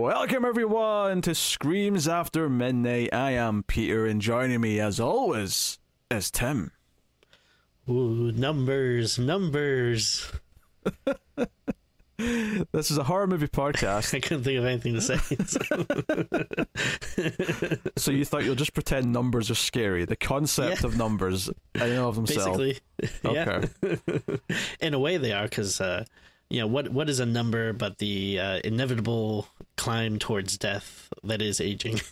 Welcome everyone to Screams After Midnight. I am Peter, and joining me as always is Tim. Ooh, numbers, numbers. This is a horror movie podcast, I couldn't think of anything to say. so you thought you'll just pretend numbers are scary. The concept Yeah. of numbers, I know of themselves. Basically, yeah. Okay. In a way, they are because uh, you know what what is a number but the uh, inevitable climb towards death that is aging.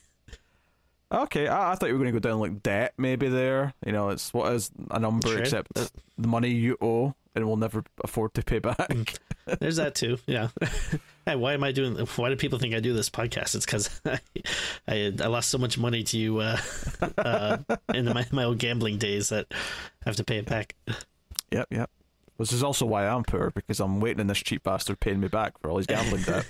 Okay, I, I thought you were going to go down like debt, maybe there. You know, it's what is a number Sure. except the money you owe and will never afford to pay back. There's that too. Yeah. hey, why am I doing? Why do people think I do this podcast? It's because I, I I lost so much money to you uh, uh, in my my old gambling days that I have to pay it back. Yep, yep. This is also why I'm poor because I'm waiting on this cheap bastard paying me back for all his gambling debt.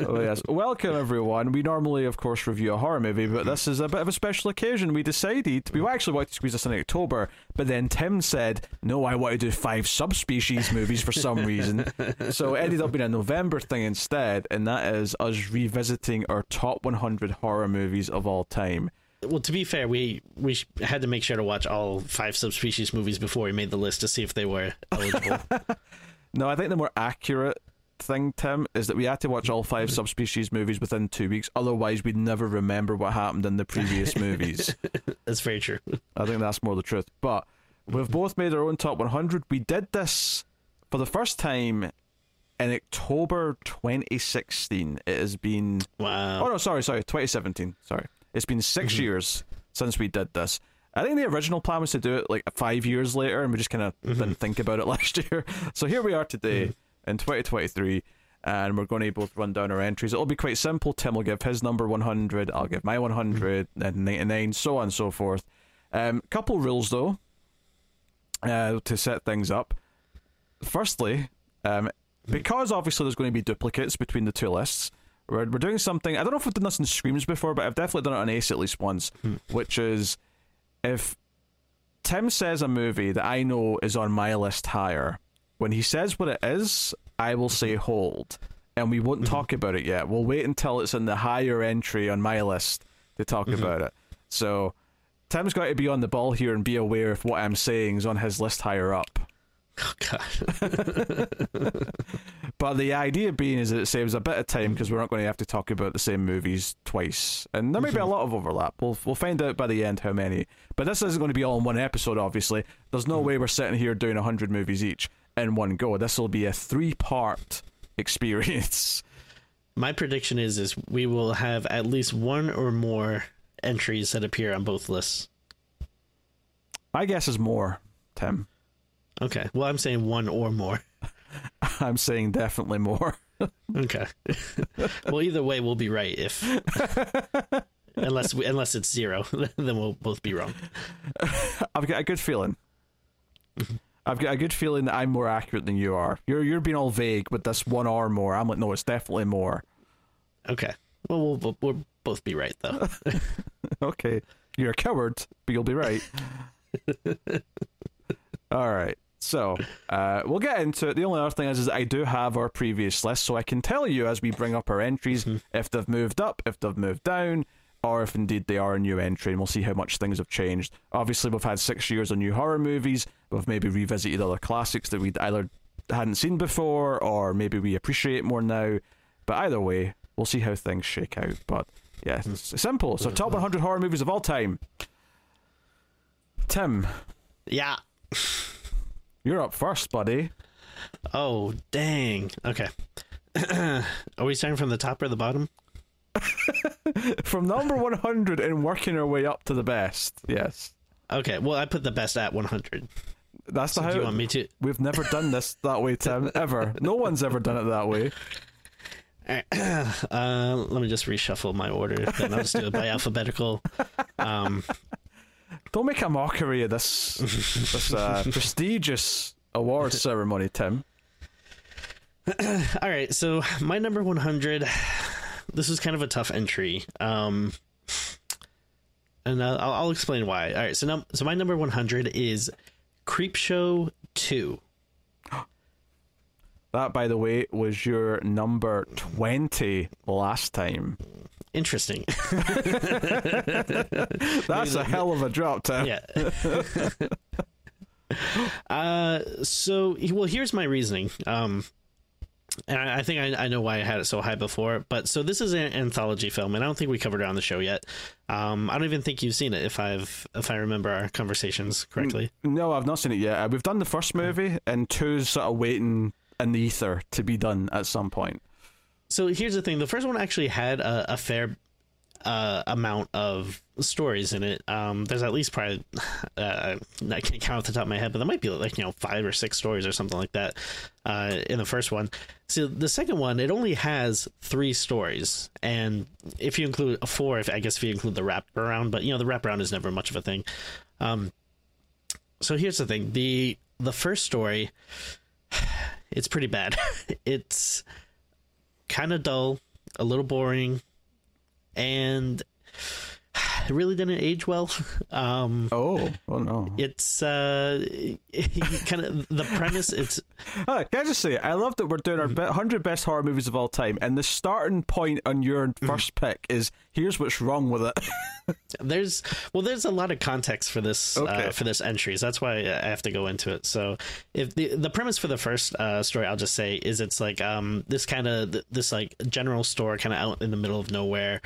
oh yes, welcome everyone. We normally, of course, review a horror movie, but this is a bit of a special occasion. We decided we actually wanted to squeeze this in October, but then Tim said, "No, I want to do five subspecies movies for some reason." so it ended up being a November thing instead, and that is us revisiting our top 100 horror movies of all time. Well, to be fair, we we had to make sure to watch all five subspecies movies before we made the list to see if they were eligible. No, I think the more accurate thing, Tim, is that we had to watch all five subspecies movies within two weeks. Otherwise, we'd never remember what happened in the previous movies. That's very true. I think that's more the truth. But we've both made our own top 100. We did this for the first time in October 2016. It has been. Wow. Oh, no, sorry, sorry, 2017. Sorry. It's been 6 Mm-hmm. years since we did this. I think the original plan was to do it like five years later, and we just kind of Mm-hmm. didn't think about it last year. So here we are today in 2023, and we're going to both run down our entries. It'll be quite simple. Tim will give his number 100, I'll give my 100, and 99, so on and so forth. Um, couple rules though, uh, to set things up. Firstly, um, because obviously there's going to be duplicates between the two lists, we're, we're doing something. I don't know if we've done this in Screams before, but I've definitely done it on Ace at least once, hmm. which is if Tim says a movie that I know is on my list higher, when he says what it is, I will mm-hmm. say hold. And we won't mm-hmm. talk about it yet. We'll wait until it's in the higher entry on my list to talk mm-hmm. about it. So Tim's got to be on the ball here and be aware if what I'm saying is on his list higher up. Oh, God. But the idea being is that it saves a bit of time because we're not going to have to talk about the same movies twice, and there may be a mm-hmm. lot of overlap. We'll we'll find out by the end how many. But this isn't going to be all in one episode. Obviously, there's no mm-hmm. way we're sitting here doing hundred movies each in one go. This will be a three part experience. My prediction is is we will have at least one or more entries that appear on both lists. My guess is more, Tim. Okay. Well, I'm saying one or more. I'm saying definitely more. Okay. well, either way, we'll be right if unless we, unless it's zero, then we'll both be wrong. I've got a good feeling. Mm-hmm. I've got a good feeling that I'm more accurate than you are. You're you're being all vague with this one or more. I'm like, no, it's definitely more. Okay. Well, we'll, we'll, we'll both be right though. Okay, you're a coward, but you'll be right. All right. So uh, we'll get into it. The only other thing is, is I do have our previous list, so I can tell you as we bring up our entries if they've moved up, if they've moved down, or if indeed they are a new entry, and we'll see how much things have changed. Obviously, we've had six years of new horror movies. We've maybe revisited other classics that we either hadn't seen before, or maybe we appreciate more now. But either way, we'll see how things shake out. But yeah, it's simple. So top 100 horror movies of all time. Tim, yeah. You're up first, buddy. Oh, dang. Okay. Are we starting from the top or the bottom? From number 100 and working our way up to the best. Yes. Okay. Well, I put the best at 100. That's So how you want me to? we've never done this that way, Tim. Ever. No one's ever done it that way. Uh, let me just reshuffle my order. Then I'll just do it by alphabetical. Um, Don't make a mockery of this this uh, prestigious award ceremony, Tim. all right. So my number 100. This is kind of a tough entry. Um, and I'll, I'll explain why. All right. So num- so my number 100 is Creepshow 2. That, by the way, was your number 20 last time. Interesting. That's a hell of a drop, Tim. yeah. uh, so well, here's my reasoning. Um, and I, I think I, I know why I had it so high before. But so this is an anthology film, and I don't think we covered it on the show yet. Um, I don't even think you've seen it, if I've if I remember our conversations correctly. No, I've not seen it yet. Uh, We've done the first movie, and two's sort of waiting in the ether to be done at some point. So here's the thing: the first one actually had a, a fair uh, amount of stories in it. Um, there's at least probably uh, I can't count off the top of my head, but there might be like you know five or six stories or something like that uh, in the first one. So the second one, it only has three stories, and if you include four, if I guess if you include the wraparound, but you know the wraparound is never much of a thing. Um, so here's the thing: the the first story, it's pretty bad. it's kind of dull, a little boring, and really didn't age well. Um, Oh, oh no. it's uh, kind of the premise. It's Oh, can I just say, I love that we're doing our. 100 best horror movies of all time, and the starting point on your Mm-hmm. first pick is here's what's wrong with it. there's well, there's a lot of context for this Okay. uh, for this entries. That's why I have to go into it. So if the the premise for the first uh, story, I'll just say is it's like um this kind of this like general store kind of out in the middle of nowhere.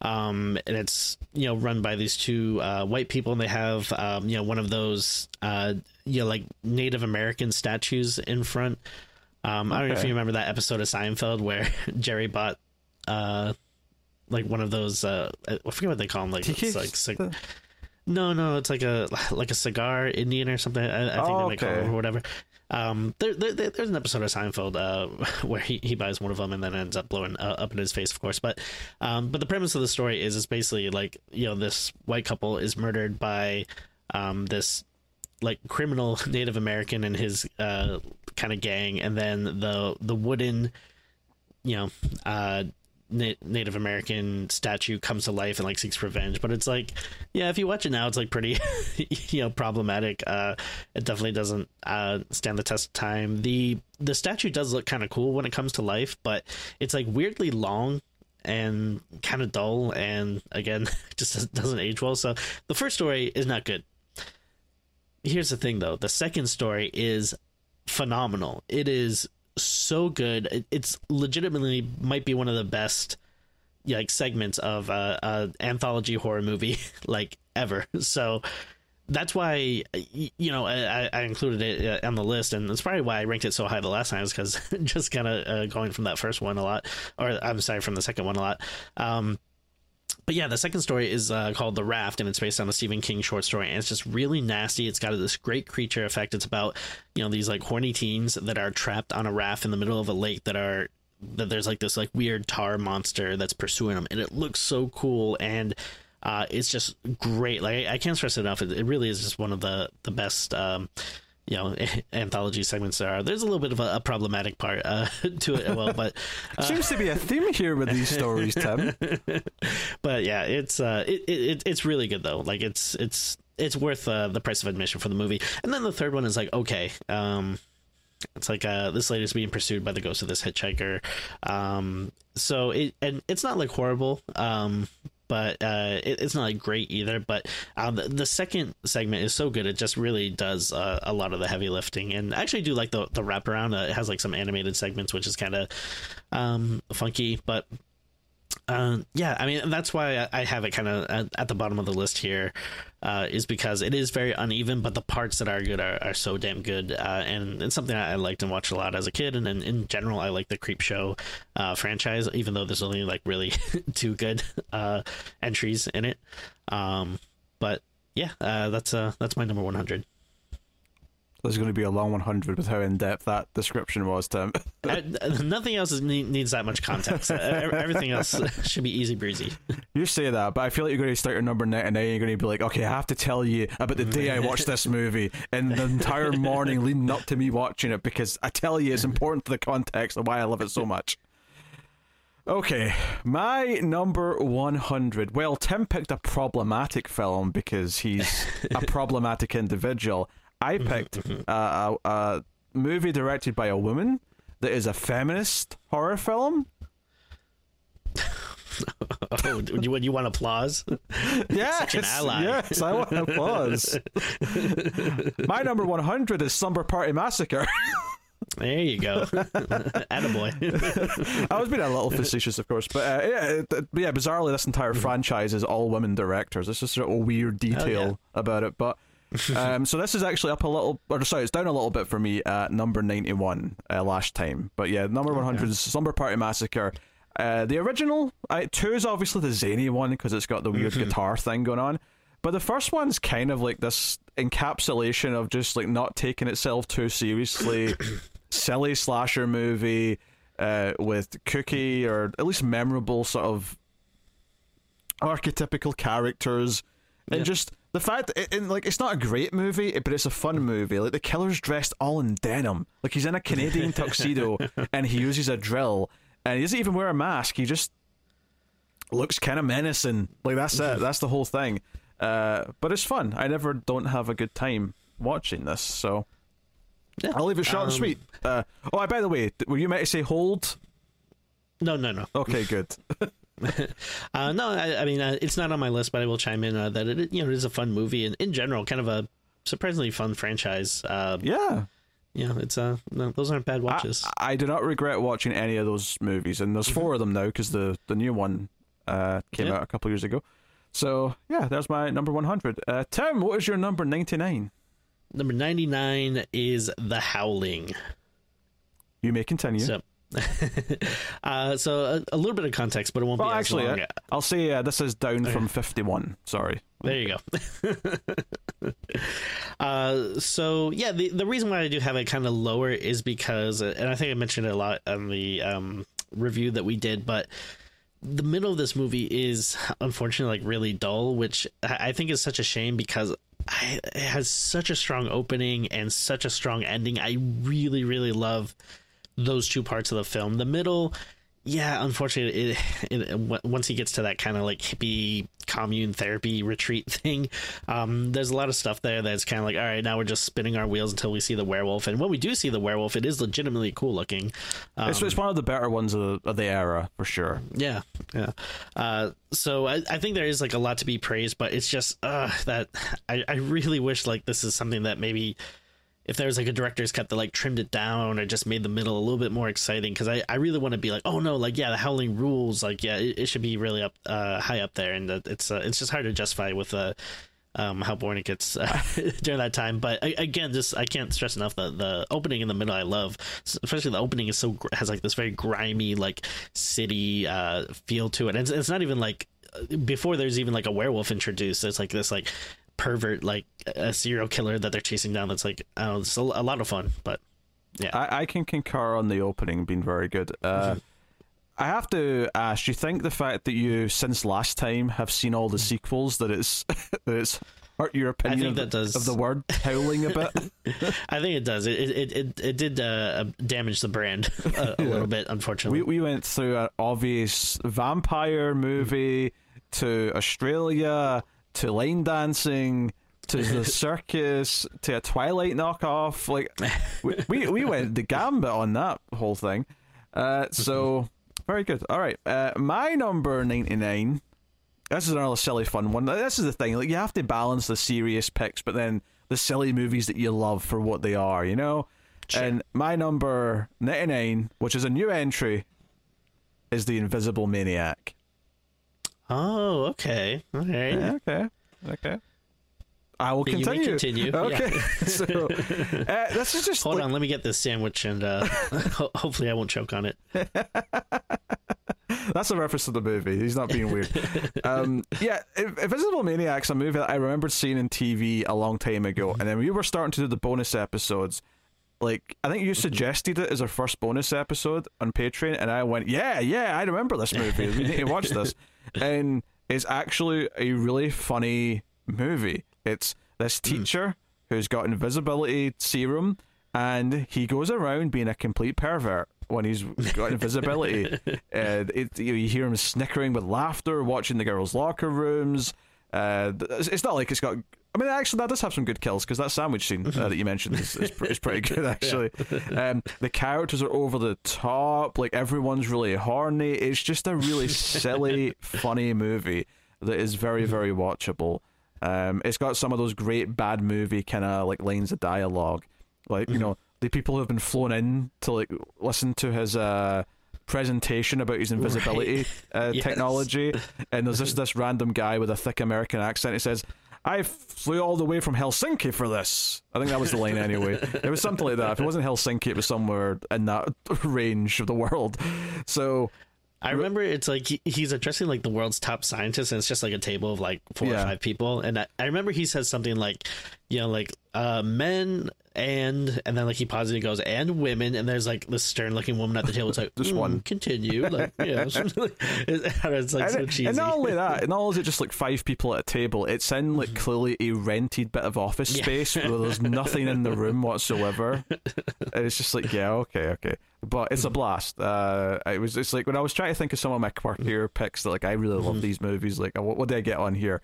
Um, and it's you know run by these two uh, white people, and they have um, you know one of those uh, you know like Native American statues in front. Um, I don't know if you remember that episode of Seinfeld where Jerry bought uh, like one of those uh, I forget what they call them, like it's like cig- no, no, it's like a like a cigar Indian or something. I, I think Oh, they make call okay. it or whatever. Um, there, there, there- there's an episode of Seinfeld uh, where he, he buys one of them and then ends up blowing uh, up in his face, of course. But um, but the premise of the story is it's basically like you know this white couple is murdered by um this like criminal Native American and his uh kind of gang, and then the the wooden you know uh Na- Native American statue comes to life and like seeks revenge. But it's like, yeah, if you watch it now, it's like pretty, you know, problematic. Uh, it definitely doesn't uh, stand the test of time. the The statue does look kind of cool when it comes to life, but it's like weirdly long and kind of dull, and again, just doesn't age well. So the first story is not good. Here's the thing, though: the second story is phenomenal. It is so good. It's legitimately might be one of the best like segments of uh, uh anthology horror movie like ever. So that's why you know I, I included it uh, on the list, and that's probably why I ranked it so high the last time. Is because just kind of uh, going from that first one a lot, or I'm sorry, from the second one a lot. Um, but yeah, the second story is uh, called The Raft, and it's based on a Stephen King short story, and it's just really nasty. It's got this great creature effect. It's about you know these like horny teens that are trapped on a raft in the middle of a lake that are that there's like this like weird tar monster that's pursuing them, and it looks so cool and. Uh, it's just great. Like I can't stress it enough. It, it really is just one of the the best, um, you know, anthology segments there are. There's a little bit of a, a problematic part uh, to it, well, but Seems to be a theme here with these stories, Tim. but yeah, it's uh, it, it it's really good though. Like it's it's it's worth uh, the price of admission for the movie. And then the third one is like okay, um, it's like uh, this lady's being pursued by the ghost of this hitchhiker. Um, so it and it's not like horrible. Um, but uh, it, it's not like great either. But um, the, the second segment is so good; it just really does uh, a lot of the heavy lifting. And I actually do like the the wraparound. Uh, it has like some animated segments, which is kind of um, funky. But uh, yeah, I mean that's why I- have it kind of at, the bottom of the list here, uh, is because it is very uneven, but the parts that are good are, are so damn good, uh, and it's something I liked and watched a lot as a kid, and, in general I like the Creepshow uh, franchise, even though there's only like really two good uh, entries in it. Um, but yeah, uh, that's that's my number one hundred. There's going to be a long 100 with how in depth that description was, Tim. Uh, Nothing else is, needs that much context. Uh, everything else should be easy breezy. You say that, but I feel like you're going to start your number 99 you're going to be like, okay, I have to tell you about the day I watched this movie and the entire morning leading up to me watching it because I tell you it's important to the context of why I love it so much. Okay, my number 100. Well, Tim picked a problematic film because he's a problematic individual. I picked a, a, a movie directed by a woman that is a feminist horror film. oh, you, you want applause? Yes, Such an ally. yes, I want applause. My number one hundred is Slumber Party Massacre. There you go. Attaboy. I was being a little facetious, of course, but uh, yeah, it- it- yeah. Bizarrely, this entire Mm-hmm. franchise is all women directors. It's just sort of a weird detail about it, but. um, so this is actually up a little, or sorry, it's down a little bit for me at number ninety-one uh, last time. But yeah, number one hundred is Slumber Party Massacre. Uh, the original uh, two is obviously the zany one because it's got the weird Mm-hmm. guitar thing going on. But the first one's kind of like this encapsulation of just like not taking itself too seriously, silly slasher movie uh, with cookie or at least memorable sort of archetypical characters, and Yeah. just the fact it, and, like it's not a great movie, but it's a fun movie. Like the killer's dressed all in denim, like he's in a Canadian tuxedo, and he uses a drill, and he doesn't even wear a mask. He just looks kind of menacing. Like that's it. That's the whole thing. Uh, but it's fun. I never don't have a good time watching this, so Yeah. I'll leave it short and Um, sweet. Uh, oh, by the way, were you meant to say hold? No, no, no. Okay, good. Uh, no, I, I mean uh, it's not on my list, but I will chime in uh, that it you know it is a fun movie and in general kind of a surprisingly fun franchise. Uh, Yeah. you it's uh no, those aren't bad watches. I, I do not regret watching any of those movies, and there's four of them now because the the new one uh, came Yeah. out a couple years ago. So yeah, there's my number 100. Uh, Tim, what is your number 99? Number ninety nine is The Howling. You may continue. So, uh, so a, a little bit of context, but it won't well, be as actually, long. uh, I'll say uh, this is down from 51. Sorry. There you go. uh, so yeah, the the reason why I do have it kind of lower is because, and I think I mentioned it a lot on the um, review that we did, but the middle of this movie is unfortunately like really dull, which I I think is such a shame because I, it has such a strong opening and such a strong ending. I really, really love those two parts of the film. The middle, yeah, unfortunately, it, it, once he gets to that kind of like hippie commune therapy retreat thing, um, there's a lot of stuff there that's kind of like, all right, now we're just spinning our wheels until we see the werewolf. And when we do see the werewolf, it is legitimately cool looking. Um, it's, it's one of the better ones of the, of the era for sure. yeah, yeah. Uh, so I, I think there is like a lot to be praised, but it's just uh, that I, I really wish like this is something that maybe if there was like a director's cut that like trimmed it down or just made the middle a little bit more exciting because I, I really want to be like oh no like yeah the Howling rules like yeah it, it should be really up uh, high up there and that it's uh, it's just hard to justify with uh, um, how boring it gets uh, during that time. But I, again, just I can't stress enough the the opening in the middle I love, especially the opening is so has like this very grimy like city uh, feel to it. And it's, it's not even like before there's even like a werewolf introduced. It's like this like pervert like a serial killer that they're chasing down. That's like know, it's a, a lot of fun. But yeah, I, I can concur on the opening being very good. Uh, I have to ask, do you think the fact that you, since last time, have seen all the sequels, that it's that it's hurt your opinion think of, that the, does. of the word howling a bit? I think it does. It it it, it did uh, damage the brand a, a little bit, unfortunately. we we went through an obvious vampire movie to Australia to line dancing to the circus to a Twilight knockoff. Like we we, we went the gambit on that whole thing. Uh, so very good. All right, uh, my number ninety nine. This is another silly fun one. This is the thing. Like you have to balance the serious picks, but then the silly movies that you love for what they are. You know. Sure. And my number ninety nine, which is a new entry, is the Invisible Maniac. Oh, okay, all right. Yeah, okay, okay. I will continue. continue, yeah. Okay, so uh, this is just Hold like- on, let me get this sandwich, and uh, ho- hopefully I won't choke on it. That's a reference to the movie. He's not being weird. um, yeah, Invisible Maniac's a movie that I remembered seeing in TV a long time ago, and then we were starting to do the bonus episodes. Like, I think you suggested it as our first bonus episode on Patreon, and I went, "Yeah, yeah, I remember this movie. We need to watch this." And it's actually a really funny movie. It's this teacher who's got invisibility serum, and he goes around being a complete pervert when he's got invisibility. and it, you, you hear him snickering with laughter, watching the girls' locker rooms. Uh, it's not like it's got I mean, actually, that does have some good kills because that sandwich scene uh, that you mentioned is, is, is pretty good. Actually, um, the characters are over the top. Like everyone's really horny. It's just a really silly, funny movie that is very, very watchable. Um, it's got some of those great bad movie kind of like lines of dialogue, like you know the people who have been flown in to like listen to his uh presentation about his invisibility uh, Yes. technology, and there's this this random guy with a thick American accent. He says. I flew all the way from Helsinki for this. I think that was the line anyway. It was something like that. If it wasn't Helsinki, it was somewhere in that range of the world. So I remember it's like he, he's addressing like the world's top scientists, and it's just like a table of like four Yeah. or five people. And I, I remember he says something like, you know, like uh, men and and then like he pauses and goes and women, and there's like this stern looking woman at the table. It's like Just "Mm, one." Continue, like yeah, it's, it's like so and, cheesy. and not only that, not only is it just like five people at a table, it's in like clearly a rented bit of office Yeah. space where there's nothing in the room whatsoever. And it's just like, yeah, okay, okay. But it's a mm-hmm. blast. Uh, it was. It's like when I was trying to think of some of my quirkier mm-hmm. picks that like I really love mm-hmm. these movies. Like, uh, what, what did I get on here?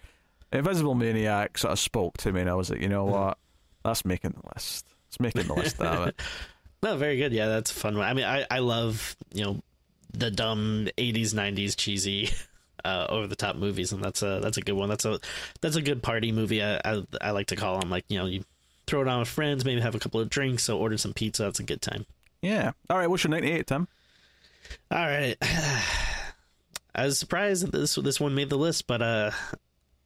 Invisible Maniac sort of spoke to me, and I was like, you know what? That's making the list. It's making the list. Damn it. No, very good. Yeah, that's a fun. one. I mean, I I love you know the dumb '80s '90s cheesy. Uh, over the top movies, and that's a that's a good one. That's a that's a good party movie. I, I I like to call them. Like you know, you throw it on with friends, maybe have a couple of drinks, so order some pizza. That's a good time. Yeah. All right. What's your ninety-eight, Tim? All right. I was surprised that this this one made the list, but uh,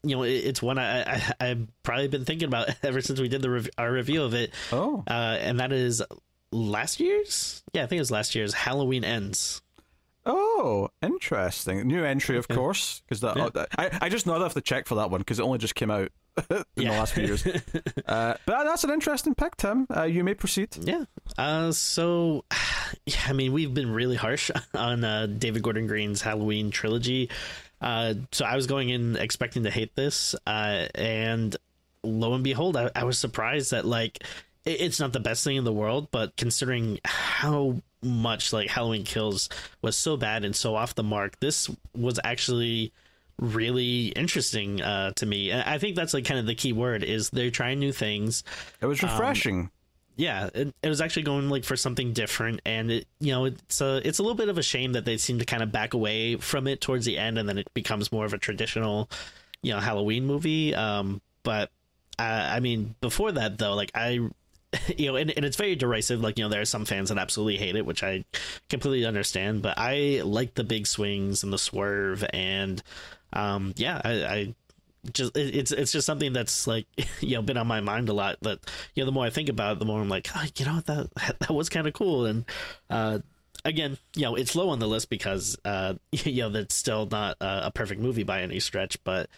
you know, it, it's one I, I I've probably been thinking about ever since we did the rev- our review of it, Oh. uh, and that is last year's. Yeah, I think it was last year's Halloween Ends. Oh, interesting. New entry, of course, because that Yeah. oh, I I just know I have to check for that one because it only just came out in the last few years. uh, but that's an interesting pick, Tim. Uh, you may proceed. Yeah. Uh, so, yeah, I mean, we've been really harsh on uh, David Gordon Green's Halloween trilogy. Uh, so I was going in expecting to hate this, uh, and lo and behold, I, I was surprised that like it, it's not the best thing in the world, but considering how much like Halloween Kills was so bad and so off the mark, this was actually really interesting uh, to me. And I think that's like kind of the key word is they're trying new things. It was refreshing. yeah it, it was actually going like for something different. And it you know it's a it's a little bit of a shame that they seem to kind of back away from it towards the end and then it becomes more of a traditional you know halloween movie. Um but uh, i mean before that though like i you know and, and it's very derisive. Like you know there are some fans that absolutely hate it which i completely understand. But i like the big swings and the swerve and um yeah i, I just it, it's it's just something that's like you know been on my mind a lot that you know the more i think about it the more i'm like oh, you know that that was kind of cool and uh again you know it's low on the list because uh you know that's still not uh, a perfect movie by any stretch but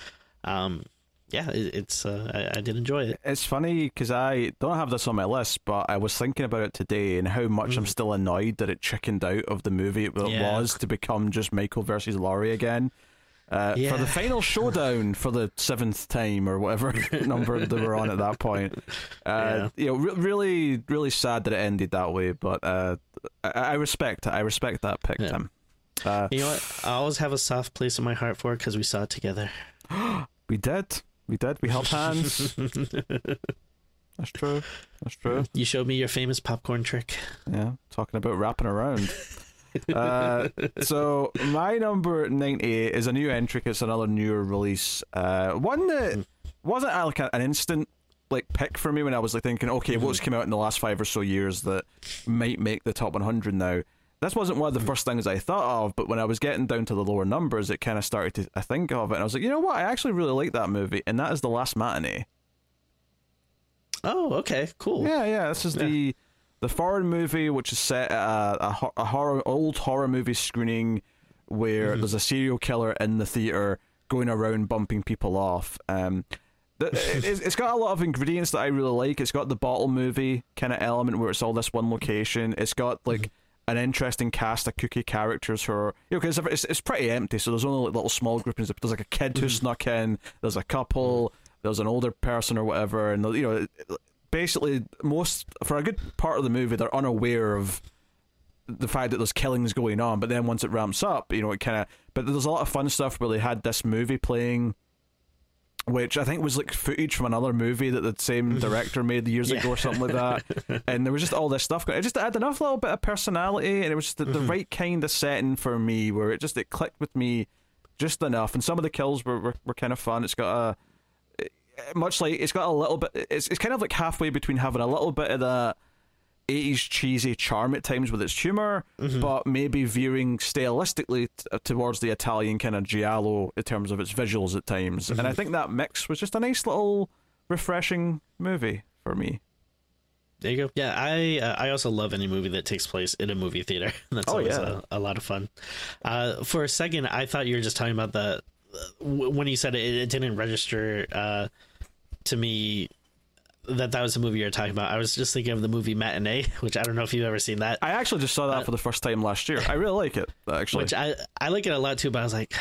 um yeah it, it's uh I, I did enjoy it It's funny because I don't have this on my list, but I was thinking about it today and how much I'm still annoyed that it chickened out of the movie that it Yeah. was to become just Michael versus Laurie again. Uh, For the final showdown for the seventh time or whatever number they were on at that point, uh, you know, re- really, really sad that it ended that way. But uh, I-, I respect, I respect that pick, Yeah. Tim. Uh, you know what i always have a soft place in my heart for it because we saw it together we did, we did, we held hands. That's true. That's true. you showed me your famous popcorn trick Yeah, talking about wrapping around. Uh, so my number ninety-eight is a new entry. It's another newer release. Uh, one that wasn't uh, like an instant like pick for me when I was like thinking, okay, what's come out in the last five or so years that might make the top one hundred now. This wasn't one of the first things I thought of, but when I was getting down to the lower numbers, it kind of started to I think of it, and I was like, you know what, I actually really like that movie, and that is the Last Matinee. oh okay cool Yeah, yeah. This is the the foreign movie, which is set at a, a, a horror old horror movie screening where mm-hmm. there's a serial killer in the theater going around bumping people off. Um, the, it's- it's got a lot of ingredients that I really like. It's got the bottle movie kind of element where it's all this one location. It's got mm-hmm. like an interesting cast of cookie characters who are you know because it's, it's pretty empty. So there's only like little small groupings. There's like a kid who mm-hmm. snuck in. There's a couple. There's an older person or whatever, and you know basically most for a good part of the movie they're unaware of the fact that there's killings going on but then once it ramps up you know it kind of but there's a lot of fun stuff where they had this movie playing which I think was like footage from another movie that the same director made years Yeah. ago or something like that. and there was just all this stuff. It just had enough little bit of personality, and it was just the, the mm-hmm. right kind of setting for me, where it just it clicked with me just enough. And some of the kills were were, were kind of fun. It's got a much like it's got a little bit. It's it's kind of like halfway between having a little bit of that. 80s cheesy charm at times with its humor, but maybe veering stylistically t- towards the Italian kind of giallo in terms of its visuals at times. And I think that mix was just a nice little refreshing movie for me. There you go. Yeah, I uh, I also love any movie that takes place in a movie theater. That's Oh, always yeah. a, a lot of fun. Uh, for a second, I thought you were just talking about the when you said it, it didn't register uh, to me that that was the movie you were talking about. I was just thinking of the movie Matinee, which I don't know if you've ever seen that. I actually just saw that for the first time last year. I really like it, actually. which I I like it a lot too, but I was like,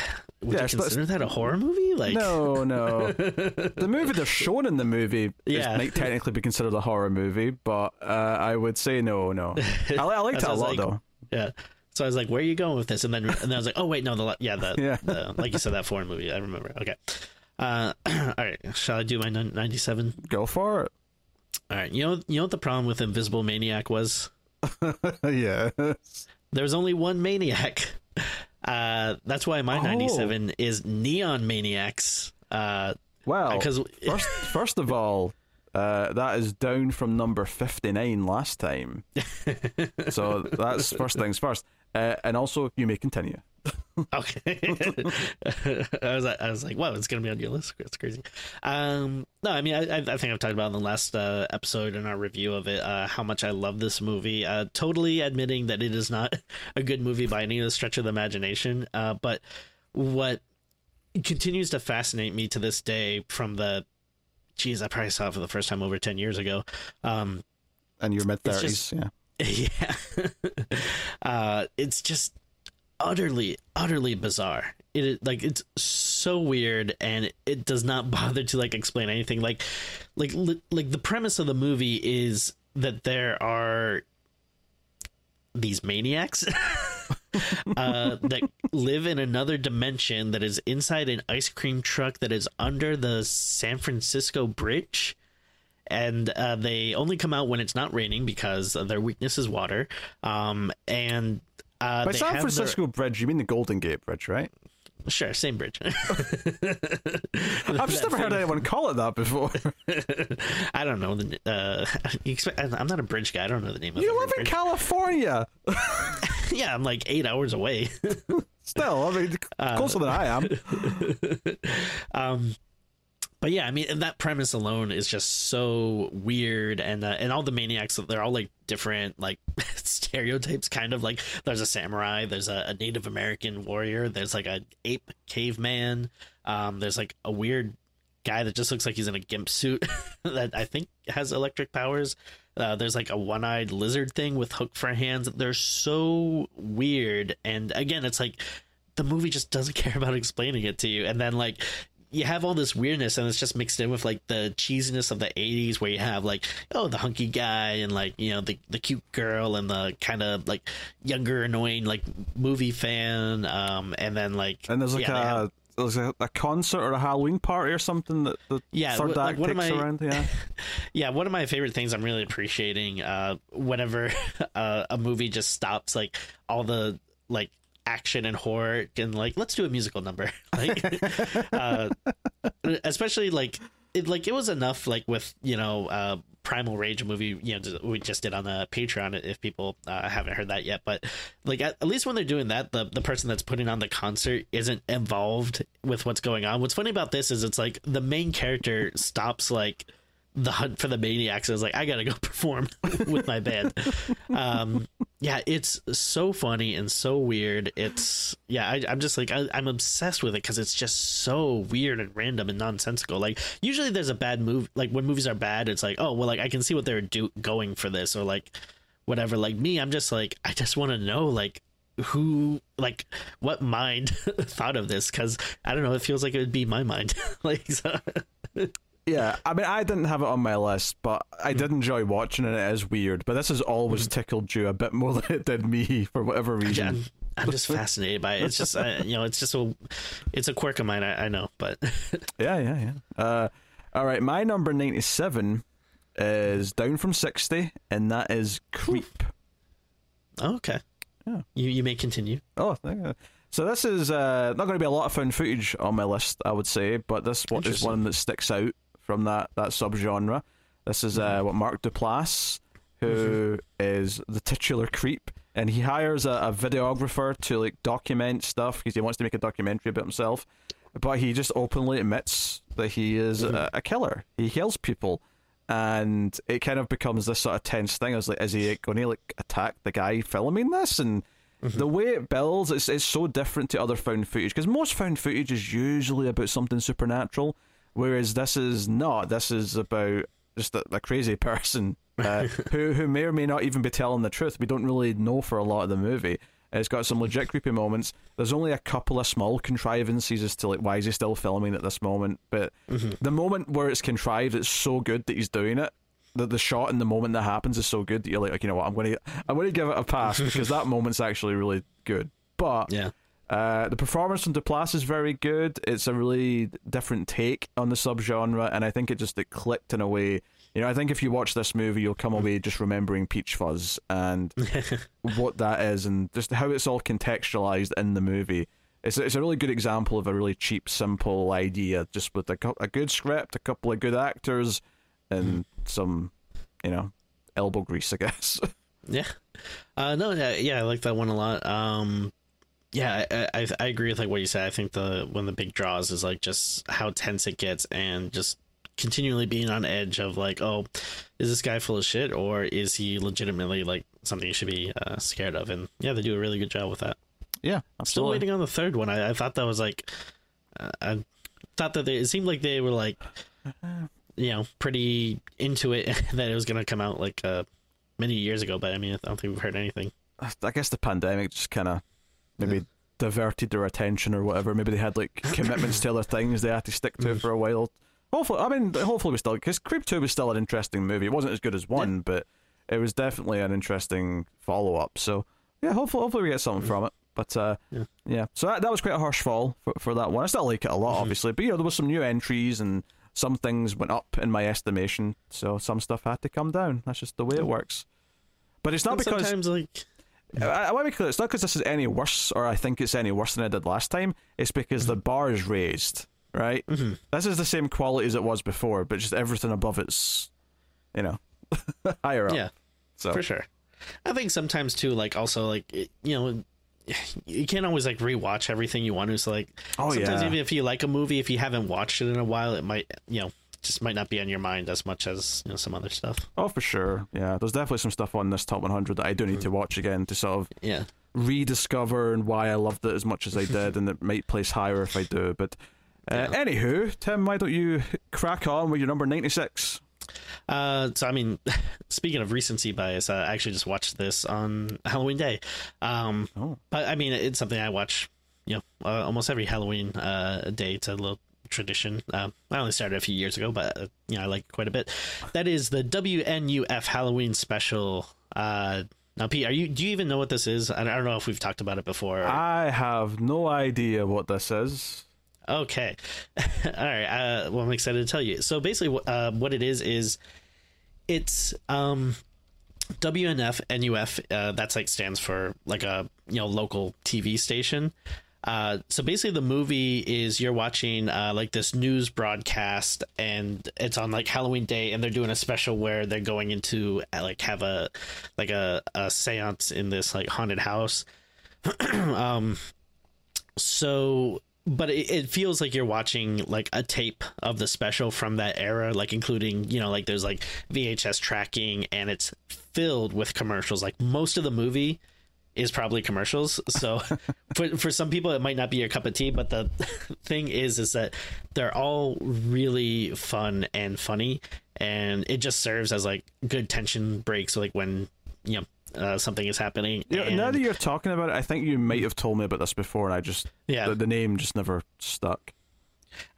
would Yeah, you consider that a horror movie? Like, no, no. the movie they're shown in the movie Yeah. might technically be considered a horror movie, but uh, I would say no, no. I, I liked it a lot, like- though. Yeah. So I was like, "Where are you going with this?" And then, and then I was like, "Oh wait, no, the yeah, the, Yeah. the like you said that foreign movie. I remember. Okay. Uh, all right. Shall I do my ninety-seven? Go for it. All right. You know, you know what the problem with Invisible Maniac was? yeah. There was only one maniac. Uh, that's why my Oh. ninety-seven is Neon Maniacs. Uh, Well, because first, first of all, uh, that is down from number 59 last time. so that's first things first. Uh, and also, you may continue. Okay. I was like, I was like, wow, it's gonna be on your list. It's crazy. Um, no, I mean, I, I think I've talked about in the last uh, episode in our review of it uh, how much I love this movie. Uh, totally admitting that it is not a good movie by any stretch of the imagination. Uh, but what continues to fascinate me to this day from the, geez, I probably saw it for the first time over ten years ago. Um, And your mid 30s. just- Yeah. yeah uh it's just utterly utterly bizarre it is like it's so weird and it does not bother to like explain anything like like li- like the premise of the movie is that there are these maniacs uh, that live in another dimension that is inside an ice cream truck that is under the San Francisco Bridge and uh, they only come out when it's not raining because their weakness is water. Um, and uh, By San have their- Francisco Bridge, you mean the Golden Gate Bridge, right? sure, same bridge. I've just never heard anyone call it that before. I don't know. The, uh, you expect, I'm not a bridge guy. I don't know the name of it. you live in bridge. California. yeah, I'm like eight hours away. Still, I mean, Uh, closer than I am. um, but yeah, I mean, and that premise alone is just so weird, and uh, and all the maniacs they're all like different like stereotypes, kind of like there's a samurai, there's a, a Native American warrior, there's like a ape caveman, um, there's like a weird guy that just looks like he's in a gimp suit that I think has electric powers. Uh, there's like a one-eyed lizard thing with hook for hands. They're so weird, and again, it's like the movie just doesn't care about explaining it to you, and then like you have all this weirdness and it's just mixed in with like the cheesiness of the 80s where you have like oh the hunky guy and like you know the the cute girl and the kind of like younger annoying like movie fan um and then like And there's like yeah, a have- there's a, a concert or a Halloween party or something that the Yeah, third like, act one of takes my- around. Yeah, yeah one of my favorite things i'm really appreciating uh whenever uh, a movie just stops like all the like action and horror and like let's do a musical number. Like uh especially like it like it was enough like with you know uh primal rage movie you know we just did on the patreon if people uh, haven't heard that yet. But like at, at least when they're doing that the the person that's putting on the concert isn't involved with what's going on. What's funny about this is it's like the main character stops like the hunt for the maniacs. I was like i gotta go perform with my band. Um yeah it's so funny and so weird. It's yeah I, i'm just like I, i'm obsessed with it because it's just so weird and random and nonsensical. Like usually there's a bad move like when movies are bad it's like oh well like i can see what they're do- going for this or like whatever. Like me i'm just like i just want to know like who like what mind thought of this because i don't know it feels like it would be my mind. Like so, yeah. I mean, I didn't have it on my list, but I did enjoy watching it. It is weird, but this has always tickled you a bit more than it did me for whatever yeah, reason. I'm just fascinated by it. It's just uh, you know, it's just a, it's a quirk of mine. I, I know, but yeah, yeah, yeah. Uh, all right, my number ninety-seven is down from sixty, and that is Creep. Oh, okay. Yeah. You you may continue. Oh, yeah. so this is uh, not going to be a lot of found footage on my list, I would say, but this one is one that sticks out from that that subgenre. This is uh, mm-hmm. what Mark Duplass, who mm-hmm. is the titular creep, and he hires a, a videographer to like document stuff because he wants to make a documentary about himself. But he just openly admits that he is mm-hmm. a, a killer. He kills people, and it kind of becomes this sort of tense thing. I was like, is he going to like attack the guy filming this? And the way it builds, it's it's so different to other found footage because most found footage is usually about something supernatural, whereas this is not. This is about just a, a crazy person uh, who who may or may not even be telling the truth. We don't really know for a lot of the movie. It's got some legit creepy moments. There's only a couple of small contrivances as to like why is he still filming at this moment, but the moment where it's contrived, it's so good that he's doing it. The the shot and the moment that happens is so good that you're like, like you know what, I'm gonna I'm gonna give it a pass because that moment's actually really good. But Yeah. Uh, the performance from Duplass is very good. It's a really different take on the subgenre, and I think it just it clicked in a way. You know, I think if you watch this movie, you'll come away just remembering Peach Fuzz and what that is, and just how it's all contextualized in the movie. It's it's a really good example of a really cheap, simple idea, just with a a good script, a couple of good actors, and some, you know, elbow grease, I guess. Yeah. Uh, no, yeah, yeah, I like that one a lot. Um, yeah, I, I, I agree with like what you said. I think the one of the big draws is like just how tense it gets and just continually being on edge of like, oh, is this guy full of shit or is he legitimately like something you should be uh, scared of? And yeah, they do a really good job with that. yeah, I'm still waiting on the third one. I, I thought that was like, uh, I thought that they, it seemed like they were like, you know, pretty into it that it was gonna come out like uh, many years ago. But I mean, I don't think we've heard anything. I guess the pandemic just kind of maybe diverted their attention or whatever. Maybe they had like commitments to other things they had to stick to for a while. Hopefully, I mean, hopefully we still because Creep Two was still an interesting movie. It wasn't as good as one, but it was definitely an interesting follow up. So yeah, hopefully, hopefully we get something from it. But uh, Yeah. yeah, so that, that was quite a harsh fall for, for that one. I still like it a lot, obviously, but you know there was some new entries and some things went up in my estimation. So some stuff had to come down. That's just the way it works. But it's not And because sometimes like I, I want to be clear. It's not because this is any worse, or I think it's any worse than I did last time. It's because the bar is raised, right? Mm-hmm. This is the same quality as it was before, but just everything above it's, you know, higher up. yeah, so for sure. I think sometimes too, like also like it, you know. You can't always like rewatch everything you want to. So like, Oh, sometimes yeah. even if you like a movie, if you haven't watched it in a while, it might you know just might not be on your mind as much as you know some other stuff. oh for sure, yeah. There's definitely some stuff on this top 100 that I do need to watch again to sort of Yeah. rediscover and why I loved it as much as I did, and it might place higher if I do. But uh, Yeah. anywho, Tim, why don't you crack on with your number 96? Uh, so I mean, speaking of recency bias, I actually just watched this on Halloween Day. Um, Oh. but I mean, it's something I watch, you know, uh, almost every Halloween uh day. It's a little tradition. Um, I only started a few years ago, but uh, you know, I like it quite a bit. That is the WNUF Halloween special. Uh, now, Pete, are you? Do you even know what this is? I don't know if we've talked about it before. I have no idea what this is. Okay. All right. Uh, well, I'm excited to tell you. So basically, uh, what it is is it's um, WNF NUF. Uh, that's like stands for like a you know local TV station. Uh, so basically, the movie is you're watching uh, like this news broadcast, and it's on like Halloween Day, and they're doing a special where they're going into uh, like have a like a, a séance in this like haunted house. um, so but it, it feels like you're watching like a tape of the special from that era like including you know like there's like vhs tracking and it's filled with commercials like most of the movie is probably commercials so for for some people it might not be your cup of tea but the thing is is that they're all really fun and funny and it just serves as like good tension breaks like when you know uh, something is happening You know, now that you're talking about it, I think you might have told me about this before, and I just Yeah. the, the name just never stuck.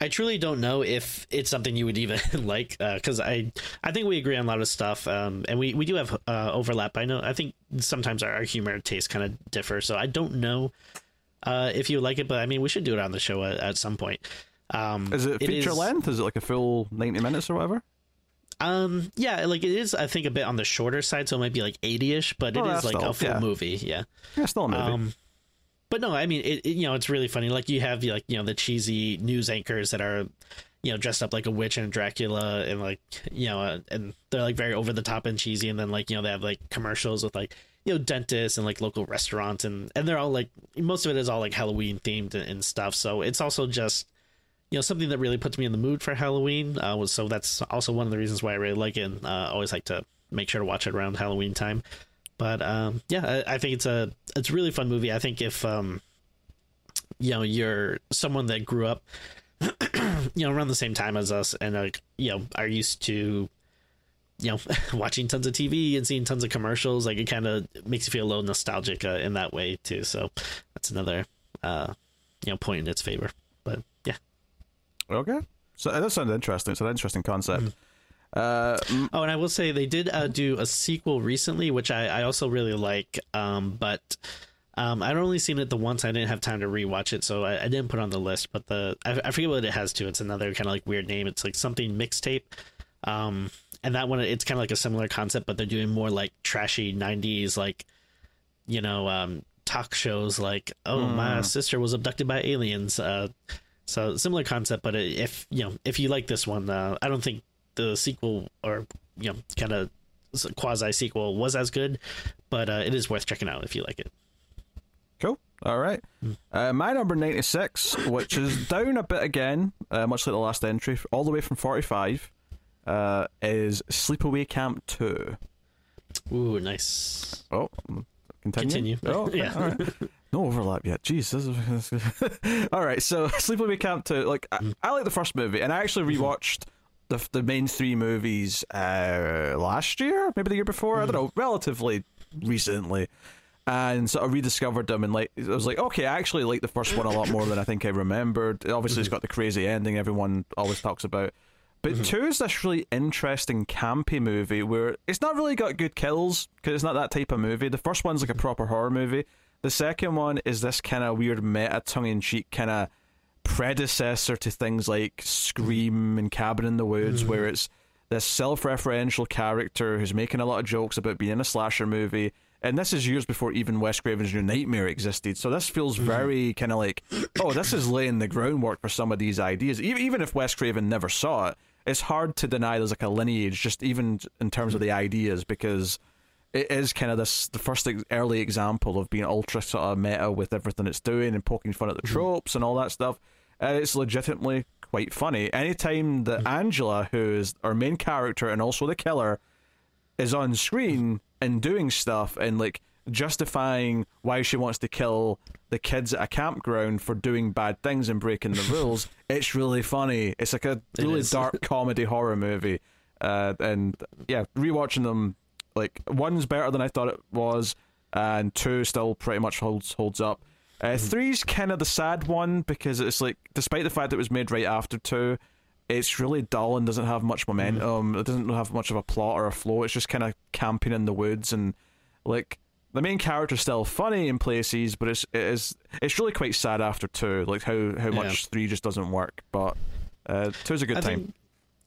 I truly don't know if it's something you would even like because uh, I I think we agree on a lot of stuff um, and we, we do have uh, overlap. I know I think sometimes our, our humor tastes kind of differ, so I don't know uh, if you like it, but I mean we should do it on the show at, at some point. Um, is it feature it is, length? Is it like a full ninety minutes or whatever? Um, yeah, like it is. I think a bit on the shorter side, so it might be like eighty-ish, but oh, it is like still, a full yeah. movie. Yeah, yeah, still a movie. Um, but no, I mean, it, it, you know, it's really funny. Like you have like you know the cheesy news anchors that are you know dressed up like a witch and Dracula, and like you know, uh, and they're like very over the top and cheesy. And then like you know they have like commercials with like you know dentists and like local restaurants, and and they're all like most of it is all like Halloween themed and, and stuff. So it's also just you know something that really puts me in the mood for Halloween. Uh, so that's also one of the reasons why I really like it. And, uh, always like to make sure to watch it around Halloween time. But um, yeah, I, I, think it's a it's a really fun movie. I think if um, you know you're someone that grew up you know around the same time as us and like you know are used to you know watching tons of TV and seeing tons of commercials, like it kind of makes you feel a little nostalgic uh, in that way too. So that's another uh, you know point in its favor. But yeah. Okay. So that sounds interesting. It's an interesting concept. Mm-hmm. Uh, oh, and I will say they did uh, do a sequel recently, which I, I also really like. Um, but um, I'd only seen it the once. I didn't have time to rewatch it, so I, I didn't put it on the list. But the I, I forget what it has to. It's another kind of like weird name. It's like something mixtape. Um, and that one it's kind of like a similar concept, but they're doing more like trashy '90s, like you know, um, talk shows. Like, oh, mm. my sister was abducted by aliens. Uh, so similar concept, but if you know if you like this one, uh, I don't think the sequel or you know kind of quasi sequel was as good, but uh, it is worth checking out if you like it. Cool. All right. Hmm. Uh, my number 96, which is down a bit again, uh, much like the last entry, all the way from 45, uh, is Sleepaway Camp 2. Ooh, nice. Oh, continue. Continue. Oh, okay. yeah. All right. No overlap yet. Jeez. Is... all right. So, Sleepaway Camp 2, like, I, hmm. I like the first movie, and I actually mm-hmm. rewatched the the main three movies uh, last year, maybe the year before. Mm. I don't know, relatively recently, and sort of rediscovered them. And like, I was like, okay, I actually like the first one a lot more than I think I remembered. Obviously, mm-hmm. it's got the crazy ending everyone always talks about. But mm-hmm. two is this really interesting campy movie where it's not really got good kills because it's not that type of movie. The first one's like a proper horror movie. The second one is this kind of weird meta tongue in cheek kind of predecessor to things like Scream and Cabin in the Woods, mm. where it's this self-referential character who's making a lot of jokes about being in a slasher movie. And this is years before even Wes Craven's New Nightmare existed. So this feels mm-hmm. very kind of like, oh, this is laying the groundwork for some of these ideas. Even if Wes Craven never saw it, it's hard to deny there's like a lineage, just even in terms of the ideas, because it is kind of this the first early example of being ultra sort of meta with everything it's doing and poking fun at the mm-hmm. tropes and all that stuff and it's legitimately quite funny. Anytime that mm-hmm. Angela, who is our main character and also the killer, is on screen and doing stuff and like justifying why she wants to kill the kids at a campground for doing bad things and breaking the rules, it's really funny. It's like a really dark comedy horror movie. Uh, and yeah, rewatching them, like one's better than I thought it was, and two still pretty much holds holds up. Uh, three's kind of the sad one because it's like, despite the fact that it was made right after two, it's really dull and doesn't have much momentum. Mm. It doesn't have much of a plot or a flow. It's just kind of camping in the woods and like the main character's still funny in places, but it's it is it's really quite sad after two. Like how how much yeah. three just doesn't work. But uh, two's a good I time.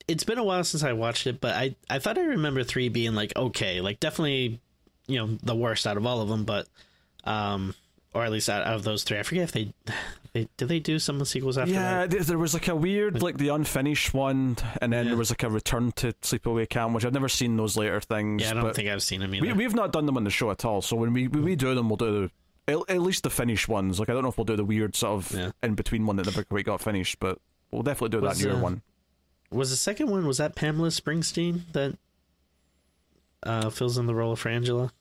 It's been a while since I watched it, but I I thought I remember three being like okay, like definitely you know the worst out of all of them, but um or at least out, of those three. I forget if they, they did they do some of the sequels after that. yeah, that? there was like a weird, like the unfinished one, and then yeah. there was like a return to Sleepaway Camp, which I've never seen those later things. Yeah, I don't think I've seen them either. We, we've not done them on the show at all. So when we when we do them, we'll do the, at, least the finished ones. Like I don't know if we'll do the weird sort of yeah. in between one that never quite got finished, but we'll definitely do was, that newer uh, one. Was the second one was that Pamela Springsteen that uh, fills in the role of Angela?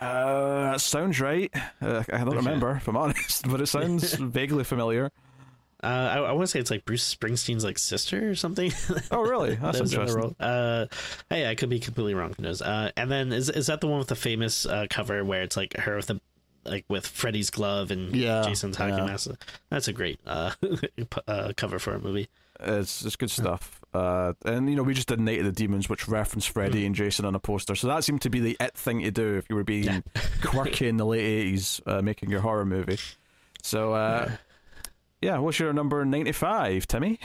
Uh, that sounds right. Uh, I don't okay. remember, if I'm honest, but it sounds vaguely familiar. Uh, I, I want to say it's like Bruce Springsteen's like sister or something. Oh, really? That's that interesting. Uh, hey, I could be completely wrong. Who knows? Uh, and then is is that the one with the famous uh, cover where it's like her with the like with Freddy's glove and Yeah, Jason's hockey yeah. mask. That's a great uh, uh, cover for a movie. It's it's good stuff. Uh, and you know, we just did Night of the Demons, which referenced Freddy and Jason on a poster. So that seemed to be the it thing to do if you were being Yeah. quirky in the late eighties, uh, making your horror movie. So uh, yeah, what's your number ninety five, Timmy?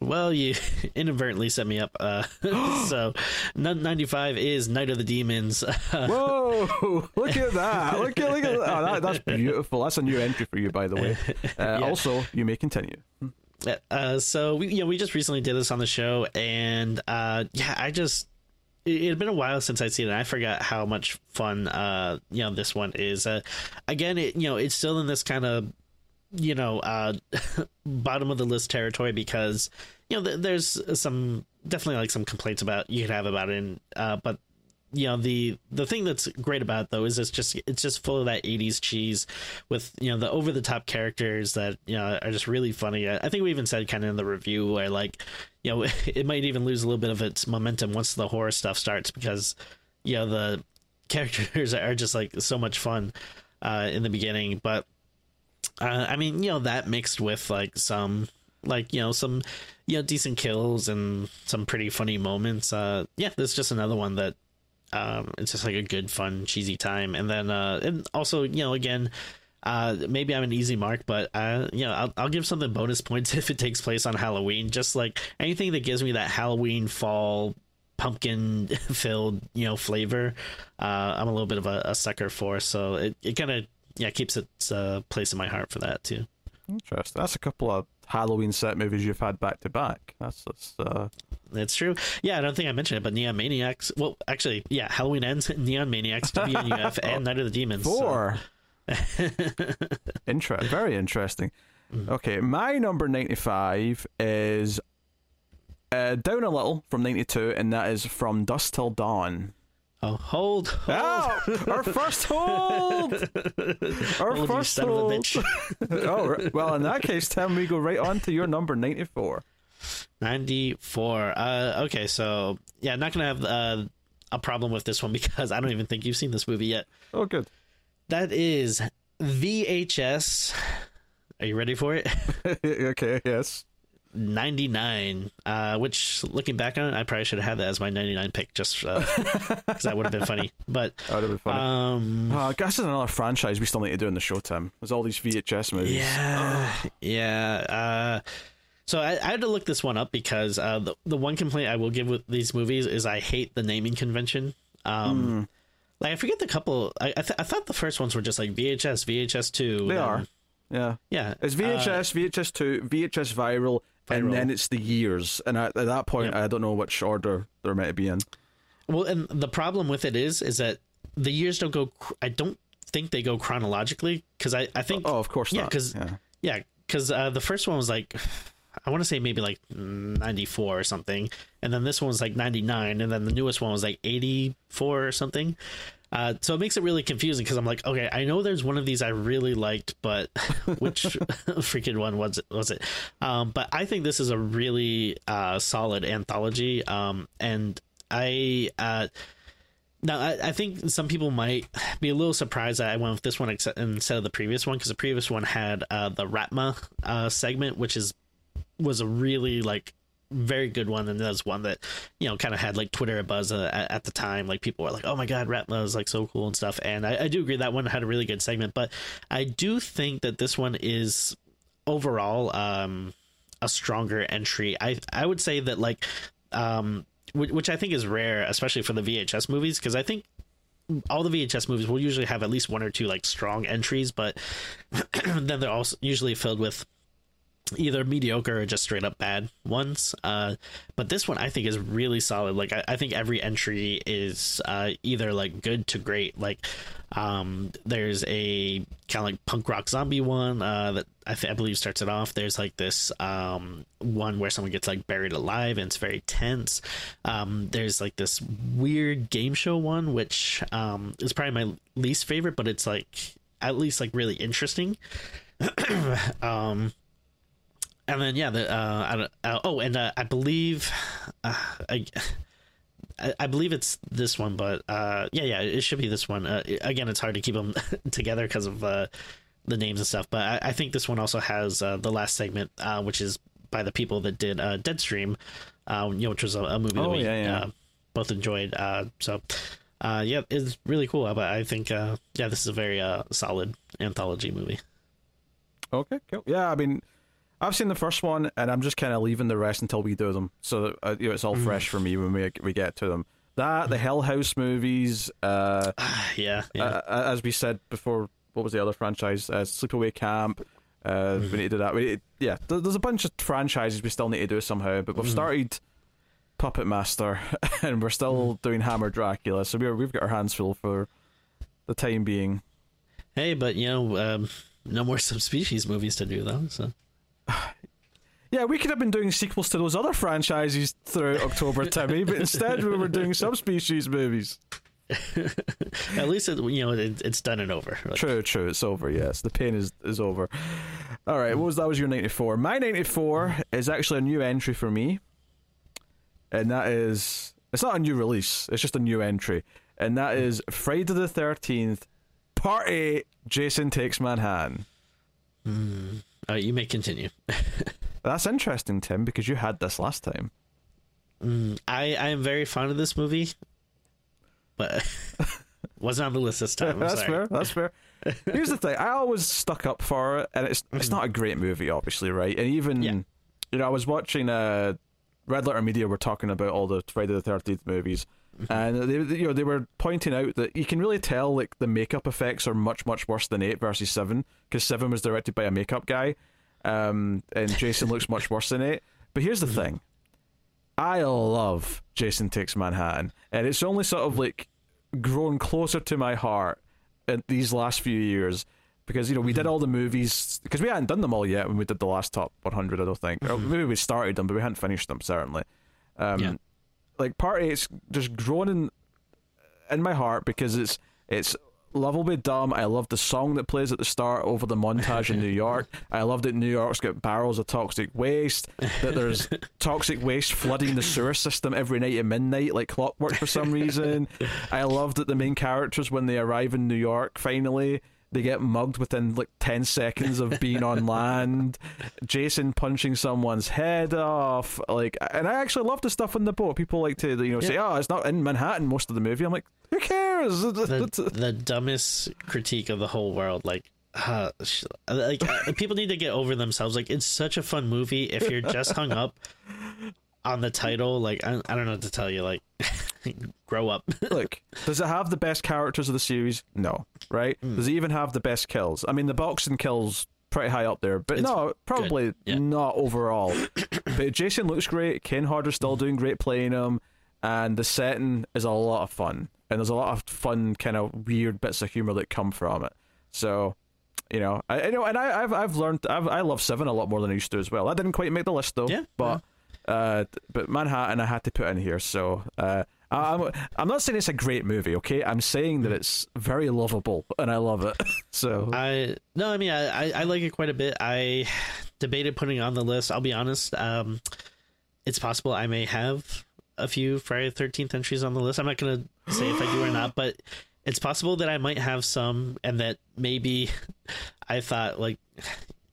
Well, you inadvertently set me up. Uh, so, 95 is Night of the Demons. Whoa! Look at that! Look at look at that. Oh, that that's beautiful. That's a new entry for you, by the way. Uh, Also, you may continue. Uh, so we, yeah, we just recently did this on the show, and uh, yeah, I just it had been a while since I'd seen it. I forgot how much fun uh, you know this one is. Uh, again, it you know it's still in this kind of you know uh, bottom of the list territory because you know th- there's some definitely like some complaints about you could have about it, uh, but you know the the thing that's great about it though is it's just it's just full of that 80s cheese with you know the over the top characters that you know are just really funny i think we even said kind of in the review where like you know it might even lose a little bit of its momentum once the horror stuff starts because you know the characters are just like so much fun uh in the beginning but uh, I mean, you know, that mixed with like some, like you know, some, you know, decent kills and some pretty funny moments. Uh, yeah, this is just another one that, um, it's just like a good, fun, cheesy time. And then, uh, and also, you know, again, uh, maybe I'm an easy mark, but uh, you know, I'll, I'll give something bonus points if it takes place on Halloween. Just like anything that gives me that Halloween fall pumpkin filled, you know, flavor. Uh, I'm a little bit of a, a sucker for, so it, it kind of yeah keeps its uh, place in my heart for that too. Interesting. That's a couple of Halloween set movies you've had back to back. That's that's That's true. Yeah, I don't think I mentioned it, but Neon Maniacs. Well, actually, yeah, Halloween ends. Neon Maniacs, WNUF, and Night of the Demons. so- four. Inter- very interesting. Okay, my number 95 is uh, down a little from 92, and that is From Dusk Till Dawn. Oh, hold, hold, Oh, our first hold! Our hold you first son of a hold. bitch. oh, well, in that case, Tim, we go right on to your number 94. 94. Uh, okay, so yeah, not gonna have uh, a problem with this one because I don't even think you've seen this movie yet. Oh, good. That is VHS. Are you ready for it? okay, yes. 99 uh which looking back on it i probably should have had that as my 99 pick just because that would have been funny but That would have been funny. um Oh, I guess it's another franchise we still need to do in the show, Tim. There's all these VHS movies. yeah yeah uh so I, I had to look this one up because uh the, the one complaint i will give with these movies is i hate the naming convention um like i forget the couple i I, th- I thought the first ones were just like vhs vhs 2 They then- are. Yeah. yeah It's uh, VHS, VHS two, VHS viral, and then it's the years. And at, at that point, Yep. I don't know which order they're meant to be in. Well, and the problem with it is, is that the years don't go. I don't think they go chronologically because I, I think. Oh, of course yeah, because yeah. yeah, because uh, the first one was like, I want to say maybe like ninety four or something, and then this one was like ninety nine, and then the newest one was like eighty four or something. Uh, so it makes it really confusing because I'm like, okay, I know there's one of these I really liked, but which freaking one was it? Was it? Um, but I think this is a really uh, solid anthology, um, and I. Uh, now, I, I think some people might be a little surprised that I went with this one ex- instead of the previous one because the previous one had uh, the Raatma uh, segment, which is was a really like very good one, and that's one that you know kind of had like Twitter buzz uh, at, at the time. Like people were like, "Oh my god, Raatma is like so cool and stuff." And I, I do agree that one had a really good segment, but I do think that this one is overall um, a stronger entry. I I would say that like um, which, which I think is rare, especially for the VHS movies, because I think all the VHS movies will usually have at least one or two like strong entries, but then they're also usually filled with either mediocre or just straight up bad ones. Uh, but this one I think is really solid. Like I, I think every entry is uh, either like good to great. Like um, there's a kind of like punk rock zombie one uh, that I, th- I believe starts it off. There's like this um, one where someone gets like buried alive and it's very tense. Um, there's like this weird game show one which um, is probably my least favorite, but it's like at least like really interesting. um, and then yeah, the uh, I don't, uh oh, and uh, I believe uh, I, I, believe it's this one, but uh, yeah, yeah, it should be this one. Uh, again, it's hard to keep them together because of uh, the names and stuff. But I, I think this one also has uh, the last segment, uh, which is by the people that did uh, Deadstream, you know, which was a, a movie Oh, that we yeah, yeah. Uh, both enjoyed. Uh, so, uh, yeah, it's really cool. But I think, uh, yeah, this is a very uh, solid anthology movie. Okay, cool. Yeah, I mean, I've seen the first one, and I'm just kind of leaving the rest until we do them, so that, uh, you know, it's all fresh for me when we we get to them. That the Hell House movies, uh, yeah, yeah. uh, as we said before, what was the other franchise? Uh, Sleepaway Camp. Uh, We need to do that. We, yeah, there's a bunch of franchises we still need to do somehow, but we've started Puppet Master, and we're still doing Hammer Dracula, so we're, we've got our hands full for the time being. hey, but you know, um, no more subspecies movies to do though. So. Yeah, we could have been doing sequels to those other franchises throughout October, Timmy, but instead we were doing subspecies movies. At least it, you know it, it's done and over. Like, True, true. It's over. Yes, the pain is is over. All right, what was that? Was your ninety four? My ninety four is actually a new entry for me, and that is it's not a new release. It's just a new entry, and that is Friday the Thirteenth, Part Eight. Jason takes Manhattan. Hmm. Uh, you may continue. That's interesting, Tim, because you had this last time. I I am very fond of this movie, but wasn't on the list this time. I'm That's sorry. fair. That's fair. Here's the thing: I always stuck up for it, and it's it's not a great movie, obviously, right? And even Yeah. you know, I was watching uh, Red Letter Media were talking about all the Friday the Thirteenth movies, and they they- you know they were pointing out that you can really tell like the makeup effects are much much worse than eight versus seven because seven was directed by a makeup guy, um, and Jason looks much worse than eight. But here's the thing. I love Jason Takes Manhattan, and it's only sort of like grown closer to my heart in these last few years because you know we did all the movies because we hadn't done them all yet when we did the last top 100. I don't think, or maybe we started them, but we hadn't finished them certainly. Um, Yeah. Like part eight's just grown in in my heart because it's it's lovably dumb. I love the song that plays at the start over the montage in New York. I love that New York's got barrels of toxic waste. That there's toxic waste flooding the sewer system every night at midnight like clockwork for some reason. I love that the main characters when they arrive in New York finally they get mugged within like 10 seconds of being on land. Jason punching someone's head off. Like, and I actually love the stuff in the boat. People like to, you know, say, oh, it's not in Manhattan most of the movie. I'm like, who cares? the, the dumbest critique of the whole world. Like, uh, like people need to get over themselves. Like, it's such a fun movie. If you're just hung up on the title, like, I, I don't know what to tell you. Like, grow up. Look, does it have the best characters of the series? No. Right? Hmm. Does it even have the best kills? I mean, the boxing kills pretty high up there, but It's no, probably Yeah. not overall. but Jason looks great. Kane Hodder's still doing great playing him, and the setting is a lot of fun, and there's a lot of fun, kind of weird bits of humor that come from it. So. You know, I, I know, and I, I've I've learned I've, I love Seven a lot more than I used to as well. I didn't quite make the list though, Yeah, but uh, but Manhattan I had to put in here. So uh, I'm I'm not saying it's a great movie, okay? I'm saying that it's very lovable and I love it. So I no, I mean, I, I like it quite a bit. I debated putting it on the list. I'll be honest. Um, it's possible I may have a few Friday Thirteenth entries on the list. I'm not gonna say if I do or not, but it's possible that I might have some, and that maybe I thought like.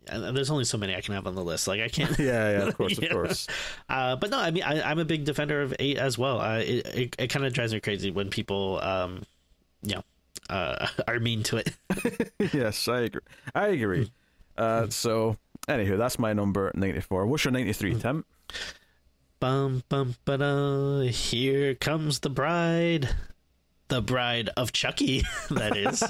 And There's only so many I can have on the list. Like I can't. yeah, yeah, of course, of course. Uh, but no, I mean, I, I'm a big defender of eight as well. Uh, it it, it kind of drives me crazy when people, um, you know, uh, are mean to it. yes, I agree. I agree. Uh, so anywho, that's my number ninety four. What's your ninety three, Tim? Bum bum ba Here comes the bride. The bride of Chucky, that is.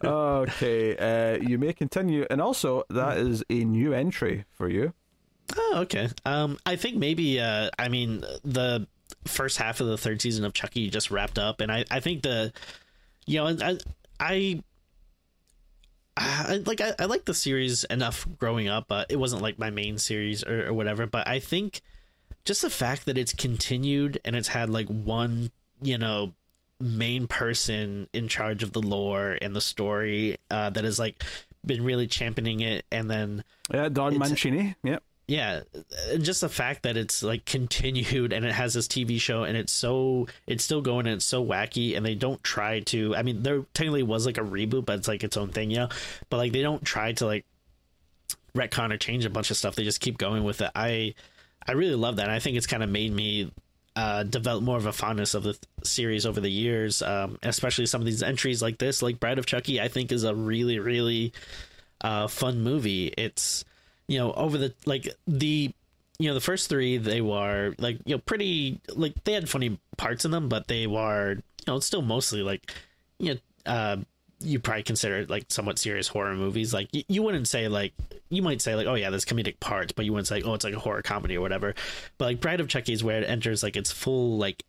okay, uh, you may continue, and also that is a new entry for you. oh, okay. Um, I think maybe. Uh, I mean, the first half of the third season of Chucky just wrapped up, and I, I think the, you know, I, I. I like I, I like the series enough growing up, but it wasn't like my main series or, or whatever. But I think just the fact that it's continued and it's had like one, you know, main person in charge of the lore and the story uh, that has like been really championing it, and then Yeah, Don Mancini. Yep. yeah and just the fact that it's like continued and it has this tv show and it's so it's still going and it's so wacky and they don't try to i mean there technically was like a reboot but it's like its own thing you know but like they don't try to like retcon or change a bunch of stuff they just keep going with it i i really love that i think it's kind of made me uh, develop more of a fondness of the th- series over the years, um, especially some of these entries like this, like Bride of Chucky. I think is a really, really uh, fun movie. It's you know over the like the you know the first three they were like you know pretty like they had funny parts in them, but they were you know still mostly like you know uh, you probably consider it like somewhat serious horror movies. Like you, you wouldn't say like you might say like oh yeah there's comedic parts, but you wouldn't say oh it's like a horror comedy or whatever. But like Bride of Chucky is where it enters like its full like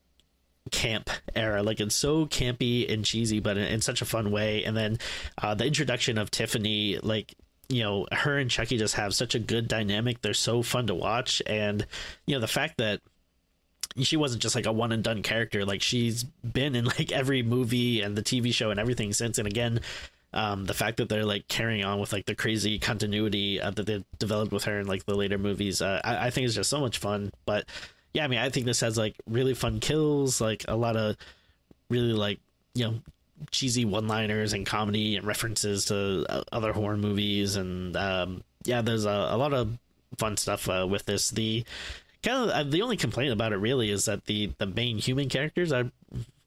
camp era like it's so campy and cheesy but in, in such a fun way and then uh, the introduction of tiffany like you know her and chucky just have such a good dynamic they're so fun to watch and you know the fact that she wasn't just like a one and done character. Like she's been in like every movie and the tv show and everything since. And again um, the fact that they're like carrying on with like the crazy continuity uh, that they developed with her in like the later movies uh, I, I think is just so much fun. But yeah, I mean, I think this has like really fun kills, like a lot of really like you know cheesy one-liners and comedy and references to uh, other horror movies, and um, yeah, there's a, a, lot of fun stuff uh, with this. The kind of uh, the only complaint about it really is that the the main human characters are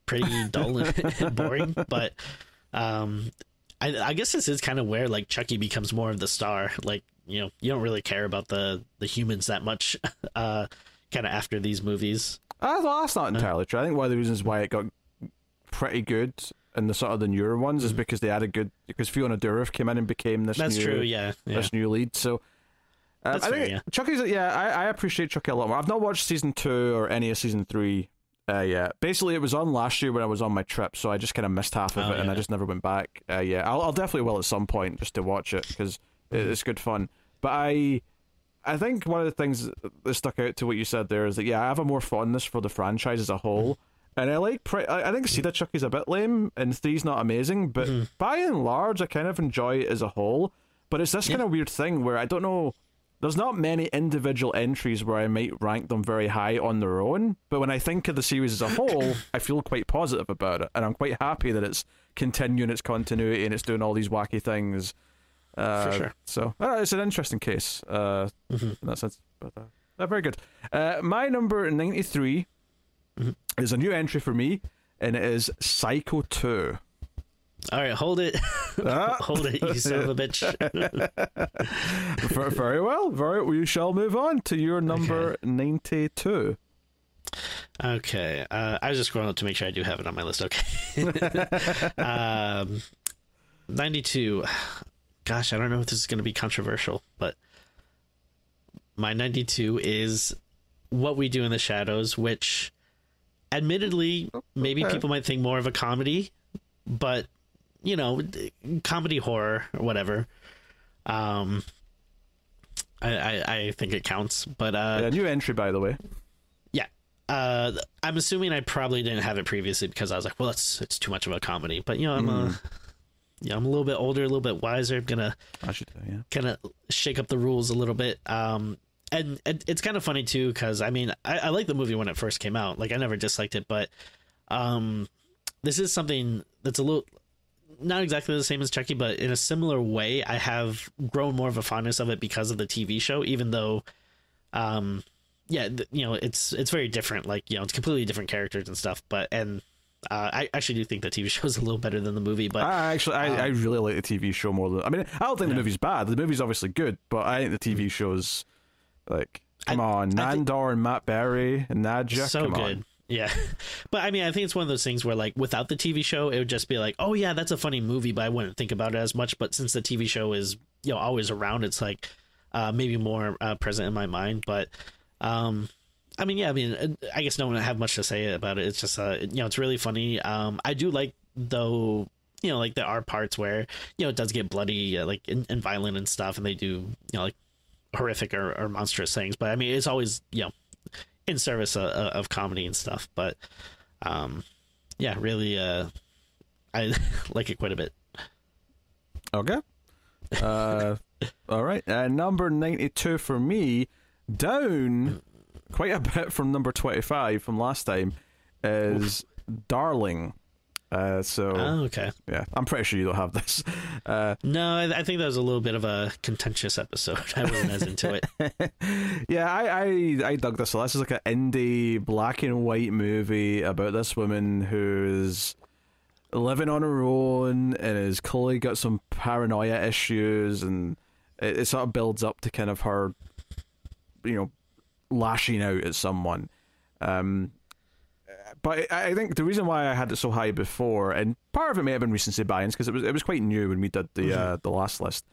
pretty dull and boring, but um, I, I guess this is kind of where like Chucky becomes more of the star. Like you know, you don't really care about the the humans that much. Uh, kind of after these movies. Uh, well, that's not entirely true. I think one of the reasons why it got pretty good in the sort of the newer ones is because they added good because Fiona Dourif came in and became this. That's new, true. Yeah, yeah, this new lead. So. Um, I think yeah. Chucky's yeah, I, I appreciate Chucky a lot more. I've not watched season two or any of season three uh, yeah, basically it was on last year when I was on my trip, so I just kind of missed half of oh, it, yeah. and I just never went back. Uh, yeah, I'll, I'll, definitely will at some point just to watch it because mm-hmm. it's good fun. But I, I think one of the things that stuck out to what you said there is that yeah, I have a more fondness for the franchise as a whole, and I like. Pre- I think Seed of Chucky's a bit lame, and three's not amazing, but mm-hmm. by and large, I kind of enjoy it as a whole. But it's this yeah. kind of weird thing where I don't know. There's not many individual entries where I might rank them very high on their own, but when I think of the series as a whole, I feel quite positive about it, and I'm quite happy that it's continuing its continuity and it's doing all these wacky things uh, For sure. So uh, it's an interesting case uh, mm-hmm. in that sense. But uh, very good. Uh, my number 93 mm-hmm. is a new entry for me, and it is Psycho 2. All right, hold it. Ah. hold it, you son of a bitch. very well. Very We shall move on to your number okay. 92. Okay. Uh, I was just scrolling up to make sure I do have it on my list. Okay. um, 92 gosh, I don't know if this is going to be controversial, but my 92 is What We Do in the Shadows, which admittedly, maybe people might think more of a comedy, but you know, comedy horror or whatever. Um, I, I, I think it counts, but uh, yeah, new entry by the way. Yeah, uh, I'm assuming I probably didn't have it previously because I was like, well, it's it's too much of a comedy, but you know, I'm mm. a yeah, I'm a little bit older, a little bit wiser. I'm gonna I should yeah. kind of shake up the rules a little bit. Um, and, and it's kind of funny too because I mean I, I like the movie when it first came out. Like I never disliked it, but um, this is something that's a little not exactly the same as Chucky, but in a similar way, I have grown more of a fondness of it because of the TV show. Even though, um, yeah, you know, it's it's very different. Like you know, it's completely different characters and stuff. But and uh, I actually do think the TV show is a little better than the movie, but I actually I, um, I really like the TV show more than I mean I don't think yeah. the movie's bad. The movie's obviously good, but I think the TV mm. show's like come I, on, Nandor think, and Matt Berry and Nadja, so come good. On. Yeah, but I mean, I think it's one of those things where, like, without the TV show, it would just be like, oh yeah, that's a funny movie, but I wouldn't think about it as much. But since the TV show is, you know, always around, it's like uh, maybe more uh, present in my mind. But um, I mean, yeah, I mean, uh, I guess no one have much to say about it. It's just, uh, you know, it's really funny. Um, I do like though, you know, like there are parts where you know it does get bloody, uh, like and, and, violent and stuff, and they do, you know, like horrific or, or monstrous things. But I mean, it's always, you know, in service of, of comedy and stuff. But, um, yeah, really, uh, I like it quite a bit. Okay. Uh, all right. Uh, number ninety-two for me Down quite a bit from number 25 from last time is Darling. Uh, so Oh, okay. yeah, I'm pretty sure you don't have this. Uh, No, I, I think that was a little bit of a contentious episode. I wasn't as into it. yeah, I, I I dug this. So this is like an indie black and white movie about this woman who's living on her own and has clearly got some paranoia issues, and it, it sort of builds up to kind of her, you know, lashing out at someone. Um, but I I think the reason why I had it so high before, and part of it may have been recency bias because it was it was quite new when we did the uh, the last list.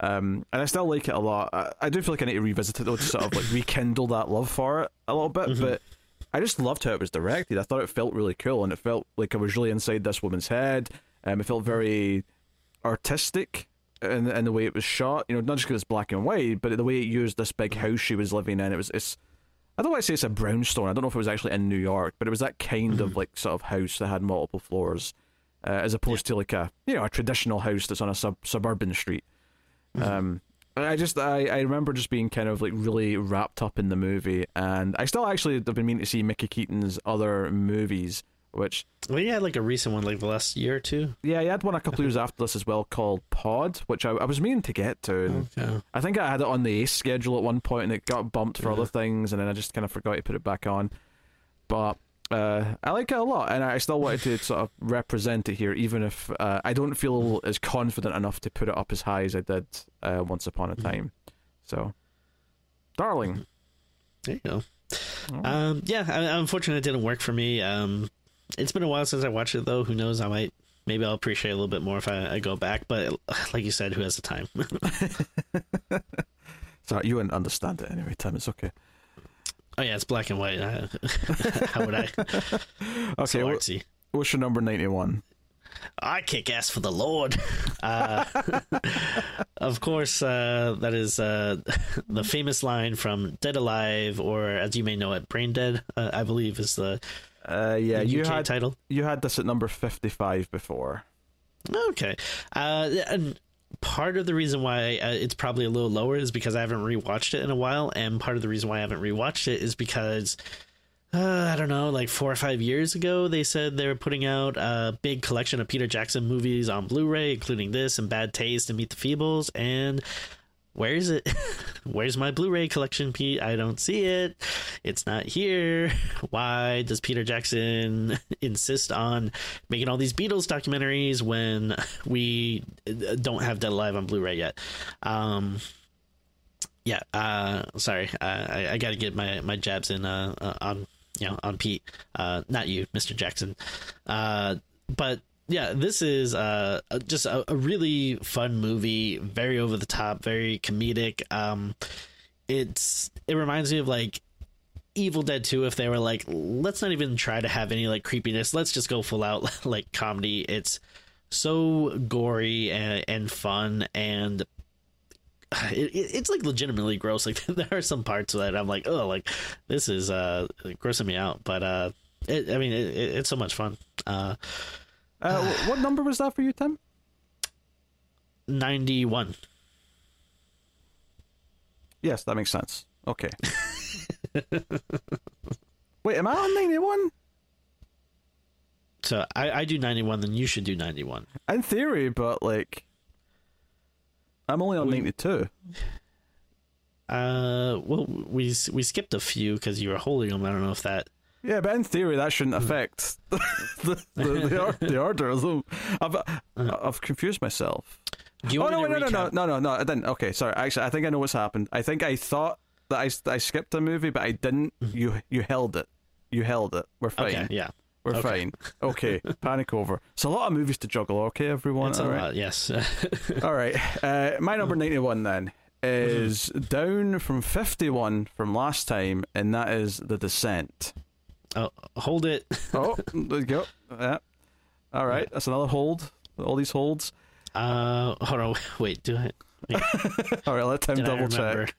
Um, and I still like it a lot. I, I do feel like I need to revisit it though to sort of like rekindle that love for it a little bit. But I just loved how it was directed. I thought it felt really cool, and it felt like I was really inside this woman's head. Um, it felt very artistic in, in the way it was shot. You know, not just because it's black and white, but the way it used this big house she was living in. It was it's. I don't want to say it's a brownstone. I don't know if it was actually in New York, but it was that kind of like sort of house that had multiple floors, uh, as opposed to like a you know a traditional house that's on a sub- suburban street. Um, I just I, I remember just being kind of like really wrapped up in the movie, and I still actually have been meaning to see Mickey Keating's other movies, which Well, you had like a recent one, like the last year or two. yeah, he had one a couple years after this as well called Pod, which I, I was meaning to get to. And Okay. I think I had it on the Ace schedule at one point, and it got bumped for other things, and then I just kind of forgot to put it back on. But uh, I like it a lot, and I still wanted to sort of represent it here, even if uh, I don't feel as confident enough to put it up as high as I did uh, once upon a time. So, darling, There you go. Um, yeah, unfortunately, it didn't work for me. Um, it's been a while since I watched it, though. Who knows? I might, maybe I'll appreciate it a little bit more if I, I go back. But like you said, who has the time? sorry, you wouldn't understand it anyway, Tim. It's okay. oh yeah, it's black and white. How would I? Okay, so wh- artsy. what's your number ninety-one? I kick ass for the Lord. Uh, of course, uh, that is uh, the famous line from Dead Alive, or as you may know it, Brain Dead. Uh, I believe is the Uh, yeah, UK you had title. you had this at number fifty-five before. Okay. Uh, and part of the reason why uh, it's probably a little lower is because I haven't rewatched it in a while, and part of the reason why I haven't rewatched it is because. Uh, I don't know, like four or five years ago, they said they were putting out a big collection of Peter Jackson movies on Blu ray, including this and Bad Taste and Meet the Feebles. And where is it? Where's my Blu ray collection, Pete? I don't see it. It's not here. Why does Peter Jackson insist on making all these Beatles documentaries when we uh, don't have Dead Alive on Blu ray yet? Um, yeah, uh, sorry, I, I got to get my, my jabs in uh, uh, on you know on Pete, uh, not you, Mr. Jackson. Uh, but yeah, this is uh, just a, a really fun movie, very over the top, very comedic. Um, it's it reminds me of like Evil Dead 2 if they were like, let's not even try to have any like creepiness. Let's just go full out like comedy. It's so gory and, and fun and it, it, it's like legitimately gross. Like there are some parts that I'm like, oh, like this is uh grossing me out. But uh, it, I mean, it, it, it's so much fun. Uh, Uh, what number was that for you, Tim? ninety one. Yes, that makes sense. Okay. Wait, am I on ninety-one? So I, I do ninety one. Then you should do ninety one. In theory, but like, I'm only on We- ninety-two. Uh, well, we we skipped a few because you were holding them. I don't know if that. Yeah, but in theory, that shouldn't Hmm. affect the the, the, or- the order. I've Uh-huh. I've confused myself. Do you oh want no, me wait, to no, no, no, no, no, no! I didn't. Okay, sorry. Actually, I think I know what's happened. I think I thought that I, I skipped a movie, but I didn't. You you held it. You held it. We're fine. Mm-hmm. Okay, yeah, We're okay. fine. Okay, panic over. It's a lot of movies to juggle. Okay, everyone. it's a All right. lot. Yes. All right. Uh, my Mm. number 91 then is down from 51 from last time, and that is The Descent. Oh, hold it. Oh, there you go. Yeah. All right. That's another hold. All these holds. Uh, hold on. Wait. Do I? Wait, All right. Let Tim did double check.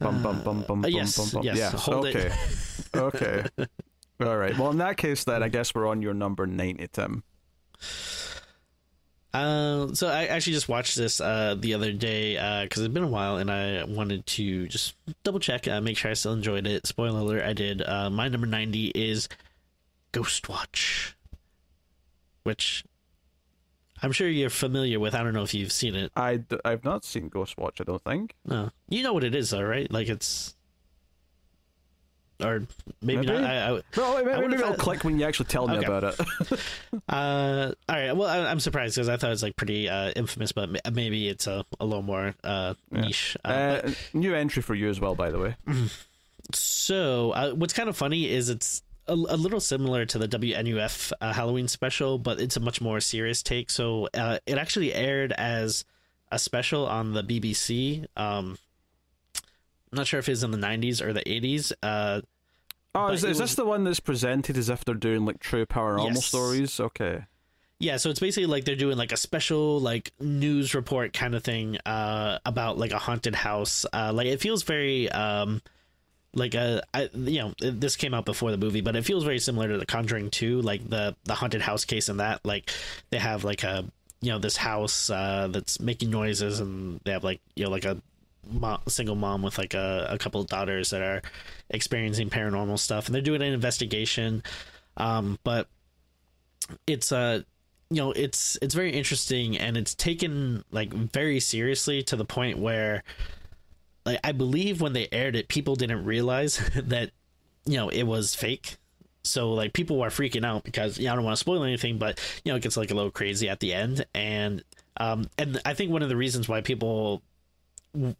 Bum, bum, bum, bum, Uh, yes, bum, bum. yes, Yes. hold it. okay. okay. All right. Well, in that case, then I guess we're on your number 90, Tim. Uh, so I actually just watched this uh, the other day because it's been a while, and I wanted to just double check, uh, make sure I still enjoyed it. Spoiler alert: I did. Uh, my number ninety is Ghostwatch, which I'm sure you're familiar with. I don't know if you've seen it. I d- I've not seen Ghostwatch. I don't think. No, you know what it is, though, right? Like it's, or maybe, Maybe. not. I, I, No, maybe, would've maybe it'll click when you actually tell me Okay. about it. Uh, all right. Well, I, I'm surprised because I thought it was like pretty uh, infamous, but maybe it's a, a little more uh, niche. Uh, uh, new entry for you as well, by the way. so, uh, what's kind of funny is it's a, a little similar to the WNUF uh, Halloween special, but it's a much more serious take. So, uh, it actually aired as a special on the BBC. Um, I'm not sure if it's in the 90s or the 80s. Uh, Oh, But is, was- this the one that's presented as if they're doing like true paranormal Yes. stories? Okay. Yeah, so it's basically like they're doing like a special like news report kind of thing uh about like a haunted house. Uh like it feels very um like a I, you know this came out before the movie, but it feels very similar to The Conjuring 2, like the the haunted house case in that like they have like a you know this house uh that's making noises and they have like you know like a mo- single mom with like a, a couple of daughters that are experiencing paranormal stuff and they're doing an investigation. Um but it's uh you know it's it's very interesting and it's taken like very seriously to the point where like i believe when they aired it people didn't realize that you know it was fake. So like people were freaking out because yeah i don't want to spoil anything but you know it gets like a little crazy at the end. And um and i think one of the reasons why people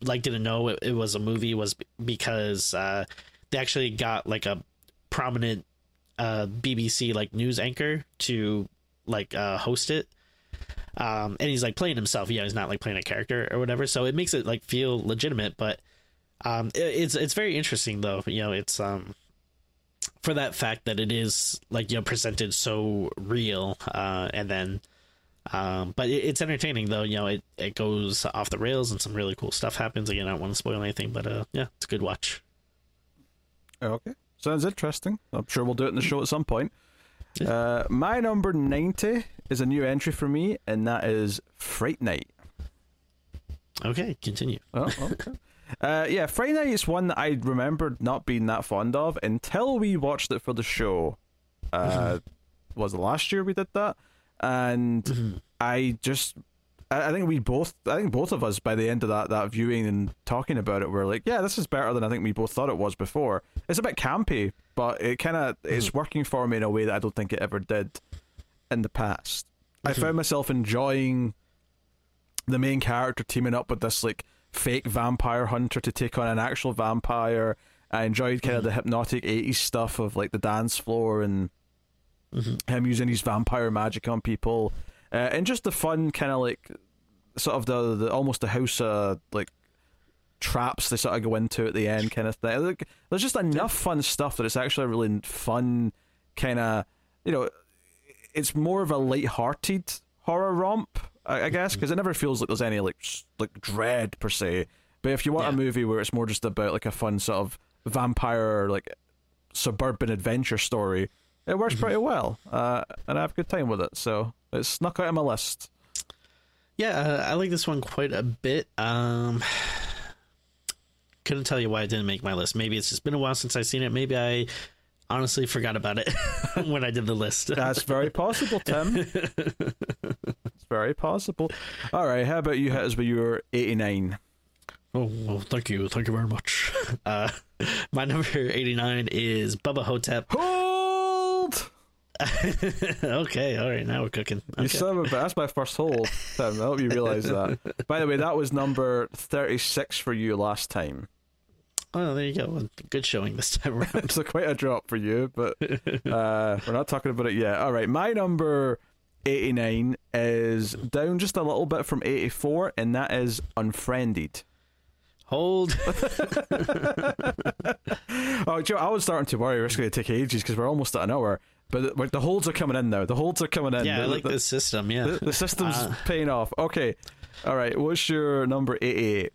like didn't know it, it was a movie was because uh they actually got like a prominent uh bbc like news anchor to like uh host it. Um and he's like playing himself. Yeah he's not like playing a character or whatever. So it makes it like feel legitimate. But um it, it's it's very interesting though. You know it's um for that fact that it is like you know presented so real uh and then um but it, it's entertaining though you know it it goes off the rails and some really cool stuff happens again i don't want to spoil anything but uh yeah it's a good watch Okay. Sounds interesting. I'm sure we'll do it in the show at some point. Uh, my number 90 is a new entry for me, and that is Fright Night. okay continue Oh, okay. uh, yeah, Fright Night is one that I remembered not being that fond of until we watched it for the show. Uh, was it last year we did that? And mm-hmm. I just, I, I think we both, I think both of us by the end of that that viewing and talking about it, were like, yeah, this is better than I think we both thought it was before. It's a bit campy, but it kind of mm-hmm. it's working for me in a way that I don't think it ever did in the past. I found myself enjoying the main character teaming up with this like fake vampire hunter to take on an actual vampire. I enjoyed kind of mm-hmm. the hypnotic 80s stuff of like the dance floor and him using his vampire magic on people. Uh, and just the fun kind of like sort of the, the almost the house uh, like traps they sort of go into at the end kind of thing. Like, there's just enough fun stuff that it's actually a really fun kind of you know it's more of a light-hearted horror romp, I, I guess, because it never feels like there's any like like dread per se. But if you want a movie where it's more just about like a fun sort of vampire like suburban adventure story, it works pretty well, uh, and I have a good time with it. So it's snuck out of my list. Yeah, uh, I like this one quite a bit. Um, couldn't tell you why it didn't make my list. Maybe it's just been a while since I've seen it. Maybe I honestly forgot about it when I did the list. That's very possible, Tim. it's very possible. All right, how about you hit us with your 89? oh, well, thank you, thank you very much. Uh, my number eighty-nine is Bubba Ho-Tep. Okay, all right, now we're cooking. You Okay. of a bitch. That's my first hold, Tim. I hope you realise that. By the way, that was number 36 for you last time. Oh, there you go. Well, Good showing this time around. So quite a drop for you, but uh, we're not talking about it yet. All right, my number 89 is down just a little bit from 84, and that is Unfriended. Hold. Oh, Joe, I was starting to worry. It's going to take ages because we're almost at an hour. But the, the holds are coming in now. The holds are coming in. Yeah, I The- like the, this system. Yeah. The, the system's Uh, paying off. Okay. All right. What's your number 88?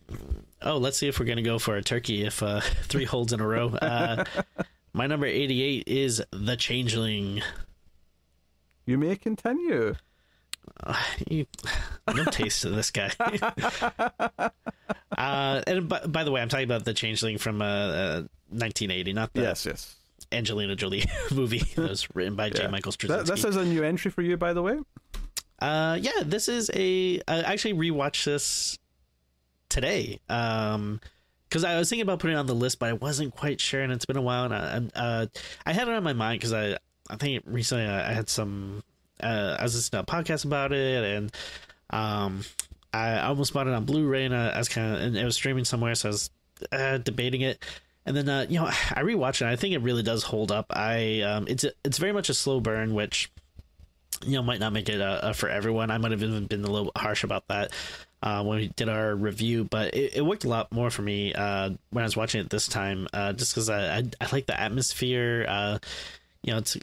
Oh, let's see if we're gonna go for a turkey. If uh, three holds in a row. Uh, my number eighty-eight is the Changeling. You may continue. uh, you, no taste to this guy. uh, and by, by, the way, I'm talking about the Changeling from uh, uh 1980, not the yes, yes. Angelina Jolie movie that was written by J. Michael Straczynski. This is a new entry for you, by the way. Uh, yeah, this is a. I actually rewatched this today. Um, because I was thinking about putting it on the list, but I wasn't quite sure, and it's been a while, and I, uh, I had it on my mind because I, I think recently I, had some, uh, I was listening to a podcast about it, and um, I almost bought it on Blu-ray, and I was kind of, and it was streaming somewhere, so I was uh, debating it, and then uh, you know I rewatched it. I think it really does hold up. I um, it's a, it's very much a slow burn, which you know might not make it uh, for everyone. I might have even been a little harsh about that uh, when we did our review, but it, it worked a lot more for me uh, when I was watching it this time, uh, just because I, I, I like the atmosphere. Uh, you know, it's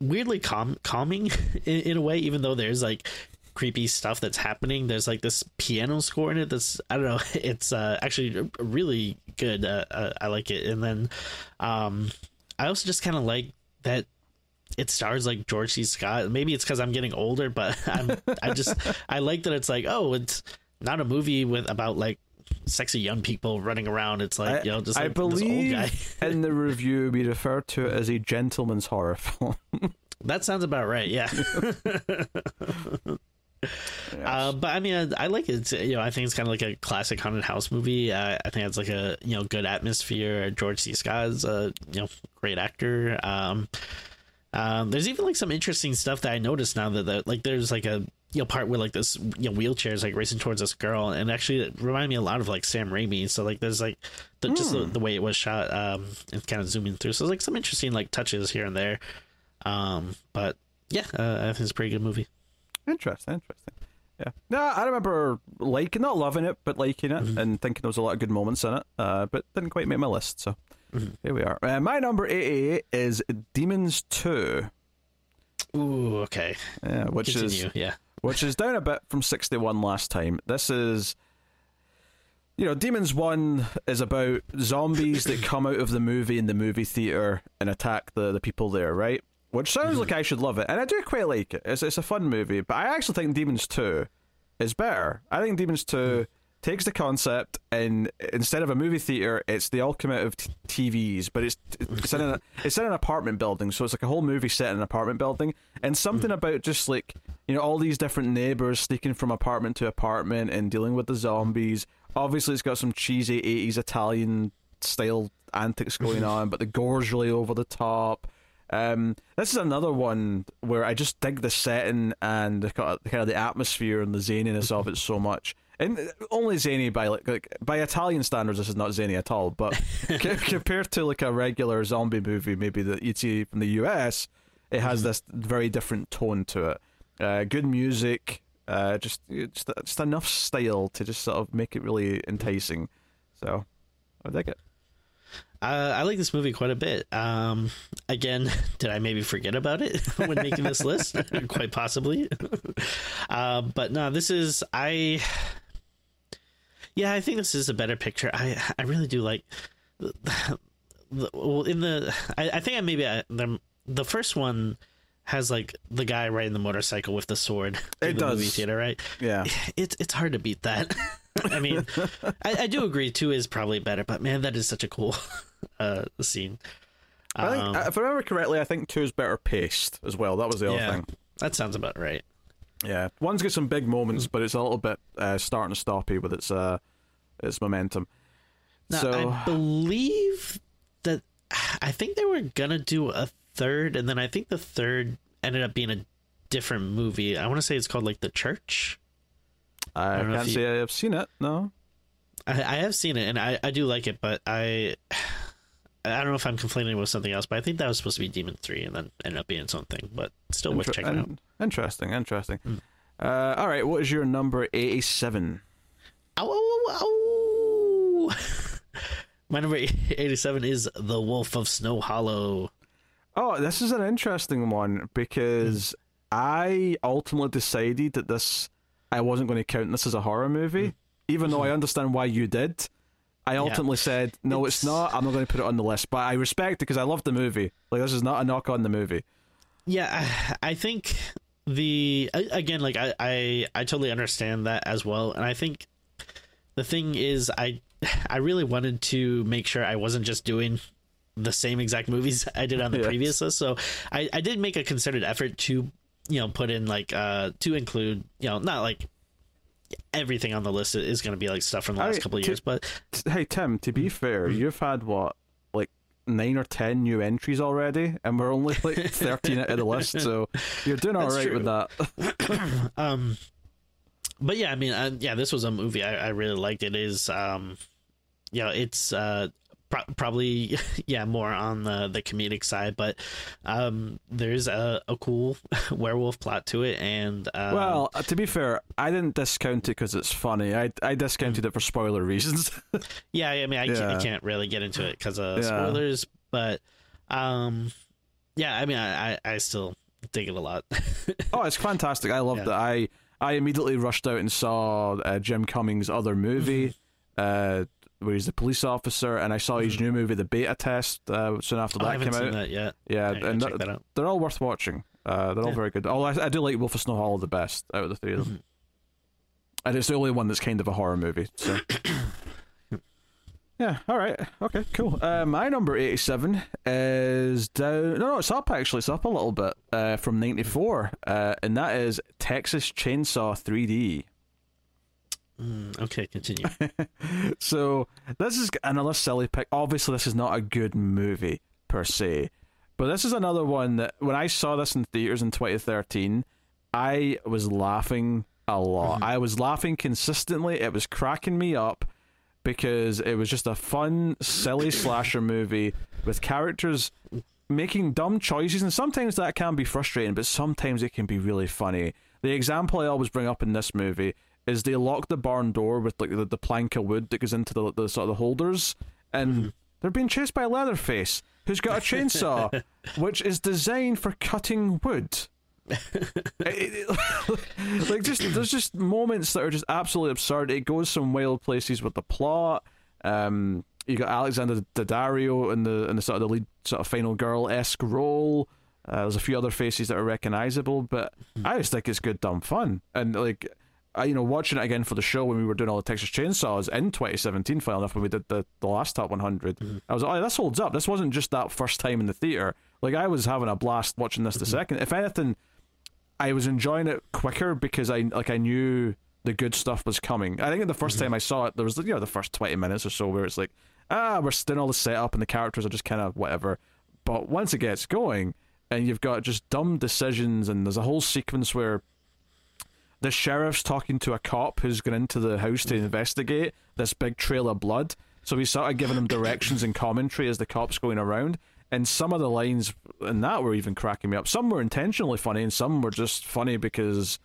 weirdly calm calming in, in, a way, even though there's like creepy stuff that's happening. There's like this piano score in it that's I don't know. It's uh, actually really good. Uh, I like it, and then um, I also just kind of like that it stars like George C. Scott. Maybe it's because I'm getting older, but I'm I just I like that it's like oh it's not a movie with about like sexy young people running around. It's like I, you know just like I believe in the review we referred to it as a gentleman's horror film. that sounds about right. Yeah. Uh, but I mean, I, I, like it. You know, I think it's kind of like a classic haunted house movie. Uh, I think it's like a you know good atmosphere. George C. Scott is a you know great actor. Um, um, there's even like some interesting stuff that I noticed now that, that like there's like a you know part where like this you know wheelchair is like racing towards this girl, and actually it reminded me a lot of like Sam Raimi. So like there's like the, mm. just the, hmm. the, way it was shot um, and kind of zooming through. So there's like some interesting like touches here and there. Um, but yeah, uh, I think it's a pretty good movie. Interesting, interesting. Yeah, no, I remember liking, not loving it, but liking it mm-hmm. and thinking there was a lot of good moments in it. Uh, but didn't quite make my list. So Mm-hmm. Here we are. Uh, my number 88 is Demons 2. Ooh, okay. Yeah, which Continue, is yeah. which is down a bit from 61 last time. This is you know, Demons 1 is about zombies that come out of the movie in the movie theater and attack the, the people there, right? Which sounds mm-hmm. like I should love it. And I do quite like it. It's, it's a fun movie. But I actually think Demons 2 is better. I think Demons 2 mm-hmm takes the concept and instead of a movie theater, it's the ultimate of t- TVs, but it's it's in a, it's in an apartment building, so it's like a whole movie set in an apartment building, and something about just like you know all these different neighbors sneaking from apartment to apartment and dealing with the zombies. Obviously, it's got some cheesy '80s Italian style antics going on, but the gore's really over the top. Um, this is another one where I just dig the setting and the kind of the atmosphere and the zaniness of it so much and only zany by like, like by Italian standards, this is not zany at all. But compared to like a regular zombie movie, maybe that you'd see from the US, it has mm-hmm. this very different tone to it. Uh, good music, uh, just just just enough style to just sort of make it really enticing. So I like it. Uh, I like this movie quite a bit. Um, again, did I maybe forget about it when making this list? quite possibly. uh, but no, this is I yeah, I think this is a better picture. I I really do like. The, the, well, in the I, I think I maybe I, the the first one has like the guy riding the motorcycle with the sword. It the does. Movie theater, right? Yeah. It's it's hard to beat that. I mean, I, I, do agree two is probably better, but man, that is such a cool uh, scene. I think, um, if I remember correctly, I think two is better paced as well. That was the other yeah, thing. That sounds about right. Yeah, one's got some big moments, but it's a little bit uh, starting to stoppy with its uh, its momentum. Now, so I believe that I think they were gonna do a third, and then I think the third ended up being a different movie. I want to say it's called like The Church. I, I can't say I've seen it. No, I, I have seen it, and I, I do like it, but I I don't know if I'm complaining with something else, but I think that was supposed to be Demon Three, and then ended up being something. But still Inter- worth checking out. Interesting, interesting. Mm. Uh, all right, what is your number eighty-seven? Ow, ow, ow, My number eighty-seven is The Wolf of Snow Hollow. Oh, this is an interesting one because mm. I ultimately decided that this I wasn't going to count this as a horror movie, mm. even though I understand why you did. I ultimately yeah. said, no, it's... it's... not. I'm not going to put it on the list. But I respect it because I love the movie. Like, this is not a knock on the movie. Yeah, I, I think the again, like I, I I totally understand that as well, and I think the thing is, I I really wanted to make sure I wasn't just doing the same exact movies I did on the Yes. previous list. So I, I did make a concerted effort to, you know, put in like uh to include, you know, not like everything on the list is going to be like stuff from the last I- couple of years, but Hey Tim, to be fair, you've had what like nine or ten new entries already, and we're only like thirteen out of the list, so you're doing all That's right true. with that. um but yeah i mean uh, yeah this was a movie I, I really liked it is um you know it's uh pro- probably yeah more on the the comedic side but um there's a, a cool werewolf plot to it and um, well, uh, to be fair, I didn't discount it because it's funny. I I discounted it for spoiler reasons. yeah i mean i, can't, I can't really get into it because of Yeah. spoilers but um yeah i mean i i, I still dig it a lot oh, it's fantastic. I loved Yeah. it. I I immediately rushed out and saw uh, Jim Cummings' other movie, uh, where he's the police officer, and I saw his new movie, The Beta Test, uh, soon after i that haven't came seen out. that yet Yeah, gotta and that out. they're all worth watching. Uh, they're all very good. Oh, I, I do like Wolf of Snow Hollow the best out of the three of them, Mm-hmm. and it's the only one that's kind of a horror movie. So. Yeah, all right. Okay, cool. Uh, my number 87 is down. No, no, it's up actually. It's up a little bit uh, from 94. Uh, and that is Texas Chainsaw 3D. Mm, okay continue So, this is another silly pick. Obviously, this is not a good movie per se. But this is another one that when I saw this in theaters in 2013, I was laughing a lot. I was laughing consistently. It was cracking me up because it was just a fun, silly slasher movie with characters making dumb choices, and sometimes that can be frustrating, but sometimes it can be really funny. The example I always bring up in this movie is they lock the barn door with like the, the plank of wood that goes into the, the sort of the holders, and they're being chased by Leatherface, who's got a chainsaw, which is designed for cutting wood. It- it- like just there's just moments that are just absolutely absurd. It goes some wild places with the plot. Um, you got Alexandra Daddario in the in the sort of the lead sort of final girl esque role. Uh, there's a few other faces that are recognizable, but I just think it's good dumb fun. And like, I you know watching it again for the show when we were doing all the Texas Chainsaws in 2017, final enough when we did the the last top 100, mm-hmm. I was like, oh, this holds up. This wasn't just that first time in the theater. Like I was having a blast watching this the mm-hmm. second. If anything, I was enjoying it quicker because I like I knew the good stuff was coming. I think the 1st mm-hmm. time I saw it, there was you know the first twenty minutes or so where it's like, ah, we're still all the setup and the characters are just kind of whatever. But once it gets going, and you've got just dumb decisions, and there's a whole sequence where the sheriff's talking to a cop who's gone into the house to investigate this big trail of blood. So he's sort of giving him directions and commentary as the cop's going around. And some of the lines in that were even cracking me up. Some were intentionally funny, and some were just funny because,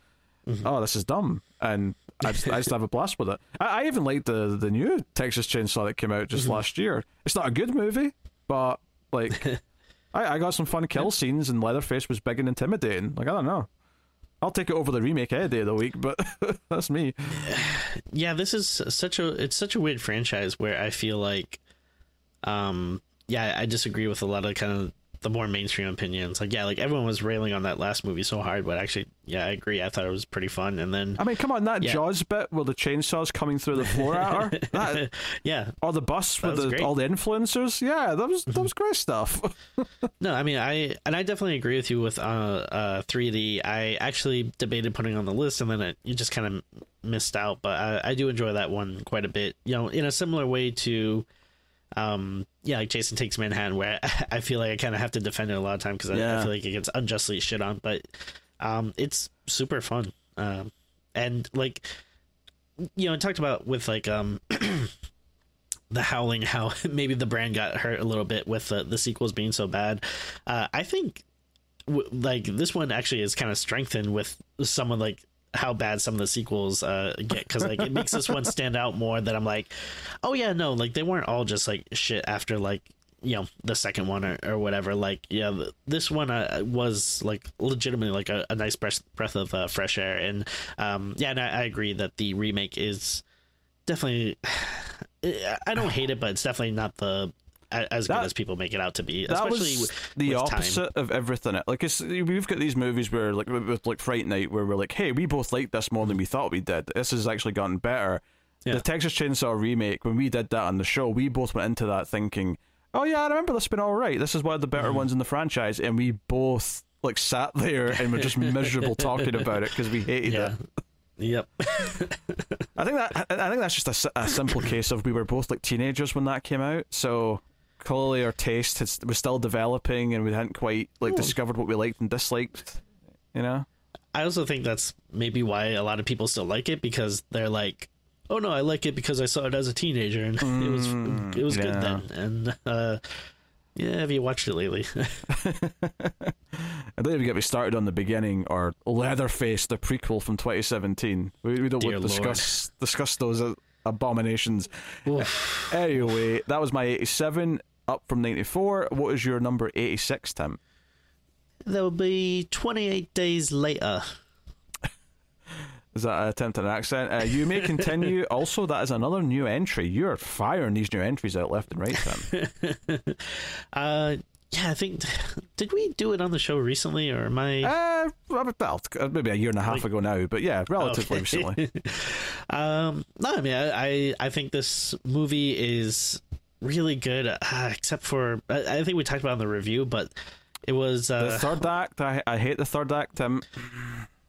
mm-hmm. oh, this is dumb. And I just, I just have a blast with it. I, I even liked the the new Texas Chainsaw that came out just mm-hmm. last year. It's not a good movie, but like, I, I got some fun kill scenes, and Leatherface was big and intimidating. Like I don't know. I'll take it over the remake any day of the week, but that's me. yeah this is such a it's such a weird franchise where i feel like um yeah i disagree with a lot of kind of the more mainstream opinions like yeah like everyone was railing on that last movie so hard but actually yeah i agree i thought it was pretty fun and then I mean, come on, that Yeah. Jaws bit where the chainsaws coming through the floor at her, that, yeah or the bus with the. Mm-hmm. all the influencers, yeah, that was that was great stuff. no i mean i and i definitely agree with you with uh uh 3d i actually debated putting on the list and then it, you just kind of missed out but I, I do enjoy that one quite a bit you know in a similar way to um yeah like jason takes manhattan where i feel like i kind of have to defend it a lot of time because I, I feel like it gets unjustly shit on but um it's super fun. Um and like you know I talked about with like um the howling how maybe the brand got hurt a little bit with the, the sequels being so bad. Uh i think w- like this one actually is kind of strengthened with some of like how bad some of the sequels uh get because like it makes this one stand out more that i'm like oh yeah no like they weren't all just like shit after like you know the second one or, or whatever. Like yeah th- this one uh, was like legitimately like a, a nice breath breath of uh, fresh air. And um yeah and I, I agree that the remake is definitely i don't hate it but it's definitely not the as That- good as people make it out to be. that Especially was with, the with time. opposite of everything. Like it's, we've got these movies where, like with, like Fright Night, where we're like, "Hey, we both liked this more than we thought we did. This has actually gotten better." Yeah. The Texas Chainsaw remake, when we did that on the show, we both went into that thinking, "Oh yeah, I remember this being all right. This is one of the better mm-hmm. ones in the franchise," and we both like sat there and were just miserable talking about it because we hated Yeah. it. Yep. I think that I I think that's just a simple case of we were both like teenagers when that came out, so clearly our taste has, was still developing and we hadn't quite like Ooh. discovered what we liked and disliked. You know, I also think that's maybe why a lot of people still like it because they're like, "Oh no, I like it because I saw it as a teenager and it was it was good then." And uh, yeah, have you watched it lately? I don't even get me started on the beginning or Leatherface, the prequel from 2017. We, we don't Dear want to discuss discuss those uh, abominations. Anyway, that was my 87 up from 94. What is your number 86, Tim? there will be 28 days later. Is that an attempt at an accent? Uh, you may continue. also, that is another new entry. You're firing these new entries out left and right, Tim. Uh, yeah, I think did we do it on the show recently or am I? uh, well, maybe a year and a half ago now, but yeah, relatively Okay. recently. um, no, I mean, I, I I think this movie is really good, uh, except for I, I think we talked about in the review, but it was uh, The third act, I, I hate the third act, Tim.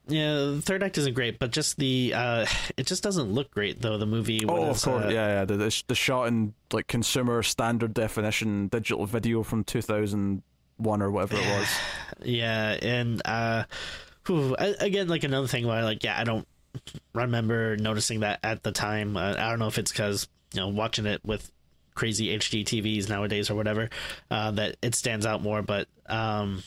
Yeah, the third act isn't great, but just the uh it just doesn't look great though. The movie. Oh, of course, uh, yeah, yeah. The, the the shot in like consumer standard definition digital video from two thousand one or whatever it was. yeah, and uh, whew, again, like another thing where like yeah, I don't remember noticing that at the time. Uh, I don't know if it's because you know watching it with crazy HD TVs nowadays or whatever uh, that it stands out more, but um.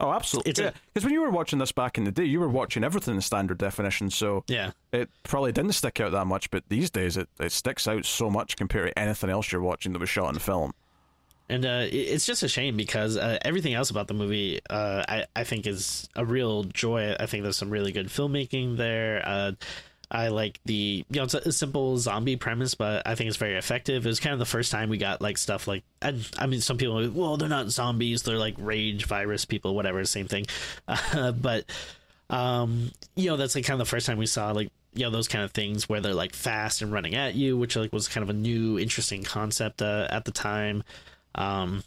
Oh, absolutely. A- yeah, because when you were watching this back in the day, you were watching everything in standard definition, so Yeah, it probably didn't stick out that much. But these days, it, it sticks out so much compared to anything else you're watching that was shot in film. and uh, it's just a shame because uh, everything else about the movie, uh, I I think is a real joy. I think there's some really good filmmaking there. I like the you know it's a, simple zombie premise, but I think it's very effective. It was kind of the first time we got like stuff like and I mean some people are like, well they're not zombies, they're like rage virus people, whatever, same thing. Uh, but um, you know that's like kind of the first time we saw like you know those kind of things where they're like fast and running at you, which like was kind of a new interesting concept uh, at the time. Um,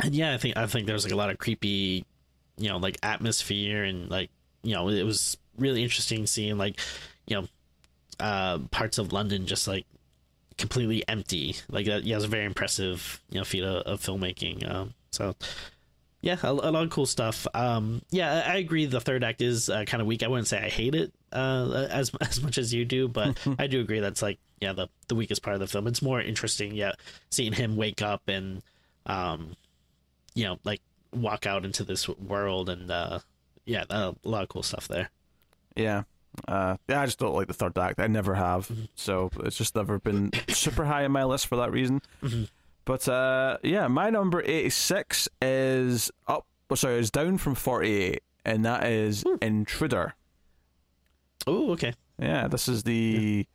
and yeah, I think I think there was like a lot of creepy, you know, like atmosphere and like you know it was really interesting seeing like you know uh parts of London just like completely empty. Like that, yeah, it was a very impressive you know feat of, of filmmaking. Um, so yeah, a, a lot of cool stuff. Um, yeah, I I agree. The third act is uh, kind of weak. I wouldn't say I hate it uh, as as much as you do, but I do agree that's like yeah the the weakest part of the film. It's more interesting, yeah, seeing him wake up and um, you know, like walk out into this world and uh, yeah, a lot of cool stuff there. Yeah. Uh, yeah, I just don't like the third act. I never have, so it's just never been super high on my list for that reason. But uh, yeah, my number eighty-six is up. oh, Sorry, is down from forty-eight, and that is Intruder. Oh, okay. Yeah, this is the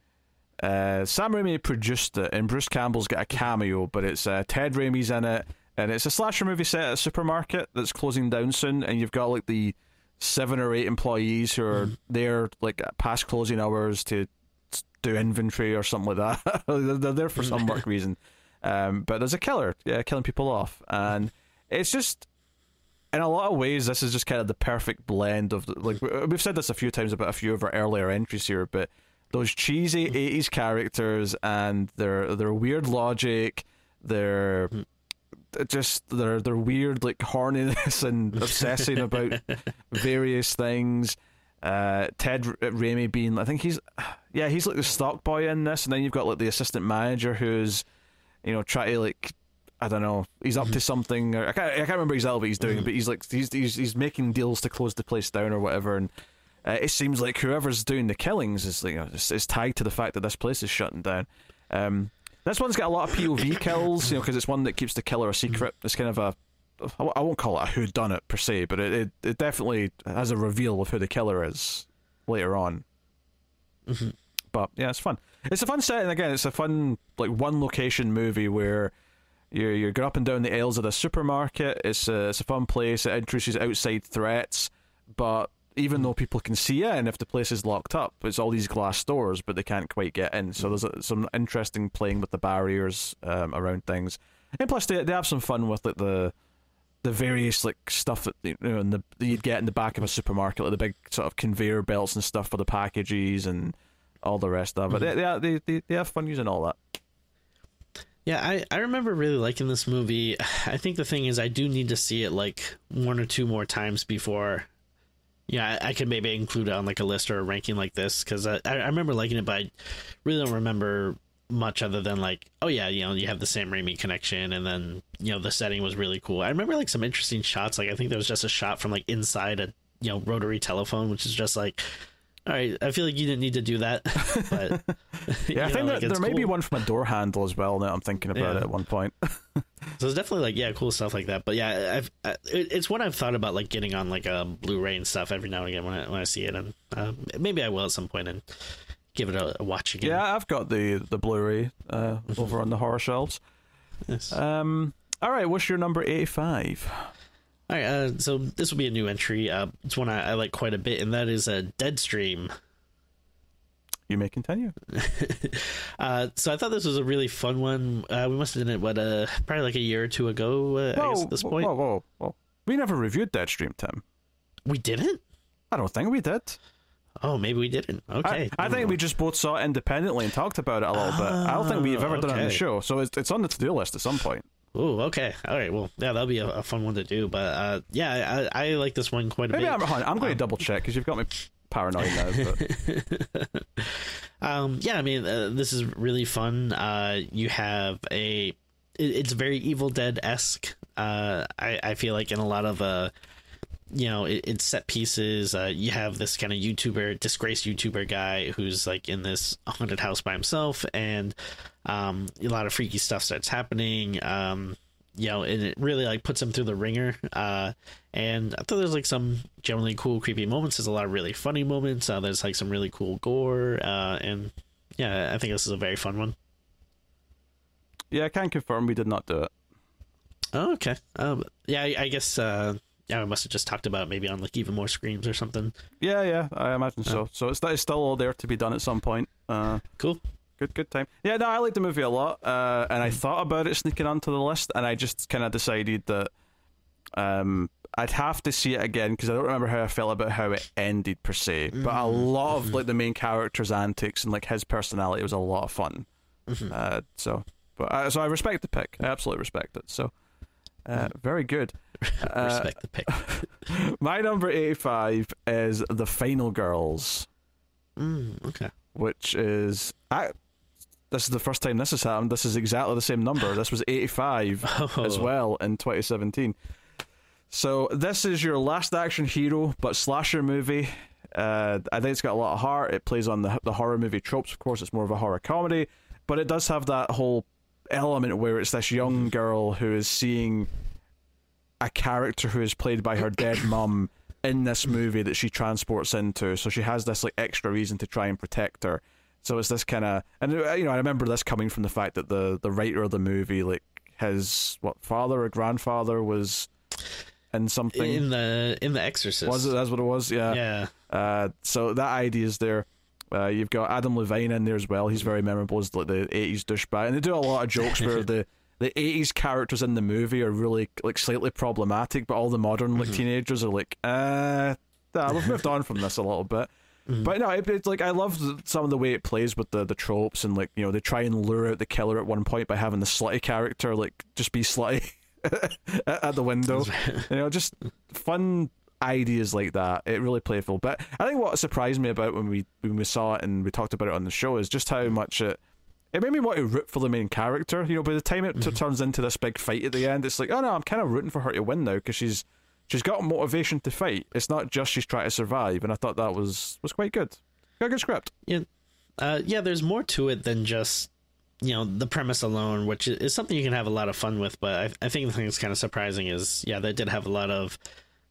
uh, Sam Raimi produced it, and Bruce Campbell's got a cameo, but it's uh, Ted Raimi's in it, and it's a slasher movie set at a supermarket that's closing down soon, and you've got like the seven or eight employees who are mm-hmm. there like past closing hours to do inventory or something like that. they're, there for some work mm-hmm. reason, um, but there's a killer, yeah, killing people off, and it's just in a lot of ways, this is just kind of the perfect blend of like we- we've said this a few times about a few of our earlier entries here, but those cheesy mm-hmm. '80s characters and their their weird logic, their just their their weird like horniness and obsessing about various things. Uh, Ted R- Raimi being, I think he's, yeah, he's like the stock boy in this, and then you've got like the assistant manager who's, you know, try to like I don't know. He's up to something. Or, I can't. I can't remember exactly what he's doing, but he's like he's, he's he's making deals to close the place down or whatever. And uh, it seems like whoever's doing the killings is like you know, is, is tied to the fact that this place is shutting down. Um, this one's got a lot of POV kills, you know, because it's one that keeps the killer a secret. It's kind of a I won't call it a who done it per se, but it, it it definitely has a reveal of who the killer is later on. Mm-hmm. But yeah, it's fun. It's a fun setting. Again, it's a fun like one location movie where You're you're going up and down the aisles of the supermarket. It's a it's a fun place. It introduces outside threats, but even though people can see in, if the place is locked up, it's all these glass doors, but they can't quite get in. So there's a, some interesting playing with the barriers um, around things, and plus they they have some fun with like the the various like stuff that you know in the that you'd get in the back of a supermarket, like the big sort of conveyor belts and stuff for the packages and all the rest of it. They, they they they they have fun using all that. Yeah, I, I remember really liking this movie. I think the thing is, I do need to see it like one or two more times before. Yeah, I, could maybe include it on like a list or a ranking like this because I, I remember liking it, but I really don't remember much other than like, oh yeah, you know, you have the Sam Raimi connection, and then you know the setting was really cool. I remember like some interesting shots. Like I think there was just a shot from like inside a you know rotary telephone, which is just like all right, I feel like you didn't need to do that. But yeah, I think know, there may cool. be one from a door handle as well. Now I'm thinking about Yeah. it at one point. So it's definitely like yeah, cool stuff like that. But yeah, I've I, it, it's what I've thought about like getting on like a Blu-ray and stuff every now and again when I when I see it, and uh, maybe I will at some point and give it a, a watch again. yeah, I've got the the Blu-ray uh, over on the horror shelves. Yes. Um, all right, what's your number eighty-five? All right, uh, so this will be a new entry. Uh, it's one I, I like quite a bit, and that is a Deadstream. You may continue. Uh, so I thought this was a really fun one. Uh, we must have done it what uh, probably like a year or two ago. Uh, I guess at this point whoa, whoa, whoa! We never reviewed Deadstream, Tim. we didn't. I don't think we did. Oh, maybe we didn't. Okay, I, I think we just both saw it independently and talked about it a little bit. I don't think we've ever done it on the show, so it's, it's on the to-do list at some point. Oh, okay. All right. Well, yeah, that'll be a, a fun one to do. But uh, yeah, I, I like this one quite a Maybe bit. I'm, on, I'm going to double check because you've got me paranoid now. But Um, yeah, I mean, uh, this is really fun. Uh, you have a, it, it's very Evil Dead esque. Uh, I, I feel like in a lot of uh, you know, it, it's set pieces. Uh, you have this kind of YouTuber, disgraced YouTuber guy who's like in this haunted house by himself, and um, a lot of freaky stuff starts happening. Um, you know, and it really like puts him through the ringer. Uh, and I thought there's like some generally cool, creepy moments. There's a lot of really funny moments. Uh, there's like some really cool gore. Uh, and yeah, I think this is a very fun one. yeah, I can confirm we did not do it. Oh, okay. Um, yeah, I, I guess. Uh, yeah, we must have just talked about maybe on like even more screams or something. Yeah, yeah, I imagine so. So it's, it's still all there to be done at some point. Uh, Cool. Good, good time. Yeah, no, I like the movie a lot, uh, and I thought about it sneaking onto the list, and I just kind of decided that um, I'd have to see it again because I don't remember how I felt about how it ended per se. But a lot of like the main character's antics and like his personality was a lot of fun. Uh, so, but uh, so I respect the pick. I absolutely respect it. So, uh, very good. Uh, Respect the pick. my number eighty-five is the Final Girls. Mm, okay. which is I. This is the first time this has happened. This is exactly the same number. This was 85 Oh. as well in 2017. So this is your last action hero, but slasher movie. Uh, I think it's got a lot of heart. It plays on the the horror movie tropes. Of course, it's more of a horror comedy, but it does have that whole element where it's this young girl who is seeing a character who is played by her dead mum in this movie that she transports into. So she has this like extra reason to try and protect her. So it's this kind of, and uh, you know, I remember this coming from the fact that the the writer of the movie, like his what father or grandfather was in something. In the in the Exorcist. was it? That's what it was. Yeah. Yeah. Uh, so that idea is there. Uh, you've got Adam Levine in there as well. He's very memorable as like the '80s douchebag, and they do a lot of jokes where the the '80s characters in the movie are really like slightly problematic, but all the modern like teenagers are like, uh, nah, we've moved on from this a little bit. Mm-hmm. But no, it, it's like I love some of the way it plays with the the tropes, and like you know they try and lure out the killer at one point by having the slutty character like just be slutty at, at the window. you know, just fun ideas like that. It really playful. But I think what surprised me about when we when we saw it and we talked about it on the show is just how mm-hmm. much it it made me want to root for the main character. You know, by the time it t- mm-hmm. turns into this big fight at the end, it's like, oh no, I'm kind of rooting for her to win now because she's she's got motivation to fight. It's not just she's trying to survive, and I thought that was was quite good. Got a good script. Yeah. Uh, yeah, there's more to it than just you know the premise alone, which is something you can have a lot of fun with. But I, I think the thing that's kind of surprising is, yeah, they did have a lot of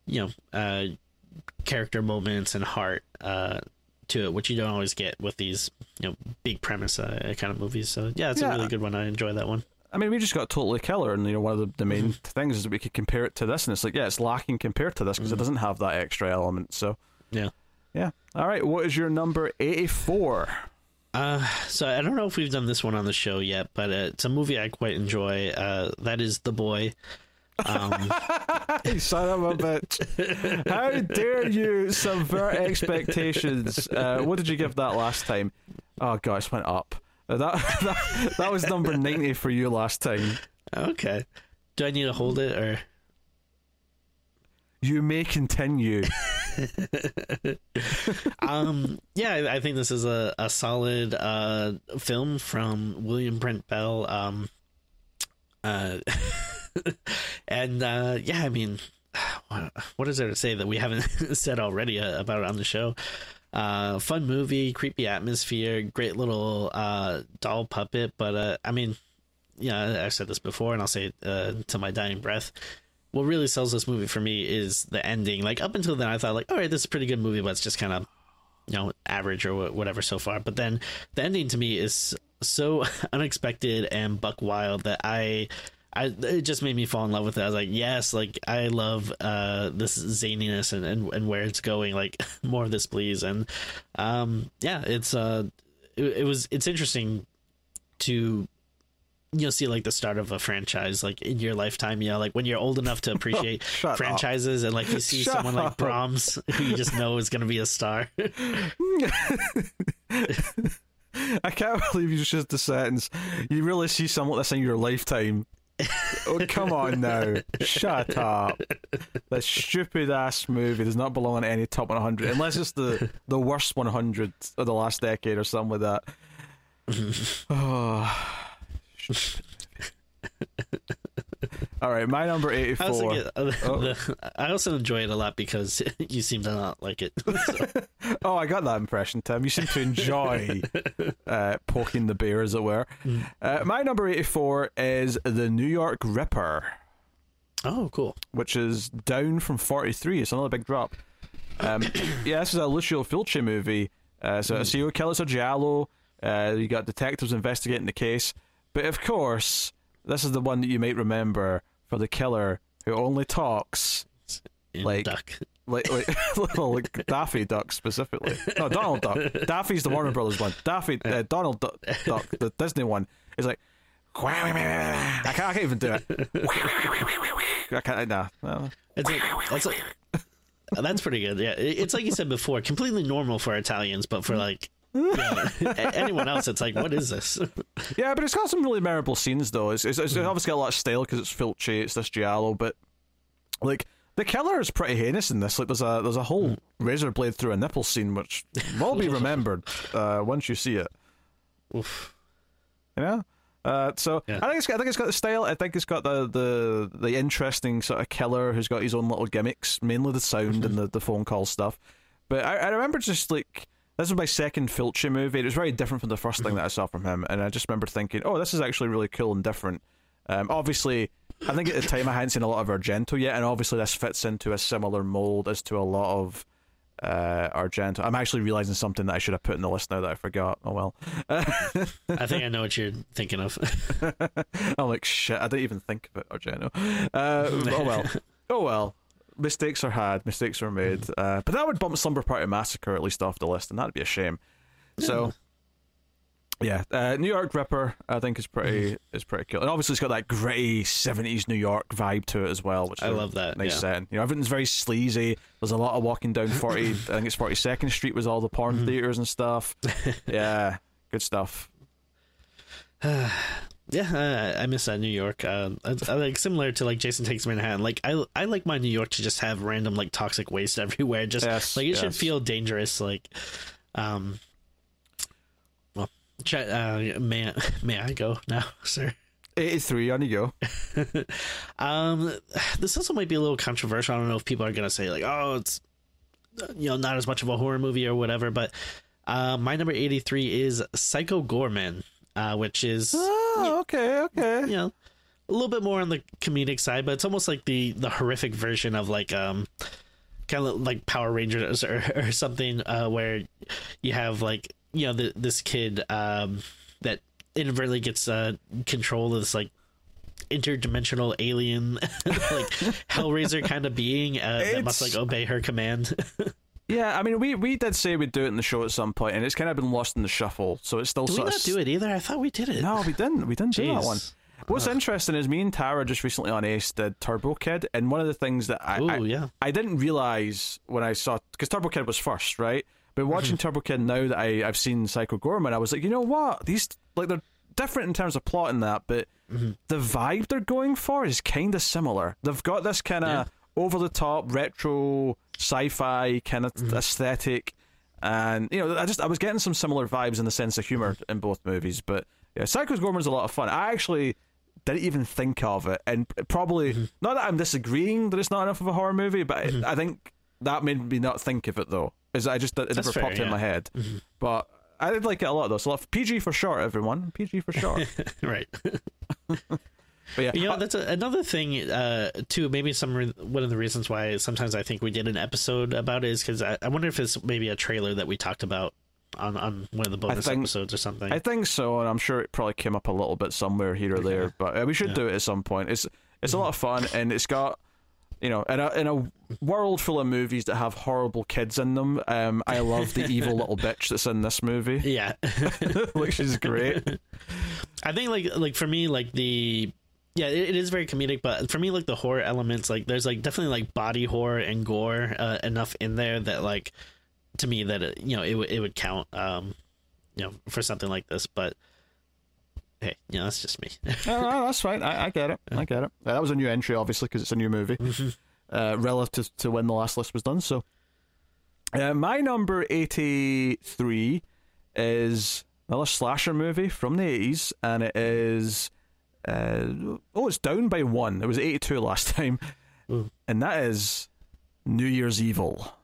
you know uh, character moments and heart uh, to it, which you don't always get with these you know big premise uh, kind of movies. So yeah, it's Yeah. a really good one. I enjoy that one. I mean, we just got Totally Killer, and you know, one of the, the main things is that we could compare it to this, and it's like, yeah, it's lacking compared to this because it doesn't have that extra element. So, Yeah. yeah. All right, what is your number eighty-four? Uh, so I don't know if we've done this one on the show yet, but uh, it's a movie I quite enjoy. Uh, that is The Boy. Um, son of a bitch! How dare you subvert expectations? Uh, what did you give that last time? Oh gosh, went up. That, that that was number ninety for you last time. okay. Do I need to hold it or? You may continue. um yeah I, think this is a, a solid uh film from william brent bell um uh and uh yeah i mean what, what is there to say that we haven't said already uh, about it on the show uh fun movie creepy atmosphere great little uh doll puppet but uh i mean yeah i've said this before and i'll say it uh, to my dying breath what really sells this movie for me is the ending. Like up until then, I thought like, all right, this is a pretty good movie, but it's just kind of, you know, average or whatever so far. But then the ending to me is so unexpected and buck wild that I. I, it just made me fall in love with it. I was like, yes, like I love uh, this zaniness and, and, and where it's going. Like more of this, please. And um, yeah, it's uh, it, it was it's interesting to you'll see like the start of a franchise like in your lifetime you know like when you're old enough to appreciate Shut up. franchises and like you see Shut someone like. Brahms who you just know is going to be a star I can't believe you just the sentence. You really see someone that's in your lifetime. Oh come on now! Shut up! That stupid ass movie does not belong on any top 100 unless it's the the worst 100 of the last decade or something like that. oh. All right, my number I 84. get, uh, Oh. I also enjoy it a lot because you seem to not like it So, Oh, I got that impression, Tim. You seem to enjoy uh, poking the bear, as it were. Uh, my number 84 is The New York Ripper, oh cool which is down from 43. It's another big drop. Um, yeah, this is a Lucio Fulci movie. Uh, so, a serial killer's a giallo. Uh, you got detectives investigating the case. But of course, this is the one that you might remember for the killer who only talks Like- duck like like, well, like Daffy Duck specifically. No, Donald Duck. Daffy's the Warner Brothers one. Daffy, uh, Donald Duck, Duck, the Disney one, is like. I can't, I can't even do it. I can't. Nah. Uh, It's like, that's like, that's pretty good. Yeah, it's like you said before, completely normal for Italians, but for like yeah, anyone else, it's like, what is this? Yeah, but it's got some really memorable scenes though. It's, it's, it's obviously got a lot of style because it's Fulci, it's this giallo, but like the killer is pretty heinous in this. Like there's a there's a whole razor blade through a nipple scene which will be remembered uh, once you see it. Oof. You know. Uh, so Yeah. I think it's got, I think it's got the style. I think it's got the, the the interesting sort of killer who's got his own little gimmicks, mainly the sound and the, the phone call stuff. But I, I remember just like this was my second Fulci movie. It was very different from the first thing that I saw from him, and I just remember thinking, oh, this is actually really cool and different. Um, obviously, I think at the time I hadn't seen a lot of Argento yet, and obviously this fits into a similar mold as to a lot of uh, Argento. I'm actually realizing something that I should have put in the list now that I forgot. Oh well. I think I know what you're thinking of. I'm like, shit, I didn't even think about Argento. Uh, oh well. Oh well. Mistakes are had, mistakes are made. Uh, but that would bump Slumber Party Massacre at least off the list, and that'd be a shame. So, yeah, uh, New York Ripper, I think is pretty is pretty cool. And obviously, it's got that gritty '70s New York vibe to it as well, which I love that, Nice yeah. setting. You know, everything's very sleazy. There's a lot of walking down 40. I think it's 42nd Street was all the porn Mm-hmm. theaters and stuff. Yeah, good stuff. Yeah, I, I miss that New York. Uh, I, I like similar to like Jason Takes Manhattan. Like I, I like my New York to just have random like toxic waste everywhere. Just Yes, like it should feel dangerous. Like, um, well, uh, may I, may I go now, sir? 83, on you go. Um, this also might be a little controversial. I don't know if people are gonna say like, oh, it's you know not as much of a horror movie or whatever. But uh, my number eighty three is Psycho Goreman, uh, which is Oh, okay, okay. you know a little bit more on the comedic side, but it's almost like the the horrific version of like um kind of like Power Rangers or, or something uh, where you have like you know the, this kid um that inadvertently gets uh control of this like interdimensional alien, like Hellraiser kind of being uh, that must like obey her command. Yeah, I mean, we, we did say we'd do it in the show at some point, and it's kind of been lost in the shuffle. So it's still Did we not of do it either? I thought we did it. No, we didn't. We didn't do that one. What's interesting is me and Tara just recently on Ace did Turbo Kid, and one of the things that I Ooh, I, yeah. I didn't realize when I saw because Turbo Kid was first, right? But mm-hmm. watching Turbo Kid now that I I've seen Psycho Goreman, I was like, you know what? These like they're different in terms of plot and that, but mm-hmm. the vibe they're going for is kind of similar. They've got this kind of over the top retro sci-fi kind of mm-hmm. aesthetic. And you know i just i was getting some similar vibes in the sense of humor mm-hmm. in both movies but yeah psycho's goreman's a lot of fun. I actually didn't even think of it and probably mm-hmm. not that i'm disagreeing that it's not enough of a horror movie but I, I think that made me not think of it though. Is i just it That's never fair, popped in my head. But i did like it a lot though. So pg for short everyone. Pg for short. Right. but yeah You know, that's a, another thing uh, too. Maybe some re- one of the reasons why sometimes I think we did an episode about it is because I, I wonder if it's maybe a trailer that we talked about on on one of the bonus think- episodes or something. I think so, and I'm sure it probably came up a little bit somewhere here or there. But uh, we should do it at some point. It's it's a lot of fun, and it's got you know in a in a world full of movies that have horrible kids in them. Um, I love the evil little bitch that's in this movie. yeah, like she's great. I think like like for me like the yeah it, it is very comedic, but for me like the horror elements like there's like definitely like body horror and gore uh, enough in there that like to me that it, you know it would it would count um you know for something like this, but. Hey, you know, that's just me. no, no, that's fine. I, I get it. I get it. Uh, that was a new entry, obviously, because it's a new movie uh, relative to when the last list was done. So, uh, my number eighty-three is another slasher movie from the eighties, and it is uh, oh, it's down by one. It was eighty-two last time, Ooh. and that is New Year's Evil.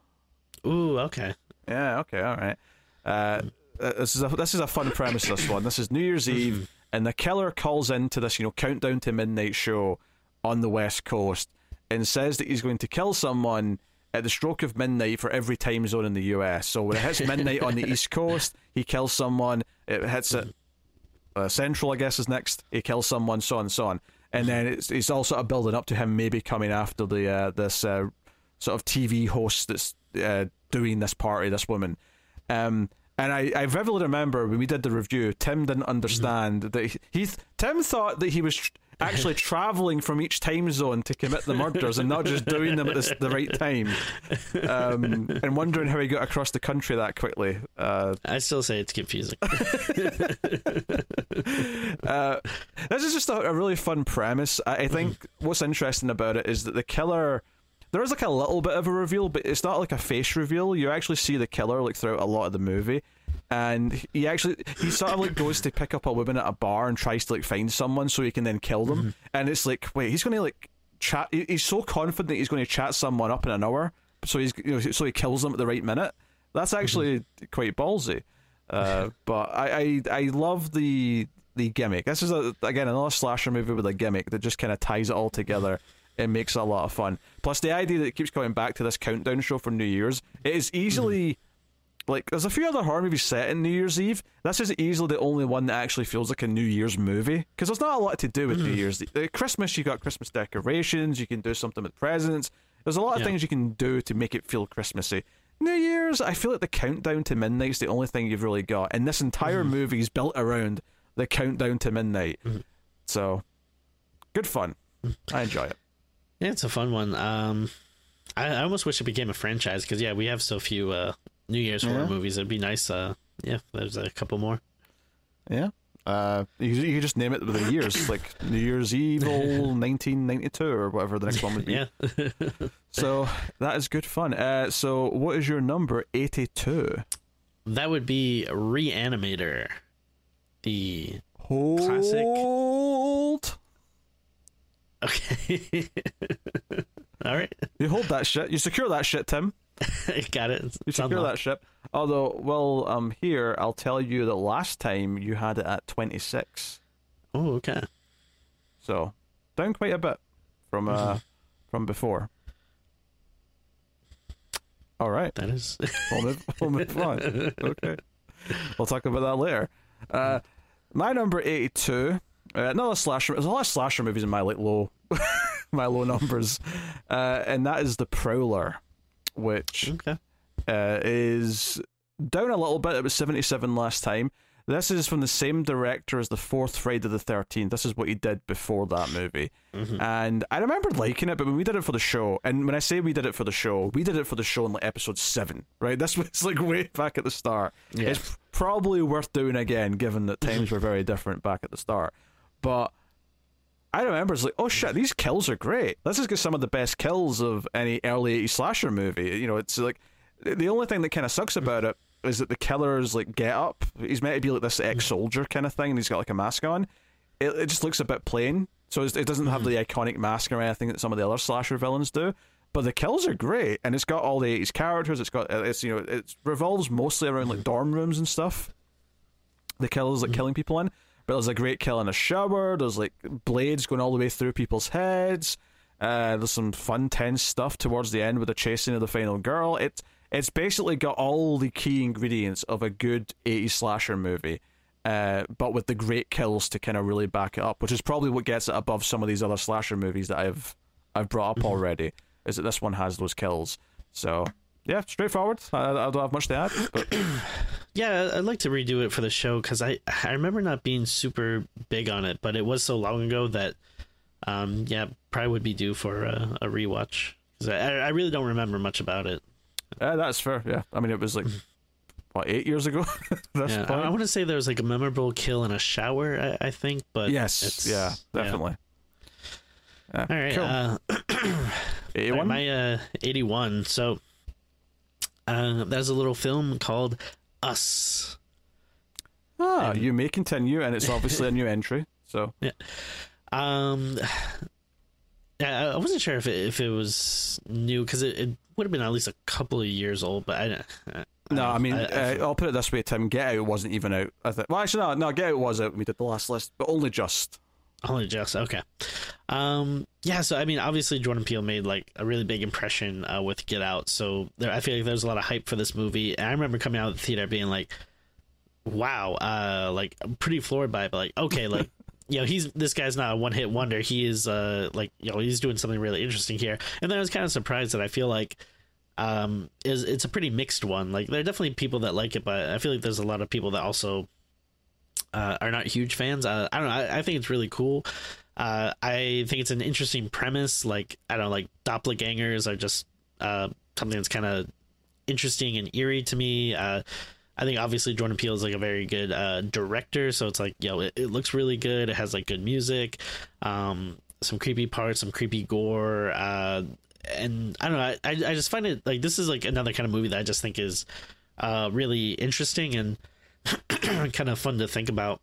Ooh, okay. Yeah. Okay. All right. Uh, uh, this is a this is a fun premise. This one. This is New Year's Eve, and the killer calls into this you know countdown to midnight show on the West Coast and says that he's going to kill someone at the stroke of midnight for every time zone in the U.S. So when it hits midnight on the East Coast, he kills someone. It hits it uh, Central, I guess, is next. He kills someone, so on and so on. And then it's, it's all sort of building up to him maybe coming after the uh, this uh, sort of TV host that's uh, doing this party, this woman. Um, and I, I vividly remember when we did the review, Tim didn't understand that he, he Tim thought that he was actually traveling from each time zone to commit the murders and not just doing them at the, the right time, um, and wondering how he got across the country that quickly. Uh, I still say it's confusing. uh, this is just a, a really fun premise. I, I think what's interesting about it is that the killer. There is like a little bit of a reveal, but it's not like a face reveal. You actually see the killer like throughout a lot of the movie, and he actually he sort of like goes to pick up a woman at a bar and tries to like find someone so he can then kill them. And it's like, wait, he's going to like chat. He's so confident he's going to chat someone up in an hour, so he's you know, so he kills them at the right minute. That's actually quite ballsy. Uh, but I, I I love the the gimmick. This is a, again another slasher movie with a gimmick that just kind of ties it all together and makes it a lot of fun. Plus the idea that it keeps coming back to this countdown show for New Year's, it is easily like there's a few other horror movies set in New Year's Eve. This is easily the only one that actually feels like a New Year's movie because there's not a lot to do with New Year's. Uh, Christmas, you got Christmas decorations. You can do something with presents. There's a lot of Yeah. things you can do to make it feel Christmassy. New Year's, I feel like the countdown to midnight's the only thing you've really got, and this entire movie is built around the countdown to midnight. So, good fun. I enjoy it. Yeah, it's a fun one. Um, I, I almost wish it became a franchise because yeah, we have so few uh, New Year's horror movies. It'd be nice. Uh, yeah, there's a couple more. Yeah. Uh, you, you just name it with the years, like New Year's Evil 1992 or whatever the next one would be. Yeah, So that is good fun. Uh, so what is your number 82? that would be Reanimator. The classic. Hold. okay, all right, You hold that shit. You secure that shit, Tim. got it. You secure that ship. Although, well, um, here I'll tell you that last time you had it at 26, Oh, okay. so down quite a bit from uh from before. All right. That is we'll move, we'll move on. Okay. We'll talk about that later. Uh, my number 82 Uh, another slasher. There's a lot of slasher movies in my like low, my low numbers, uh, and that is the Prowler, which Okay. uh, is down a little bit. It was 77 last time. This is from the same director as the fourth Friday the 13th. This is what he did before that movie. And I remember liking it, but when we did it for the show, and when I say we did it for the show, we did it for the show in like episode seven, right? This was like way back at the start. Yeah. It's probably worth doing again, given that times were very different back at the start. But I remember it's like, oh shit, these kills are great. This is some of the best kills of any early 80s slasher movie. You know, it's like the only thing that kind of sucks about it is that the killer's like get up. He's meant to be like this ex soldier kind of thing, and he's got like a mask on. It, it just looks a bit plain, so it's, it doesn't have mm-hmm. the iconic mask or anything that some of the other slasher villains do. But the kills are great, and it's got all the 80s characters. It's got uh, it's you know it revolves mostly around like mm-hmm. dorm rooms and stuff the kills like mm-hmm. killing people in. But there's a great kill in a shower. There's like blades going all the way through people's heads. Uh, there's some fun, tense stuff towards the end with the chasing of the final girl. It it's basically got all the key ingredients of a good 80s slasher movie, uh, but with the great kills to kind of really back it up, which is probably what gets it above some of these other slasher movies that I've I've brought up already. Is that this one has those kills? So yeah, straightforward. I, I don't have much to add. But Yeah, I'd like to redo it for the show because I I remember not being super big on it, but it was so long ago that um yeah probably would be due for a, a rewatch because I I really don't remember much about it. Uh, that's fair. Yeah, I mean it was like what eight years ago. Yeah, I, I want to say there was like a memorable kill in a shower. I, I think, but yes, it's, yeah, definitely. Yeah. All right, cool. uh, Eighty-one. my uh, eighty-one. So uh, there's a little film called Us. ah, you may continue, and it's obviously a new entry. So Um, yeah, I- I wasn't sure if it, if it was new because it, it would have been at least a couple of years old, but I. I no, I mean, I- I- uh, I'll put it this way, Tim. Get Out wasn't even out. I think. Well, actually, no, no. Get Out was out. when We did the last list, but only just. Only just okay. Um, yeah, so I mean, obviously Jordan Peele made like a really big impression uh, with Get Out, so there, I feel like there's a lot of hype for this movie. And I remember coming out of the theater being like, "Wow!" Uh, like I'm pretty floored by it, but like, okay, like you know, he's this guy's not a one hit wonder. He is uh like you know he's doing something really interesting here. And then I was kind of surprised that I feel like um is it's a pretty mixed one. Like there are definitely people that like it, but I feel like there's a lot of people that also uh, are not huge fans. Uh, I don't know. I, I think it's really cool. Uh, I think it's an interesting premise. Like I don't know, like doppelgangers are just uh, something that's kind of interesting and eerie to me. Uh, I think obviously Jordan Peele is like a very good uh, director, so it's like yo, it, it looks really good. It has like good music, um, some creepy parts, some creepy gore, and I don't know. I I just find it like this is like another kind of movie that I just think is really interesting and kind of fun to think about.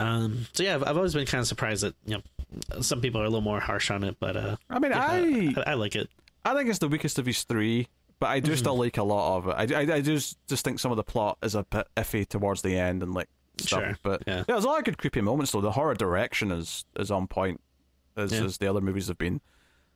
Um, so yeah, I've, I've always been kind of surprised that you know some people are a little more harsh on it, but uh, I mean, yeah, I I, I like it. I think it's the weakest of these three, but I do still like a lot of it. I, I, I just just think some of the plot is a bit iffy towards the end and like stuff. Sure, But yeah. there's a lot of good creepy moments though. The horror direction is is on point as Yeah. as the other movies have been.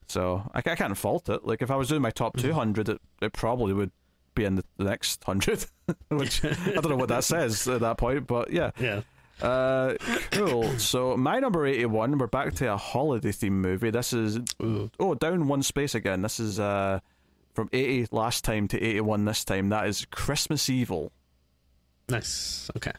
So I, I can't fault it. Like if I was doing my top Mm-hmm. 200, it, it probably would be in the, the next hundred, which I don't know what that says at that point. But yeah, Yeah. uh, cool. So my number eighty-one. We're back to a holiday theme movie. This is Ooh. oh down one space again. This is uh from eighty last time to eighty-one this time. That is Christmas Evil. Nice. Okay.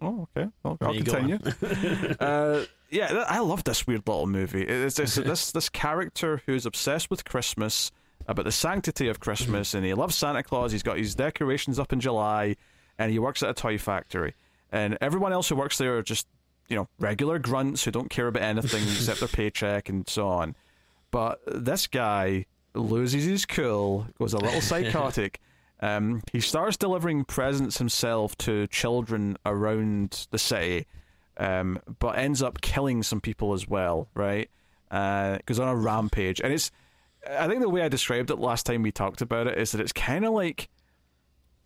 Oh, okay. I'll go continue. uh, yeah, I love this weird little movie. It's, it's this this character who's obsessed with Christmas, about the sanctity of Christmas, and he loves Santa Claus. He's got his decorations up in July, and he works at a toy factory. And everyone else who works there are just you know regular grunts who don't care about anything except their paycheck and so on. But this guy loses his cool, goes a little psychotic. Um, he starts delivering presents himself to children around the city, um, but ends up killing some people as well. Right? Uh, goes on a rampage, and it's. I think the way I described it last time we talked about it is that it's kind of like,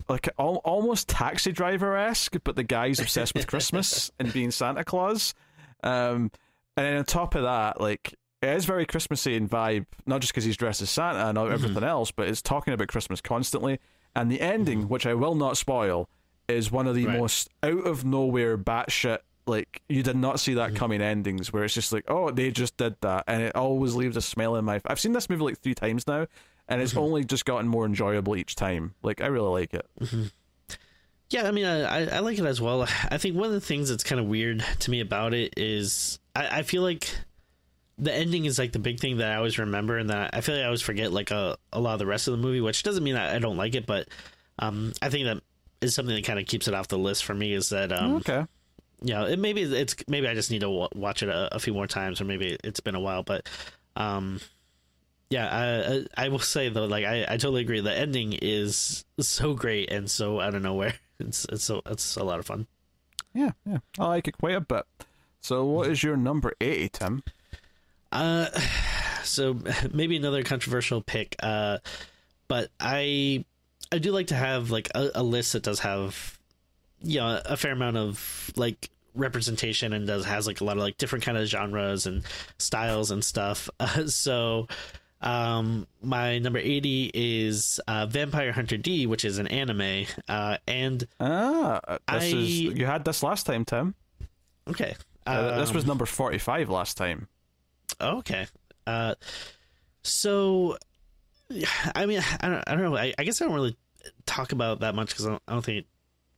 like al- almost taxi driver esque, but the guy's obsessed with Christmas and being Santa Claus. Um, and then on top of that, like it is very Christmassy in vibe, not just because he's dressed as Santa and everything else, but it's talking about Christmas constantly. And the ending, which I will not spoil, is one of the Right. most out of nowhere, batshit like you did not see Mm-hmm. that coming endings where it's just like oh they just did that and it always leaves a smell in my i've seen this movie like three times now and it's Mm-hmm. only just gotten more enjoyable each time like i really like it Yeah, I mean, I, I I like it as well. I think one of the things that's kind of weird to me about it is I, I feel like the ending is like the big thing that I always remember, and that I feel like I always forget like a, a lot of the rest of the movie, which doesn't mean I, I don't like it, but um, I think that is something that kind of keeps it off the list for me. Is that um, okay know, it, maybe it's maybe I just need to w- watch it a, a few more times, or maybe it's been a while. But, um, yeah, I I I will say though, like I, I totally agree. The ending is so great and so out of nowhere. It's it's so it's a lot of fun. yeah yeah i like it quite a bit so what is your number eight, tim Uh, so maybe another controversial pick. Uh, but I I do like to have like a, a list that does have you know a fair amount of like representation and does has like a lot of like different kind of genres and styles and stuff. Uh, so um my number 80 is uh vampire hunter d which is an anime uh and ah this is you had this last time tim okay uh, this um, was number 45 last time Okay. Uh, so, I mean, I don't, I don't know. I, I guess I don't really talk about that much because I, don't- I don't think, it,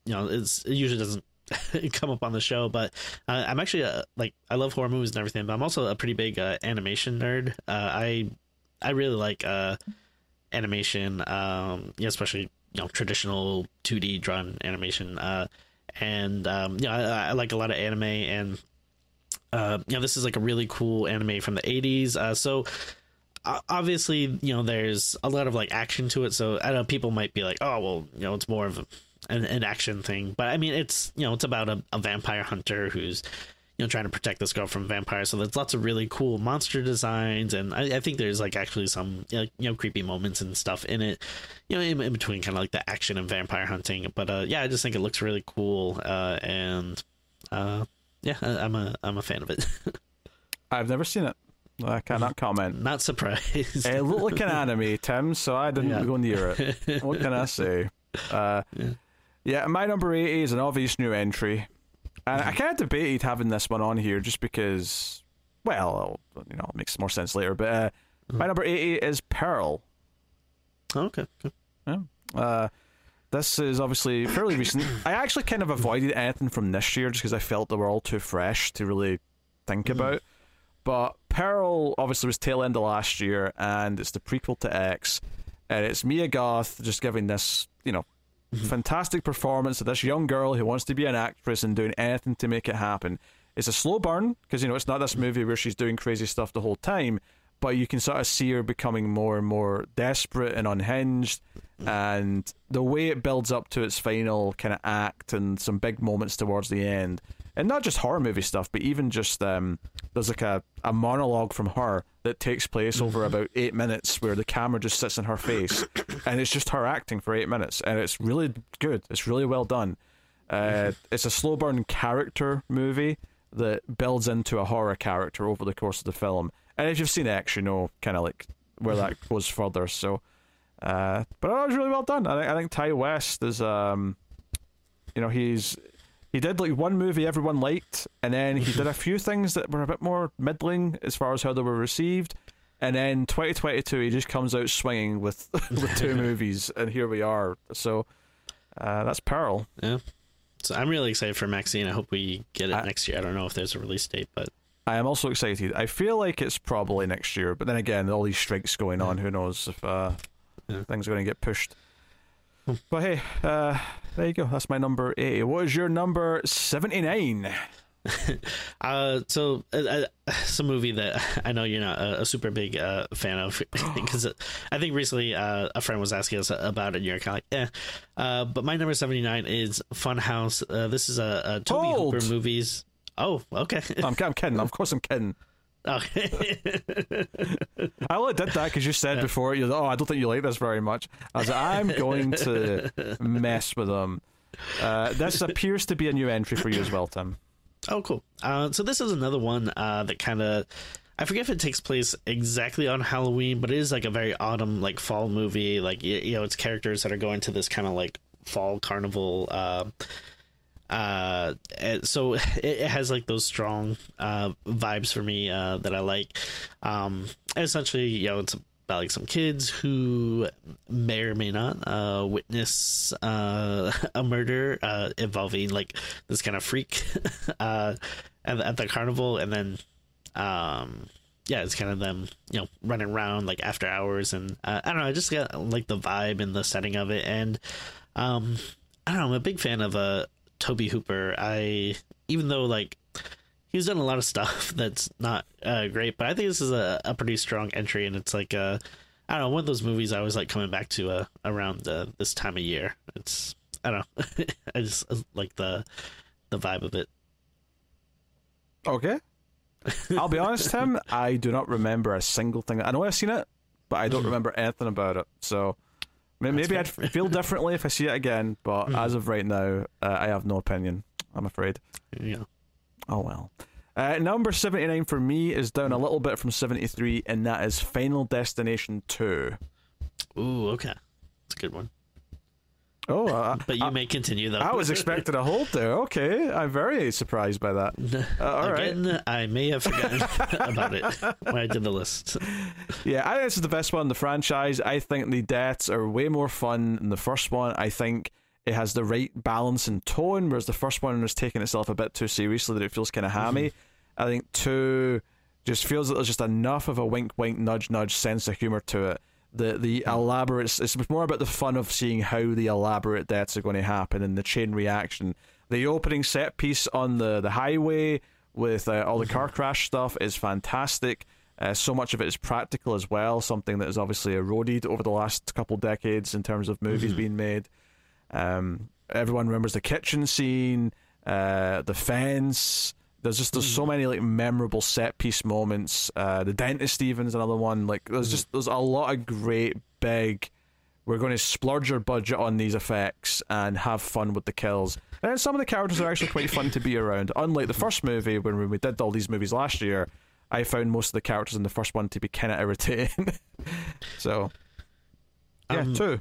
you know, it's it usually doesn't come up on the show. But uh, I'm actually a, like I love horror movies and everything, but I'm also a pretty big uh, animation nerd. Uh, I I really like uh, animation, um, yeah, especially you know traditional 2D drawn animation. Uh, and um, yeah, I, I like a lot of anime and uh, you know, this is like a really cool anime from the 80s. Uh, so obviously, you know, there's a lot of like action to it. So I know people might be like, oh, well, you know, it's more of an, an action thing. But I mean, it's, you know, it's about a, a vampire hunter who's, you know, trying to protect this girl from vampires. So there's lots of really cool monster designs. And I, I think there's like actually some, you know, you know, creepy moments and stuff in it, you know, in, in between kind of like the action and vampire hunting. But uh, yeah, I just think it looks really cool. Uh, and, uh, yeah, I- I'm a I'm a fan of it. i've never seen it i cannot comment Not surprised. It looked like an anime, Tim, so I didn't Yeah. go near it. What can I say? Uh, Yeah. Yeah. my number 80 is an obvious new entry. And I kind of debated having this one on here just because, well, you know, it makes more sense later. But uh, my number 80 is Pearl. Oh, okay. okay. Yeah. Uh, this is obviously fairly recent. I actually kind of avoided anything from this year just because I felt they were all too fresh to really think about. But Pearl obviously was tail end of last year, and it's the prequel to X, and it's Mia Goth just giving this, you know, Mm-hmm. fantastic performance of this young girl who wants to be an actress and doing anything to make it happen. It's a slow burn because you know it's not this movie where she's doing crazy stuff the whole time, but you can sort of see her becoming more and more desperate and unhinged, and the way it builds up to its final kind of act and some big moments towards the end, and not just horror movie stuff, but even just um, there's like a, a monologue from her that takes place over about eight minutes where the camera just sits in her face, and it's just her acting for eight minutes, and it's really good. It's really well done. Uh, it's a slow burn character movie that builds into a horror character over the course of the film. And if you've seen X, you know kind of like where that goes further. So, uh, but it was really well done. I think, I think Ti West is, um, you know, he's he did like one movie everyone liked, and then he did a few things that were a bit more middling as far as how they were received. And then 2022, he just comes out swinging with with two movies, and here we are. So uh, that's Pearl. Yeah. So I'm really excited for Maxine. I hope we get it I- next year. I don't know if there's a release date, but I am also excited. I feel like it's probably next year, but then again, all these strikes going on, who knows if uh, Yeah. things are going to get pushed. But hey, uh, there you go. That's my number 80. What is your number 79? uh, so uh, uh, some movie that I know you're not a, a super big uh, fan of because I think recently uh, a friend was asking us about it. and You're kind of like, eh. Uh, but my number 79 is Funhouse. Uh, this is a, a Tobe Hold. Hooper movies. Oh, okay. I'm, I'm kidding. Of course, I'm kidding. Okay. I only did that because you said before, you oh, I don't think you like this very much. I was like, I'm going to mess with them. Uh, this appears to be a new entry for you as well, Tim. Oh, cool. Uh, so this is another one uh, that kind of. I forget if it takes place exactly on Halloween, but it is like a very autumn, like fall movie. Like you, you know, it's characters that are going to this kind of like fall carnival. Uh, so it, has like those strong uh, vibes for me uh, that I like. Um, essentially, you know, it's about like some kids who may or may not uh, witness uh, a murder uh, involving like this kind of freak uh, at, the, at the carnival, and then um, yeah, it's kind of them you know running around like after hours, and uh, I don't know, I just got like the vibe and the setting of it, and um, I don't know, I'm a big fan of uh, Tobe Hooper. I even though like he's done a lot of stuff that's not uh, great, but I think this is a, a pretty strong entry, and it's like uh, I don't know one of those movies I always like coming back to uh, around uh, this time of year. It's I don't know, I just like the the vibe of it. Okay, I'll be honest, Tim. I do not remember a single thing. I know I've seen it, but I don't mm. remember anything about it. So maybe I'd feel differently if I see it again. But mm. as of right now, uh, I have no opinion. I'm afraid. Yeah. Oh well. Uh, number 79 for me is down a little bit from 73, and that is Final Destination 2. Ooh, okay. It's a good one. Oh, uh, but you I, may continue though. I was expecting a hold there. Okay, I'm very surprised by that. Uh, all Again, right. I may have forgotten about it when I did the list. Yeah, I think this is the best one in the franchise. I think the deaths are way more fun than the first one. I think it has the right balance and tone, whereas the first one is taking itself a bit too seriously that it feels kind of hammy. Mm-hmm. I think two just feels that there's just enough of a wink, wink, nudge, nudge sense of humor to it. The the mm-hmm. elaborate it's more about the fun of seeing how the elaborate deaths are going to happen and the chain reaction. The opening set piece on the the highway with uh, all the car mm-hmm. crash stuff is fantastic. Uh, so much of it is practical as well, something that has obviously eroded over the last couple decades in terms of movies mm-hmm. being made. Um, everyone remembers the kitchen scene, uh, the fence. There's just there's so hmm. many like memorable set piece moments. Uh, the dentist Stevens another one. Like there's just there's a lot of great big. We're going to splurge our budget on these effects and have fun with the kills. And some of the characters are actually quite fun to be around. Unlike the first movie, when we did all these movies last year, I found most of the characters in the first one to be kind of irritating. so, yeah, um, two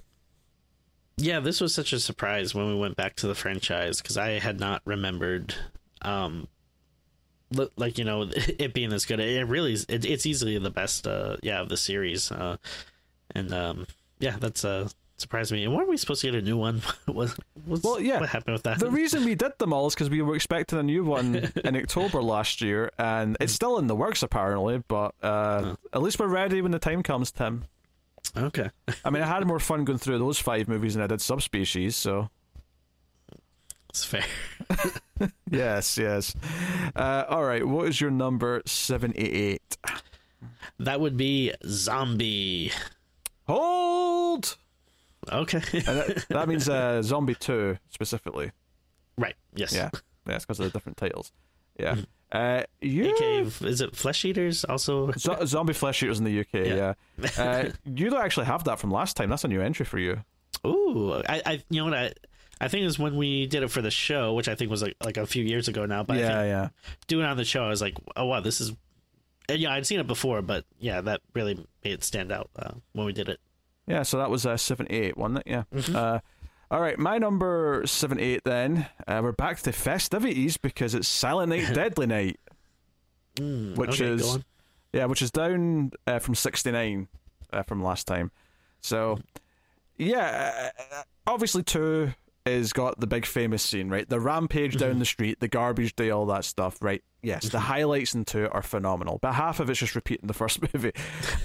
yeah, this was such a surprise when we went back to the franchise because I had not remembered, um, like you know, it being this good. It really is. It, it's easily the best, uh, yeah, of the series. Uh, and um, yeah, that's uh surprised me. And weren't we supposed to get a new one? what, well, yeah. What happened with that? The reason we did them all is because we were expecting a new one in October last year, and it's still in the works apparently. But uh, at least we're ready when the time comes, Tim. Okay. I mean, I had more fun going through those five movies than I did Subspecies, so. It's fair. yes, yes. Uh, all right, what is your number 78? That would be Zombie. Hold! Okay. that, that, means uh, Zombie 2 specifically. Right, yes. Yeah, yeah it's because of the different titles. Yeah. Mm-hmm. Uh, you UK, is it Flesh Eaters also? Zombie Flesh Eaters in the UK. Yeah, yeah. uh, you don't actually have that from last time. That's a new entry for you. Ooh, I, I you know what I. I think it was when we did it for the show, which I think was like like a few years ago now. But yeah, yeah. Doing it on the show, I was like, oh wow, this is. Yeah, I'd seen it before, but yeah, that really made it stand out uh, when we did it. Yeah, so that was uh, seven eight, wasn't it? Yeah. Mm-hmm. Uh, all right, my number seven eight. Then uh, we're back to festivities because it's Silent Night, Deadly Night, mm, which okay, is yeah, which is down uh, from sixty nine uh, from last time. So yeah, uh, obviously two is got the big famous scene, right? The rampage down mm-hmm. the street, the garbage day, all that stuff, right? Yes, the mm-hmm. highlights in two are phenomenal, but half of it's just repeating the first movie.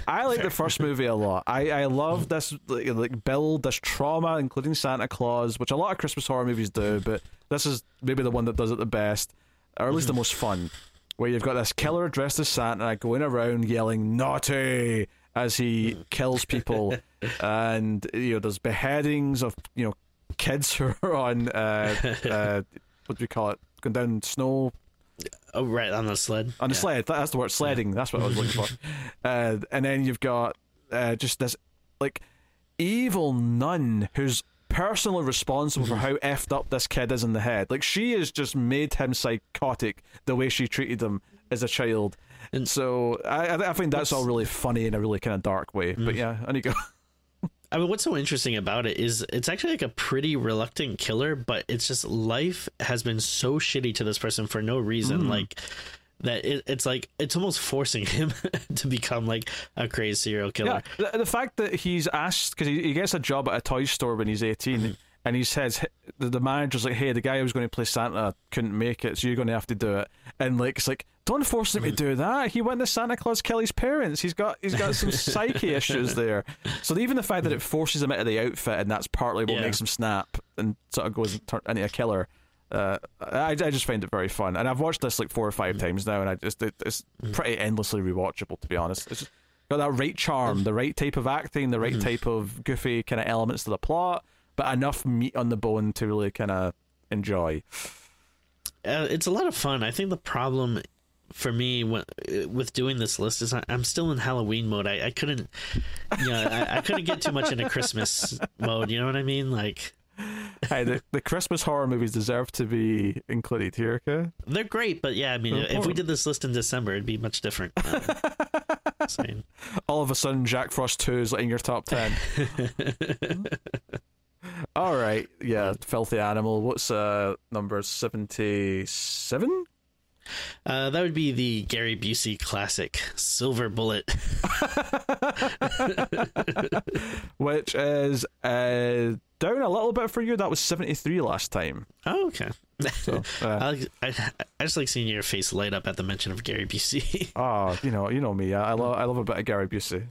I like the first movie a lot. I, I love this like, like build, this trauma, including Santa Claus, which a lot of Christmas horror movies do, but this is maybe the one that does it the best, or at least the mm-hmm. most fun. Where you've got this killer dressed as Santa going around yelling "naughty" as he kills people, and you know there's beheadings of you know kids who are on uh, uh, what do you call it? Going down snow. Oh, right on the sled. On the yeah. sled. That's the word. Sledding. That's what I was looking for. Uh, and then you've got uh, just this like evil nun who's personally responsible for how effed up this kid is in the head. Like she has just made him psychotic the way she treated him as a child. And so I, I think that's all really funny in a really kind of dark way. But mm. yeah, and you go. I mean, what's so interesting about it is it's actually like a pretty reluctant killer, but it's just life has been so shitty to this person for no reason. Mm. Like that, it, it's like it's almost forcing him to become like a crazy serial killer. Yeah, the, the fact that he's asked because he, he gets a job at a toy store when he's 18 Mm-hmm. And he says the, the manager's like, "Hey, the guy who was going to play Santa couldn't make it, so you're going to have to do it." And like it's like, don't force him to Mm-hmm. do that. He went to Santa Claus kill his parents. He's got he's got some psyche issues there. So even the fact that it forces him into the outfit and that's partly what Yeah. makes him snap and sort of goes and turn into a killer. Uh, I, I just find it very fun, and I've watched this like four or 5 times now, and I just it, it's pretty endlessly rewatchable to be honest. It's just got that right charm, the right type of acting, the right type of goofy kind of elements to the plot, but enough meat on the bone to really kind of enjoy. uh, it's a lot of fun. I think the problem for me when, with doing this list is I, I'm still in Halloween mode. I, I couldn't, you know, I, I couldn't get too much into Christmas mode. You know what I mean? Like hey, the, the Christmas horror movies deserve to be included here, okay? they're great, but yeah, I mean, They're if we did this list in December, it'd be much different. All of a sudden, Jack Frost 2 is in your top 10. All right, yeah, Filthy Animal. What's uh number 77? Uh, that would be the Gary Busey classic, Silver Bullet. Which is uh, down a little bit for you. That was 73 last time. Oh, okay. So, uh, I, I, I just like seeing your face light up at the mention of Gary Busey. oh, you know, you know me. I, I love I love a bit of Gary Busey.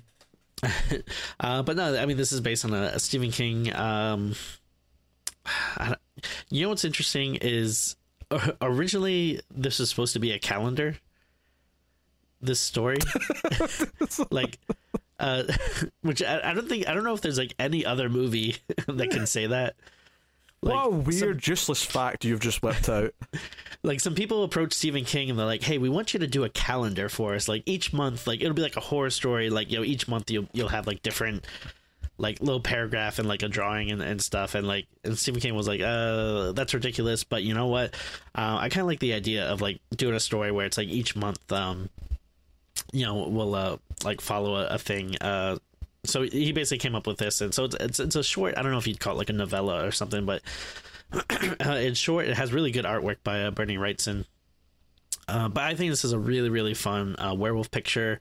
Uh, but no, I mean, this is based on a, a Stephen King. Um, you know what's interesting is uh, originally this was supposed to be a calendar. This story, like, uh, which I, I don't think I don't know if there's like any other movie that can say that. Like, what a weird, some- useless fact you've just whipped out. like some people approach Stephen King and they're like, "Hey, we want you to do a calendar for us. Like each month, like it'll be like a horror story. Like you know, each month you'll you'll have like different." like little paragraph and like a drawing and, and stuff and like and Stephen King was like uh that's ridiculous but you know what uh, I kind of like the idea of like doing a story where it's like each month um you know we'll uh like follow a, a thing uh so he basically came up with this and so it's, it's it's a short I don't know if you'd call it like a novella or something but uh, it's short it has really good artwork by uh, Bernie Wrightson uh, but I think this is a really really fun uh, werewolf picture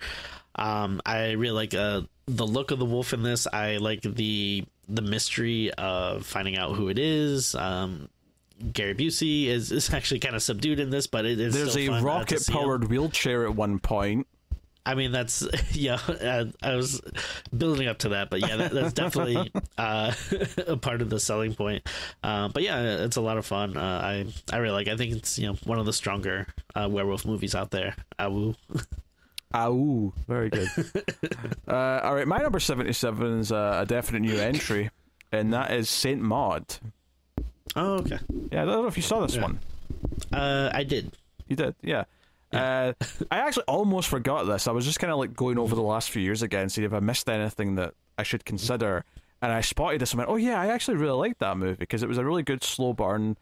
um, I really like uh, the look of the wolf in this. I like the the mystery of finding out who it is. Um, Gary Busey is, is actually kind of subdued in this, but it is. There's still a fun, uh, rocket powered wheelchair at one point. I mean, that's yeah. I, I was building up to that, but yeah, that, that's definitely uh, a part of the selling point. Uh, but yeah, it's a lot of fun. Uh, I I really like. I think it's you know one of the stronger uh, werewolf movies out there. Awoo. Ow, very good. uh, all right, my number 77 is a, a definite new entry, and that is Saint Maud. Oh, okay. Yeah, I don't know if you saw this Yeah. one. Uh, I did. You did, yeah. Uh, I actually almost forgot this. I was just kind of like going over the last few years again, see if I missed anything that I should consider. And I spotted this and went, oh, yeah, I actually really liked that movie because it was a really good slow burn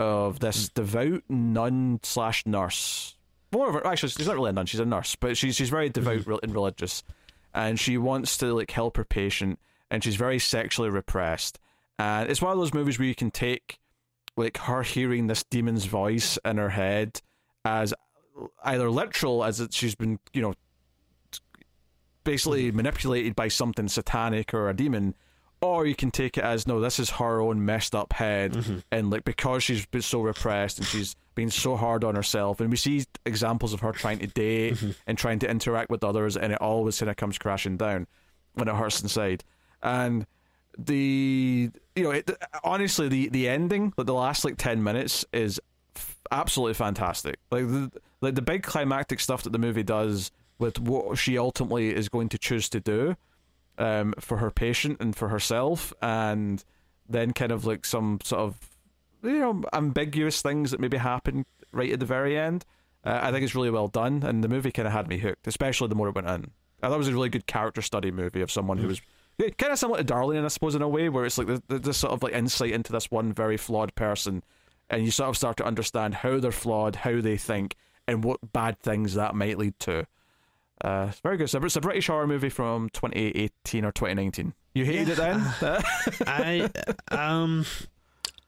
of this devout nun slash nurse. More of a, actually, she's not really a nun, she's a nurse, but she's, she's very devout and religious. And she wants to like help her patient, and she's very sexually repressed. And it's one of those movies where you can take like her hearing this demon's voice in her head as either literal as that she's been you know basically mm-hmm. manipulated by something satanic or a demon or you can take it as no this is her own messed up head. Mm-hmm. And like because she's been so repressed and she's been so hard on herself and we see examples of her trying to date mm-hmm. and trying to interact with others and it always kind of comes crashing down when it hurts inside. And the you know it, honestly the the ending like the last like 10 minutes is absolutely fantastic. Like the like the big climactic stuff that the movie does with what she ultimately is going to choose to do um for her patient and for herself and then kind of like some sort of you know ambiguous things that maybe happen right at the very end uh, I think it's really well done and the movie kind of had me hooked especially the more it went in. I thought it was a really good character study movie of someone who was yeah, kind of similar to Darling, I suppose, in a way, where it's like the, the, this sort of like insight into this one very flawed person, and you sort of start to understand how they're flawed, how they think, and what bad things that might lead to. Uh, it's very good. It's a, it's a British horror movie from 2018 or 2019. You hated it then? I um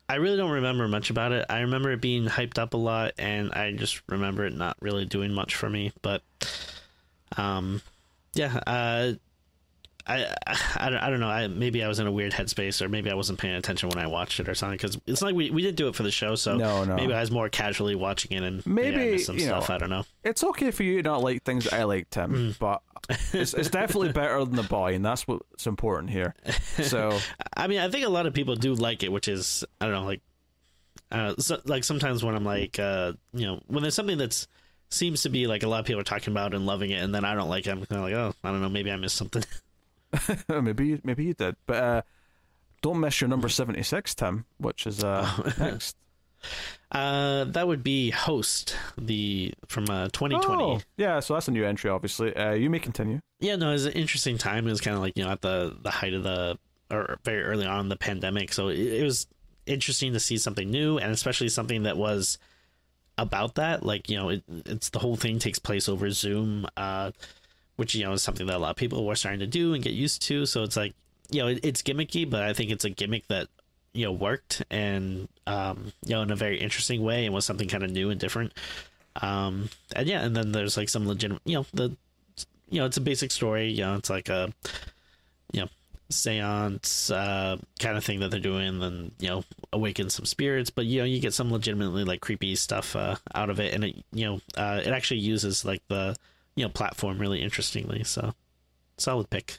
I really don't remember much about it. I remember it being hyped up a lot and I just remember it not really doing much for me, but um yeah, uh I, I, I, don't, I don't know. I, maybe I was in a weird headspace, or maybe I wasn't paying attention when I watched it, or something. Because it's like we, we didn't do it for the show, so No, no. maybe I was more casually watching it, and Maybe, maybe I missed some you know, stuff. I don't know. it's okay for you to not like things that I like, Tim, Mm. but it's, it's definitely better than the boy, and that's what's important here. So I mean, I think a lot of people do like it, which is I don't know, like, uh, so, like sometimes when I'm like, uh, you know, when there's something that's seems to be like a lot of people are talking about and loving it, and then I don't like it, I'm kind of like, oh, I don't know, maybe I missed something. maybe you- maybe you did, but uh, don't miss your number 76, Tim, which is uh, next. Uh, that would be Host, the from uh 2020. Oh, yeah, so that's a new entry, obviously. Uh, you may continue. Yeah, no, it was an interesting time. It was kind of like you know at the the height of the or very early on in the pandemic, so it, it was interesting to see something new, and especially something that was about that. Like you know, it, it's the whole thing takes place over Zoom, uh, which you know is something that a lot of people were starting to do and get used to. So it's like you know, it, it's gimmicky, but I think it's a gimmick that you know worked and um, you know in a very interesting way and was something kind of new and different. Um, and yeah, and then there's like some legitimate, you know, the you know, it's a basic story. You know, it's like a, you know, seance uh, kind of thing that they're doing, and then you know, awaken some spirits. But you know, you get some legitimately like creepy stuff uh, out of it, and it you know, uh, it actually uses like the you know platform really interestingly. So, solid pick.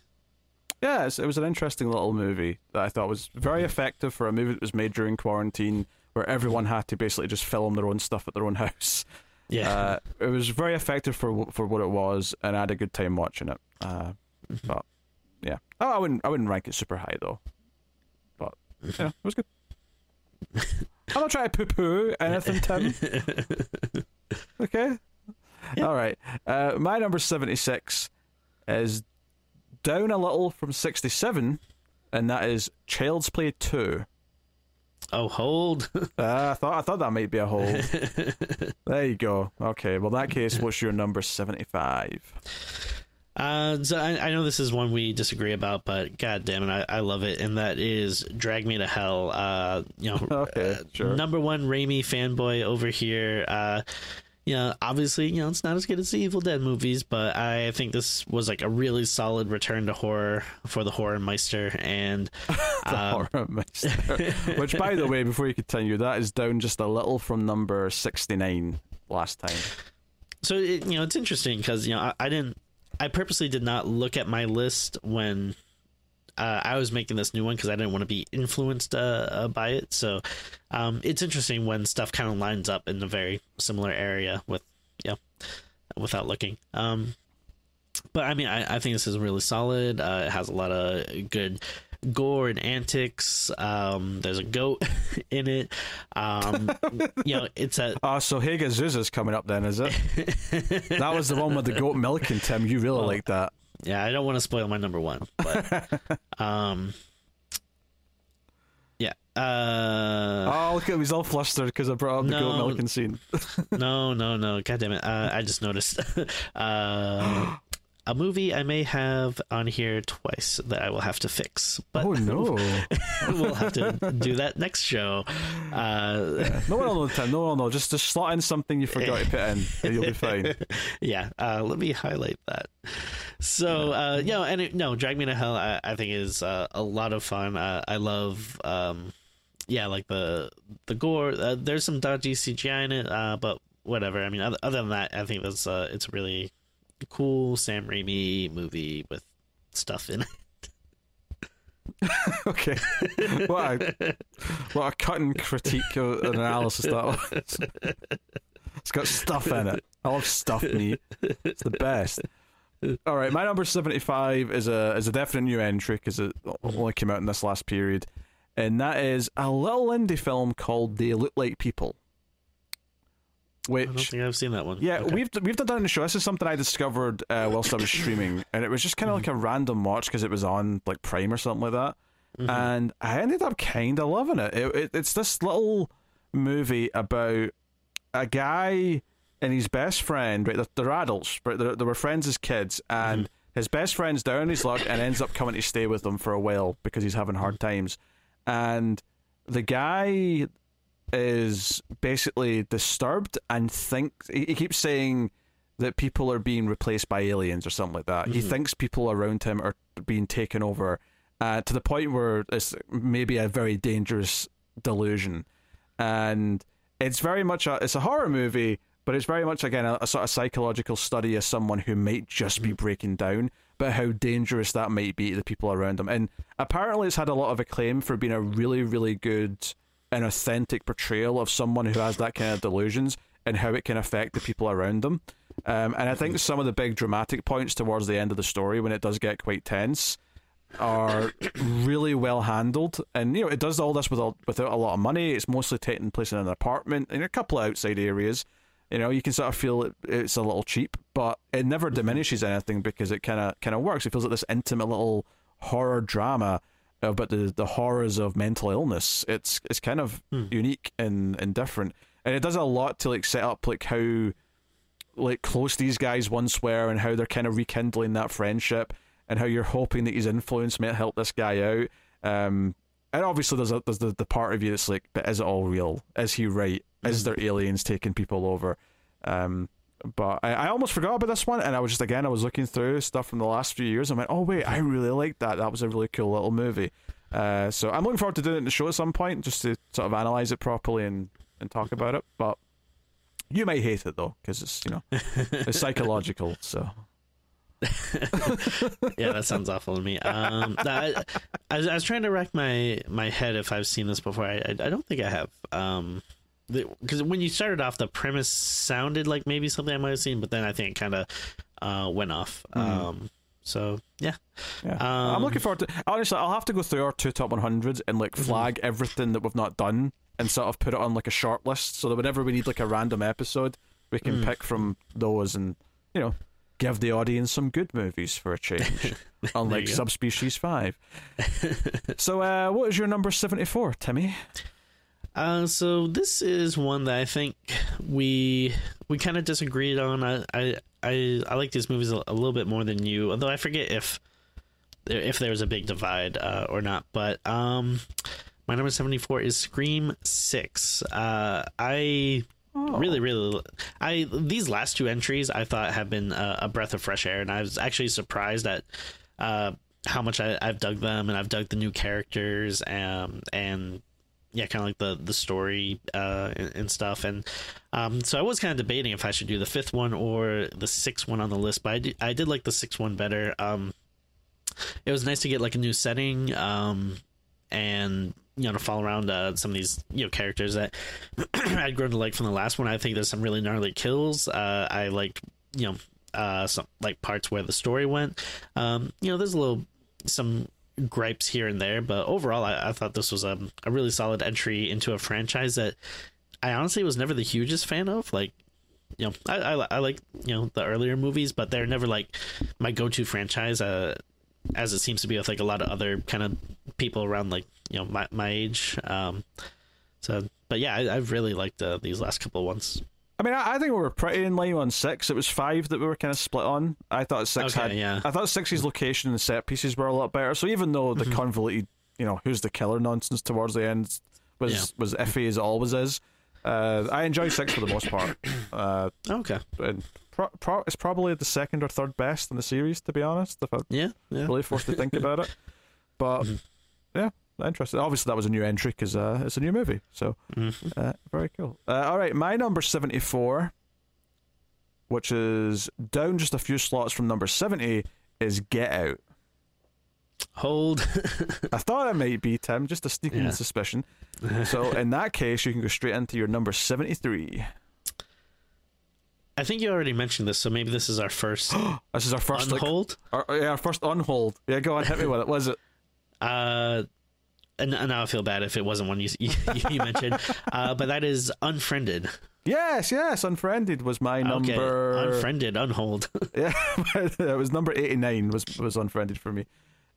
Yeah, it was an interesting little movie that I thought was very effective for a movie that was made during quarantine, where everyone had to basically just film their own stuff at their own house. Yeah, Uh, it was very effective for for what it was, and I had a good time watching it. Uh, but yeah, oh, I wouldn't I wouldn't rank it super high though. But yeah, it was good. I'm not trying to poo-poo anything, Tim. Okay. All right. Uh, my number seventy-six is down a little from sixty-seven, and that is Child's Play Two. oh, hold. Uh, I thought I thought that might be a hole. there you go. Okay. Well, in that case, what's your number seventy-five? Uh, so I, I know this is one we disagree about, but god damn it, I, I love it, and that is Drag Me to Hell. Uh, you know, Okay, uh, sure. number one Raimi fanboy over here. Uh, you know, obviously, you know, it's not as good as the Evil Dead movies, but I think this was like a really solid return to horror for the horror meister, and The um, horror meister. Which, by the way, before you continue, that is down just a little from number sixty-nine last time. so it, you know it's interesting because you know I, I didn't i purposely did not look at my list when uh, i was making this new one because i didn't want to be influenced uh, uh, by it so um, it's interesting when stuff kind of lines up in a very similar area with yeah without looking um, but i mean I, I think this is really solid uh, it has a lot of good gore and antics um, there's a goat in it um, you know it's a Oh, so Hagazussa's coming up then, is it? that was the one with the goat milking, Tim. You really like that. Yeah, I don't want to spoil my number one, but um, yeah. Uh, Oh, look at him. He's all flustered because I brought up the goat No. milking scene. no, no, no. God damn it! Uh, I just noticed uh, a movie I may have on here twice that I will have to fix, but oh, no. we'll have to do that next show. Uh, No one will know, Tim. No one will. Just, just slot in something you forgot to put in, and you'll be fine. yeah, uh, let me highlight that. So, uh, you know, and it, no, Drag Me to Hell, I, I think is uh, a lot of fun. Uh, I love, um, yeah, like the the gore. Uh, there's some dodgy CGI in it, uh, but whatever. I mean, other, other than that, I think that's uh, it's really cool Sam Raimi movie with stuff in it. Okay. what a, what a cutting critique of an analysis that was. It's got stuff in it. I love stuff meat. It's the best. All right, my number seventy-five is a is a definite new entry because it only came out in this last period, and that is a little indie film called "They Look Like People," I don't which think I've seen that one. yeah, Okay. we've we've done that in the show. This is something I discovered uh, whilst I was streaming, and it was just kind of like a random watch because it was on like Prime or something like that, Mhm. and I ended up kind of loving it. It, it. It's this little movie about a guy and his best friend, right? They're, they're adults, but they're, they were friends as kids, and Mm-hmm. his best friend's down on his luck and ends up coming to stay with them for a while because he's having hard Mm-hmm. times. And the guy is basically disturbed and thinks he, he keeps saying that people are being replaced by aliens or something like that. He thinks people around him are being taken over uh, to the point where it's maybe a very dangerous delusion. And it's very much a it's a horror movie, but it's very much again a, a sort of psychological study of someone who might just be breaking down, but how dangerous that might be to the people around them. And apparently, it's had a lot of acclaim for being a really, really good and authentic portrayal of someone who has that kind of delusions and how it can affect the people around them. Um, and I think some of the big dramatic points towards the end of the story, when it does get quite tense, are really well handled. And you know, it does all this without without a lot of money. It's mostly taking place in an apartment in a couple of outside areas. You know, you can sort of feel it, it's a little cheap, but it never diminishes anything because it kind of kind of works. It feels like this intimate little horror drama about the the horrors of mental illness. It's it's kind of unique and and different, and it does a lot to like set up like how like close these guys once were and how they're kind of rekindling that friendship and how you're hoping that his influence might help this guy out. Um, and obviously there's a, there's the, the part of you that's like, but is it all real? Is he right? Is there aliens taking people over? Um, but I, I almost forgot about this one, and I was just again I was looking through stuff from the last few years. and went, oh wait, I really liked that. That was a really cool little movie. Uh, so I'm looking forward to doing it in the show at some point, just to sort of analyze it properly and, and talk about it. But you might hate it though, because it's you know it's psychological. So yeah, that sounds awful to me. Um, I, I, was, I was trying to rack my my head if I've seen this before. I I, I don't think I have. Um, because when you started off, the premise sounded like maybe something I might have seen, but then I think it kind of uh, went off. Um, so yeah, yeah, I'm Um, looking forward to. Honestly, I'll have to go through our two top 100s and like flag everything that we've not done and sort of put it on like a short list, so that whenever we need like a random episode, we can pick from those and you know give the audience some good movies for a change, unlike. Subspecies Five. so, uh, what is your number 74, Timmy? Uh, so this is one that I think we we kind of disagreed on. I, I I I like these movies a, a little bit more than you, although I forget if if there was a big divide uh, or not. But um, my number seventy four is Scream Six. Uh, I really really I these last two entries I thought have been a, a breath of fresh air, and I was actually surprised at. Uh, how much I, I've dug them, and I've dug the new characters, um, and yeah, kind of like the the story uh, and, and stuff. And um, so I was kind of debating if I should do the fifth one or the sixth one on the list, but I did, I did like the sixth one better. Um, it was nice to get like a new setting, um, and you know to follow around uh, some of these you know characters that I'd grown to like from the last one. I think there's some really gnarly kills. Uh, I liked you know uh, some like parts where the story went. Um, you know, there's a little some gripes here and there, but overall, I, I thought this was a, a really solid entry into a franchise that I honestly was never the hugest fan of. Like, you know, I, I, I like you know the earlier movies, but they're never like my go-to franchise. Uh, as it seems to be with like a lot of other kind of people around like you know my my age. Um, so, but yeah, I, I've really liked uh, these last couple ones. I mean, I, I think we were pretty in line on six. It was five that we were kind of split on. I thought six Okay, had. yeah. I thought six's location and set pieces were a lot better. So even though the convoluted, you know, who's the killer nonsense towards the end was Yeah. was iffy as it always is, uh, I enjoy six for the most part. Uh, Okay, and pro- pro- it's probably the second or third best in the series, to be honest. If I'm yeah, yeah. really forced to think about it, but yeah, interesting. Obviously, that was a new entry because uh, it's a new movie. So Mhm. uh, very cool. Uh, all right, my number 74, which is down just a few slots from number 70, is Get Out. Hold. I thought it might be, Tim, just a sneaking Yeah. suspicion. So in that case, you can go straight into your number 73. I think you already mentioned this, so maybe this is our first This is our first, like, unhold. our, yeah, our first unhold. Yeah, go on, hit me with it. Was it? Uh, and, and now I feel bad if it wasn't one you you, you mentioned. Uh, but that is unfriended. Yes, yes, Unfriended was my Okay, number. unfriended, unhold. Yeah, it was number eighty nine. Was was unfriended for me.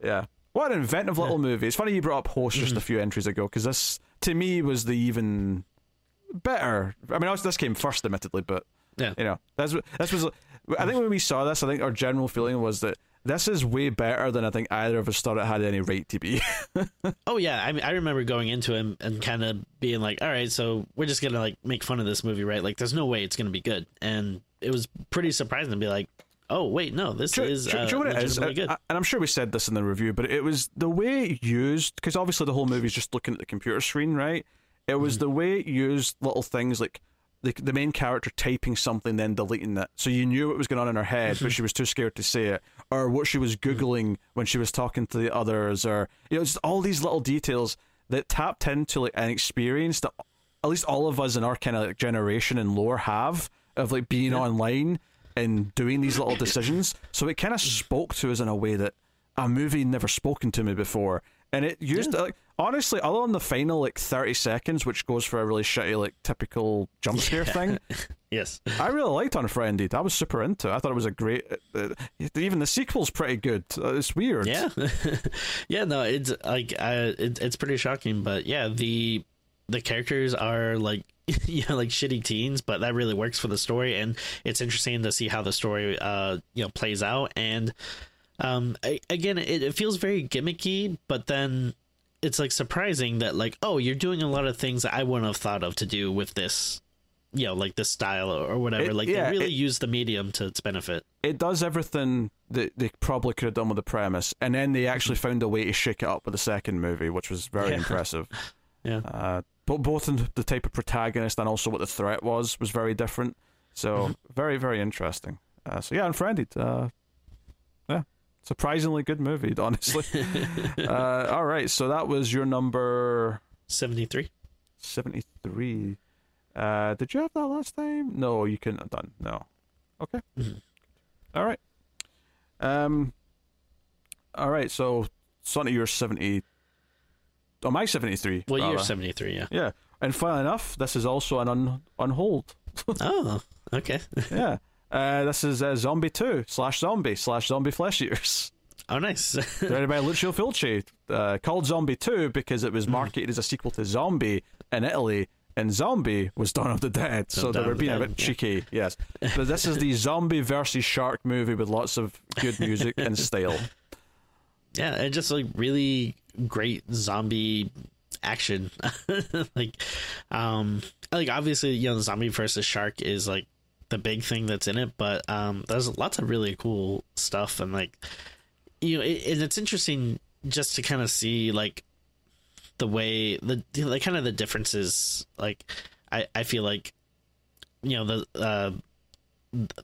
Yeah, what an inventive little movie. It's funny you brought up Host just Mm-hmm. a few entries ago because this to me was the even better. I mean, this came first, admittedly, but Yeah. You know, that's this was. I think when we saw this, I think our general feeling was that this is way better than I think either of us thought it had any right to be. Oh yeah, I mean, I remember going into him and kind of being like, "All right, so we're just gonna like make fun of this movie, right? Like, there's no way it's gonna be good." And it was pretty surprising to be like, "Oh wait, no, this Do- is do- do uh, you know what it is? legitimately good." I- and I'm sure we said this in the review, but it was the way it used because obviously the whole movie is just looking at the computer screen, right? It was Mm-hmm. the way it used little things like the, the main character typing something then deleting it, so you knew what was going on in her head, Mm-hmm. but she was too scared to say it, or what she was mm. googling when she was talking to the others, or you know, just all these little details that tapped into like an experience that at least all of us in our kind of like generation and lore have of like being online and doing these little decisions. So it kind of mm. spoke to us in a way that a movie never spoken to me before. And it used like honestly, other than the final like thirty seconds, which goes for a really shitty like typical jump scare thing, yes, I really liked Unfriended. I was super into. it. I thought it was a great. Uh, even the sequel's pretty good. Uh, it's weird. yeah, yeah. No, it's like uh, it, it's pretty shocking, but yeah, the the characters are like you know like shitty teens, but that really works for the story, and it's interesting to see how the story uh you know plays out. And um, I, again, it, it feels very gimmicky, but then it's like surprising that like oh you're doing a lot of things that I wouldn't have thought of to do with this. You know, like this style or whatever. It- like yeah, they really it- use the medium to its benefit. it does everything that they probably could have done with the premise, and then they actually found a way to shake it up with the second movie, which was very Yeah. impressive. Yeah. Uh, but both in the type of protagonist and also what the threat was was very different. So Mm-hmm. very very interesting. Uh, so yeah, Unfriended. Uh, surprisingly good movie, honestly. uh, all right, so that was your number Seventy three. seventy three. Uh, did you have that last time? No, you couldn't have done. No. Okay. Mhm. All right. Um. All right. So, Sonny, you're seventy. Oh, my seventy-three. Well, you're seventy three. Yeah. Yeah, and funnily enough, this is also an un- on hold. Oh, okay. yeah. Uh, this is uh, Zombie 2 slash Zombie slash Zombie Flesh Eaters. Oh, nice. Directed by Lucio Fulci. Uh, called Zombie 2 because it was Hmm. marketed as a sequel to Zombie in Italy, and Zombie was Dawn of the Dead. So they Dawn were being a bit yeah. cheeky, yes. But this is the Zombie versus Shark movie with lots of good music and style. yeah, and just like really great zombie action. like, um, like obviously, you know, the zombie versus shark is like the big thing that's in it, but um, there's lots of really cool stuff, and like, you know, it, and it's interesting just to kind of see like the way the like kind of the differences. Like, I I feel like, you know, the uh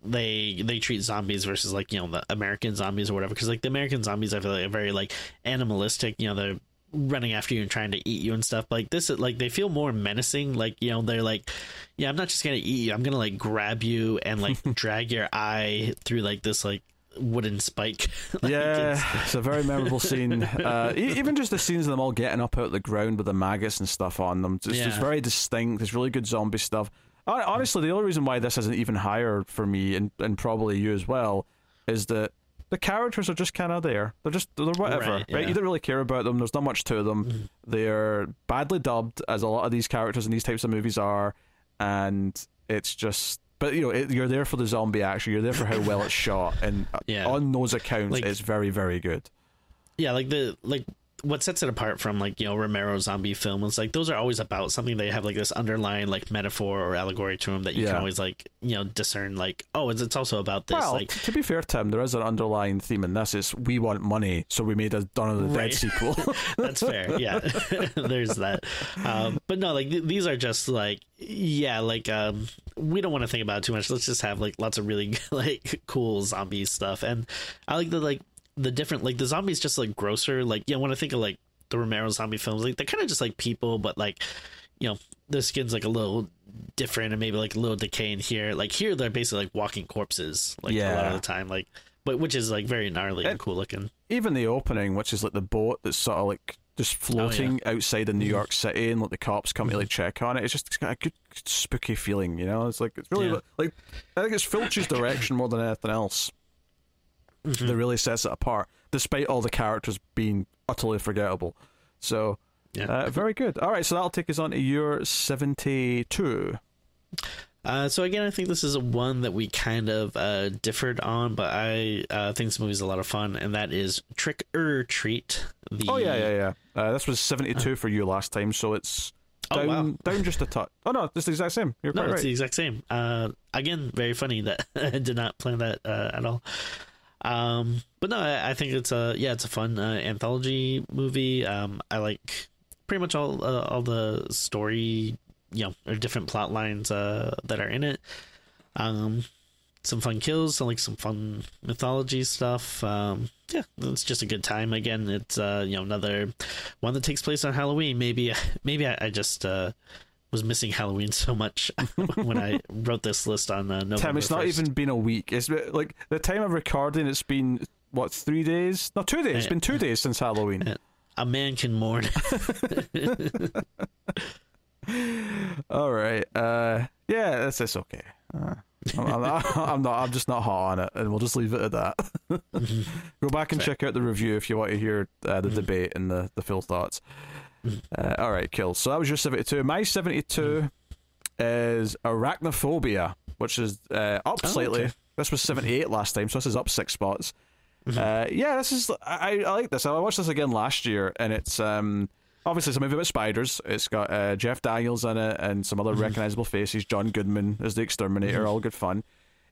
they they treat zombies versus like you know the American zombies or whatever because like the American zombies I feel like are very like animalistic you know they're running after you and trying to eat you and stuff like this like they feel more menacing like you know they're like yeah I'm not just gonna eat you I'm gonna like grab you and like drag your eye through like this like wooden spike Like, yeah, it's- it's a very memorable scene. Uh, even just the scenes of them all getting up out of the ground with the maggots and stuff on them. It's, it's very distinct. It's really good zombie stuff. Honestly, the only reason why this isn't even higher for me, and, and probably you as well, is that the characters are just kind of there. They're just they're whatever, right? Right. You don't really care about them. There's not much to them. Mm-hmm. They're badly dubbed, as a lot of these characters in these types of movies are, and it's just. But you know, it, you're there for the zombie action. You're there for how well it's shot, and uh, Yeah. on those accounts, Like- it's very, very good. yeah like the like what sets it apart from like you know romero zombie film is like those are always about something. They have like this underlying like metaphor or allegory to them that you Yeah. can always like you know discern like oh it's, it's also about this well, like to be fair, Tim, there is an underlying theme in this. Is we want money, so we made a Dawn of the Dead sequel. that's fair. Yeah. There's that. Um but no like th- these are just like yeah like um we don't want to think about it too much. Let's just have like lots of really like cool zombie stuff. And i like the like the different like the zombies just like grosser like yeah when i think of like the romero zombie films like they're kind of just like people but like you know their skin's like a little different and maybe like a little decay in here like here they're basically like walking corpses like a lot of the time like but which is like very gnarly and And- cool looking Even the opening, which is like the boat that's sort of like just oh, floating outside of New mm-hmm. York City, and like the cops come to like mm-hmm. check on it. It's just it's got a good, good spooky feeling, you know. It's like it's really Yeah. like I think it's Fulci's direction more than anything else Mm-hmm. that really sets it apart, despite all the characters being utterly forgettable. So, Yeah. uh, very good. All right, so that'll take us on to your seventy-two. Uh, so again, I think this is a one that we kind of uh, differed on, but I uh, think this movie is a lot of fun, and that is Trick or Treat. The... Oh yeah, yeah, yeah. Uh, this was seventy two for you last time, so it's Oh, down wow. down just a touch. Oh no, it's the exact same. You're No, quite it's right. the exact same. Uh, again, very funny that I did not plan that uh, at all. Um, but no, I, I think it's a yeah, it's a fun uh, anthology movie. Um, I like pretty much all uh, all the story, you know, or different plot lines uh, that are in it. Um, some fun kills, some like some fun mythology stuff. Um, yeah, it's just a good time. Again, it's uh, you know another one that takes place on Halloween. Maybe maybe I, I just uh, was missing Halloween so much when I wrote this list on uh, November. Tim, it's not even been a week. It's been- like the time of recording. It's been what three days? No, two days. It's been two days since Halloween. A man can mourn. All right. Uh, yeah, that's it's okay. Uh, I'm, I'm, not, I'm not. I'm just not hot on it, and we'll just leave it at that. Go back and check out the review if you want to hear uh, the debate and the, the full thoughts. Uh, all right, cool. So that was your 72. My 72 is Arachnophobia, which is uh, up Oh, slightly. okay. This was 78 last time, so this is up six spots. Uh, yeah, this is. I, I like this. I watched this again last year, and it's um obviously it's a movie about spiders. It's got uh, Jeff Daniels in it and some other recognizable faces. John Goodman as the exterminator. All good fun.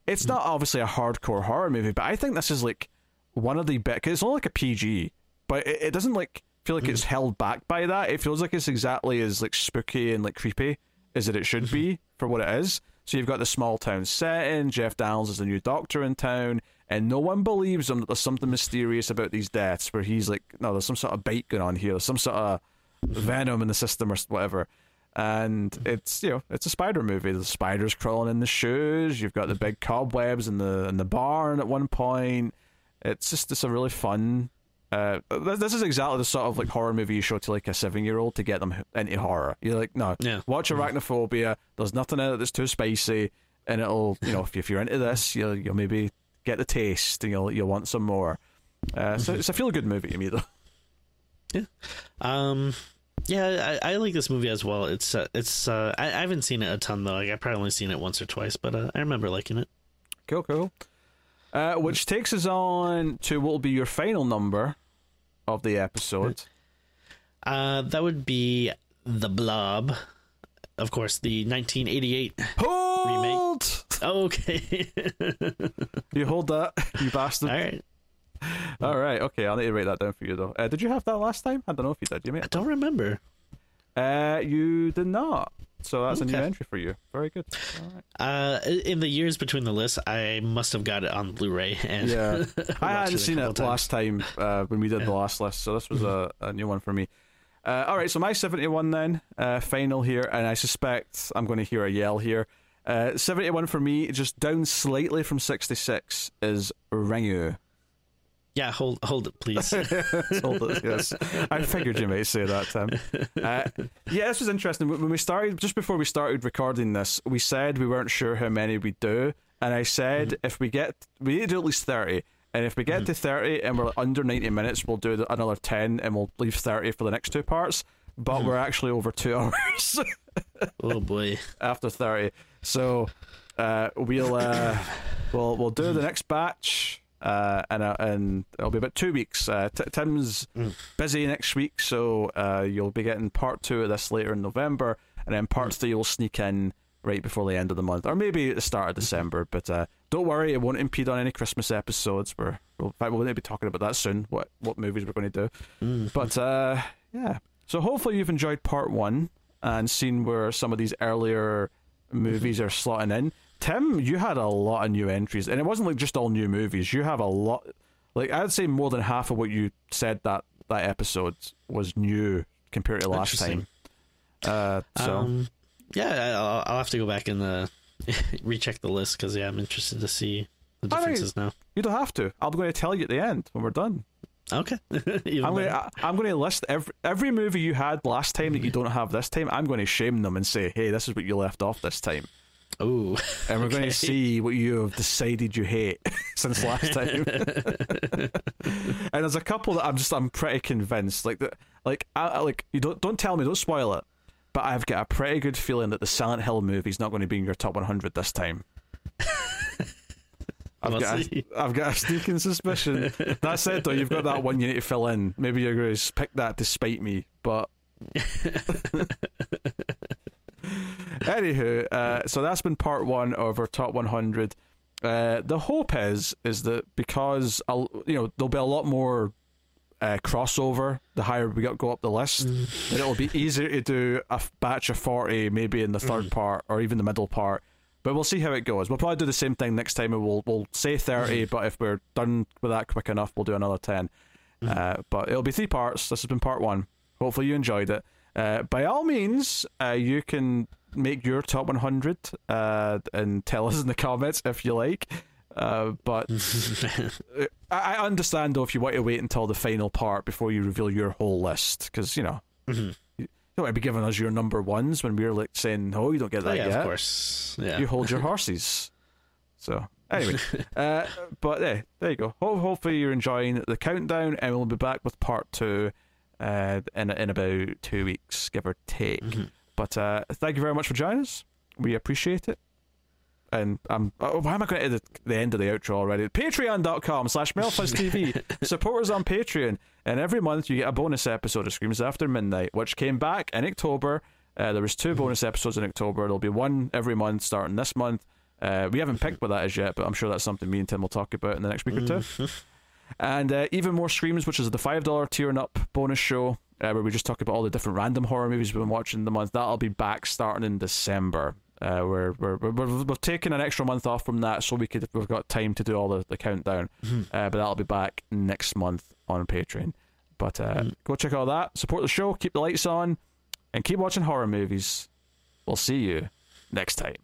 It's not obviously a hardcore horror movie, but I think this is like one of the bit. Cause it's only like a PG, but it, it doesn't like feel like hmm. it's held back by that. It feels like it's exactly as like spooky and like creepy as that it should be mm-hmm. for what it is. So you've got the small town setting. Jeff Daniels is the new doctor in town, and no one believes him that there's something mysterious about these deaths. Where he's like, no, there's some sort of bait going on here. There's some sort of venom in the system or whatever. And mm-hmm. it's you know it's a spider movie. The spiders crawling in the shoes. You've got the mm-hmm. big cobwebs in the in the barn at one point. It's just it's a really fun. Uh, this, this is exactly the sort of like horror movie you show to like a seven year old to get them into horror. You're like, no, Yeah. watch Arachnophobia. There's nothing in it that's too spicy, and it'll you know if, if you're into this, you'll you'll maybe get the taste and you'll you'll want some more. Uh, so it's a feel good movie to me though. Um, yeah, I, I like this movie as well. It's uh, it's uh, I, I haven't seen it a ton though. Like I've probably only seen it once or twice, but uh, I remember liking it. Cool, cool. Uh, which takes us on to what will be your final number of the episode. Uh, that would be the Blob, of course, the 1988. Hold! Okay, You hold that, you bastard. all right. All right, okay, I'll need to write that down for you though. Uh, did you have that last time? I don't know if you did. You mate. I don't remember. Uh, you did not. So that's a new entry for you. Very good. All right. Uh, in the years between the lists, I must have got it on Blu-ray. And Yeah, I hadn't a seen it times. last time uh, when we did the last list, so this was a, a new one for me. Uh, all right, so my 71 then, uh, final here, and I suspect I'm going to hear a yell here. Uh, 71 for me, just down slightly from 66, is Ringu. Yeah, hold hold it, please. Hold it, yes. I figured you may say that, Tim. Uh, yeah, this was interesting. When we started, just before we started recording this, we said we weren't sure how many we'd do, and I said if we get, we need to do at least 30. And if we get to 30 and we're under 90 minutes, we'll do another 10 and we'll leave 30 for the next two parts. But we're actually over two hours oh boy. after 30. So uh, we'll uh, we'll we'll do the next batch, uh, and uh, and it'll be about two weeks. Uh, T- Tim's busy next week, so uh, you'll be getting part two of this later in November, and then part three will sneak in right before the end of the month, or maybe at the start of December. But uh, don't worry, it won't impede on any Christmas episodes. We're we'll, in fact, we'll be talking about that soon. What what movies we're going to do. But uh, yeah, so hopefully you've enjoyed part one and seen where some of these earlier movies are slotting in. Tim, you had a lot of new entries, and it wasn't like just all new movies. You have a lot, like I'd say more than half of what you said that that episode was new compared to last time. Uh, so Um, yeah, I'll, I'll have to go back and uh, recheck the list because yeah, I'm interested to see the differences now. you don't have to. I'm going to tell you at the end when we're done. Okay. I'm going to I'm going to list every every movie you had last time that you don't have this time. I'm going to shame them and say, hey, this is what you left off this time. Ooh. and we're going to see what you have decided you hate since last time. and there's a couple that I'm just I'm pretty convinced like that like I, like you don't don't tell me don't spoil it, but I've got a pretty good feeling that the Silent Hill movie is not going to be in your top 100 this time. I've got, a, I've got a sneaking suspicion. that said, though, you've got that one you need to fill in. Maybe you're going to pick that to spite me, but. Anywho, uh, so that's been part one of our top 100. Uh, the hope is is that because I'll, you know there'll be a lot more uh, crossover the higher we go up the list, that it'll be easier to do a batch of 40 maybe in the 3rd part or even the middle part. But we'll see how it goes. We'll probably do the same thing next time. and We'll we'll say 30, but if we're done with that quick enough, we'll do another 10. Uh, but it'll be three parts. This has been part one. Hopefully you enjoyed it. Uh, by all means, uh, you can make your top 100 uh, and tell us in the comments if you like. Uh, but I, I understand though if you want to wait until the final part before you reveal your whole list because you know Mm-hmm. you don't want to be giving us your number ones when we're like saying, "Oh, you don't get Oh, that yeah, yet." of course. Yeah. You hold your horses. So anyway, uh, but yeah, there you go. Ho- hopefully you're enjoying the countdown, and we'll be back with part two uh, in in about two weeks, give or take. Mm-hmm. But uh, thank you very much for joining us. We appreciate it. And I'm. Oh, why am I going to edit the end of the outro already? Patreon.com slash TV. Support us on Patreon. And every month you get a bonus episode of Screams After Midnight, which came back in October. Uh, there was two bonus episodes in October. There'll be one every month starting this month. Uh, we haven't picked what that is yet, but I'm sure that's something me and Tim will talk about in the next week or two. And uh, even more screams, which is the five dollar tier and up bonus show, uh, where we just talk about all the different random horror movies we've been watching in the month. That'll be back starting in December. Uh, we're, we're, we're, we're, we've taken an extra month off from that, so we could we've got time to do all the, the countdown. Uh, but that'll be back next month on Patreon. But uh, go check out that. Support the show. Keep the lights on, and keep watching horror movies. We'll see you next time.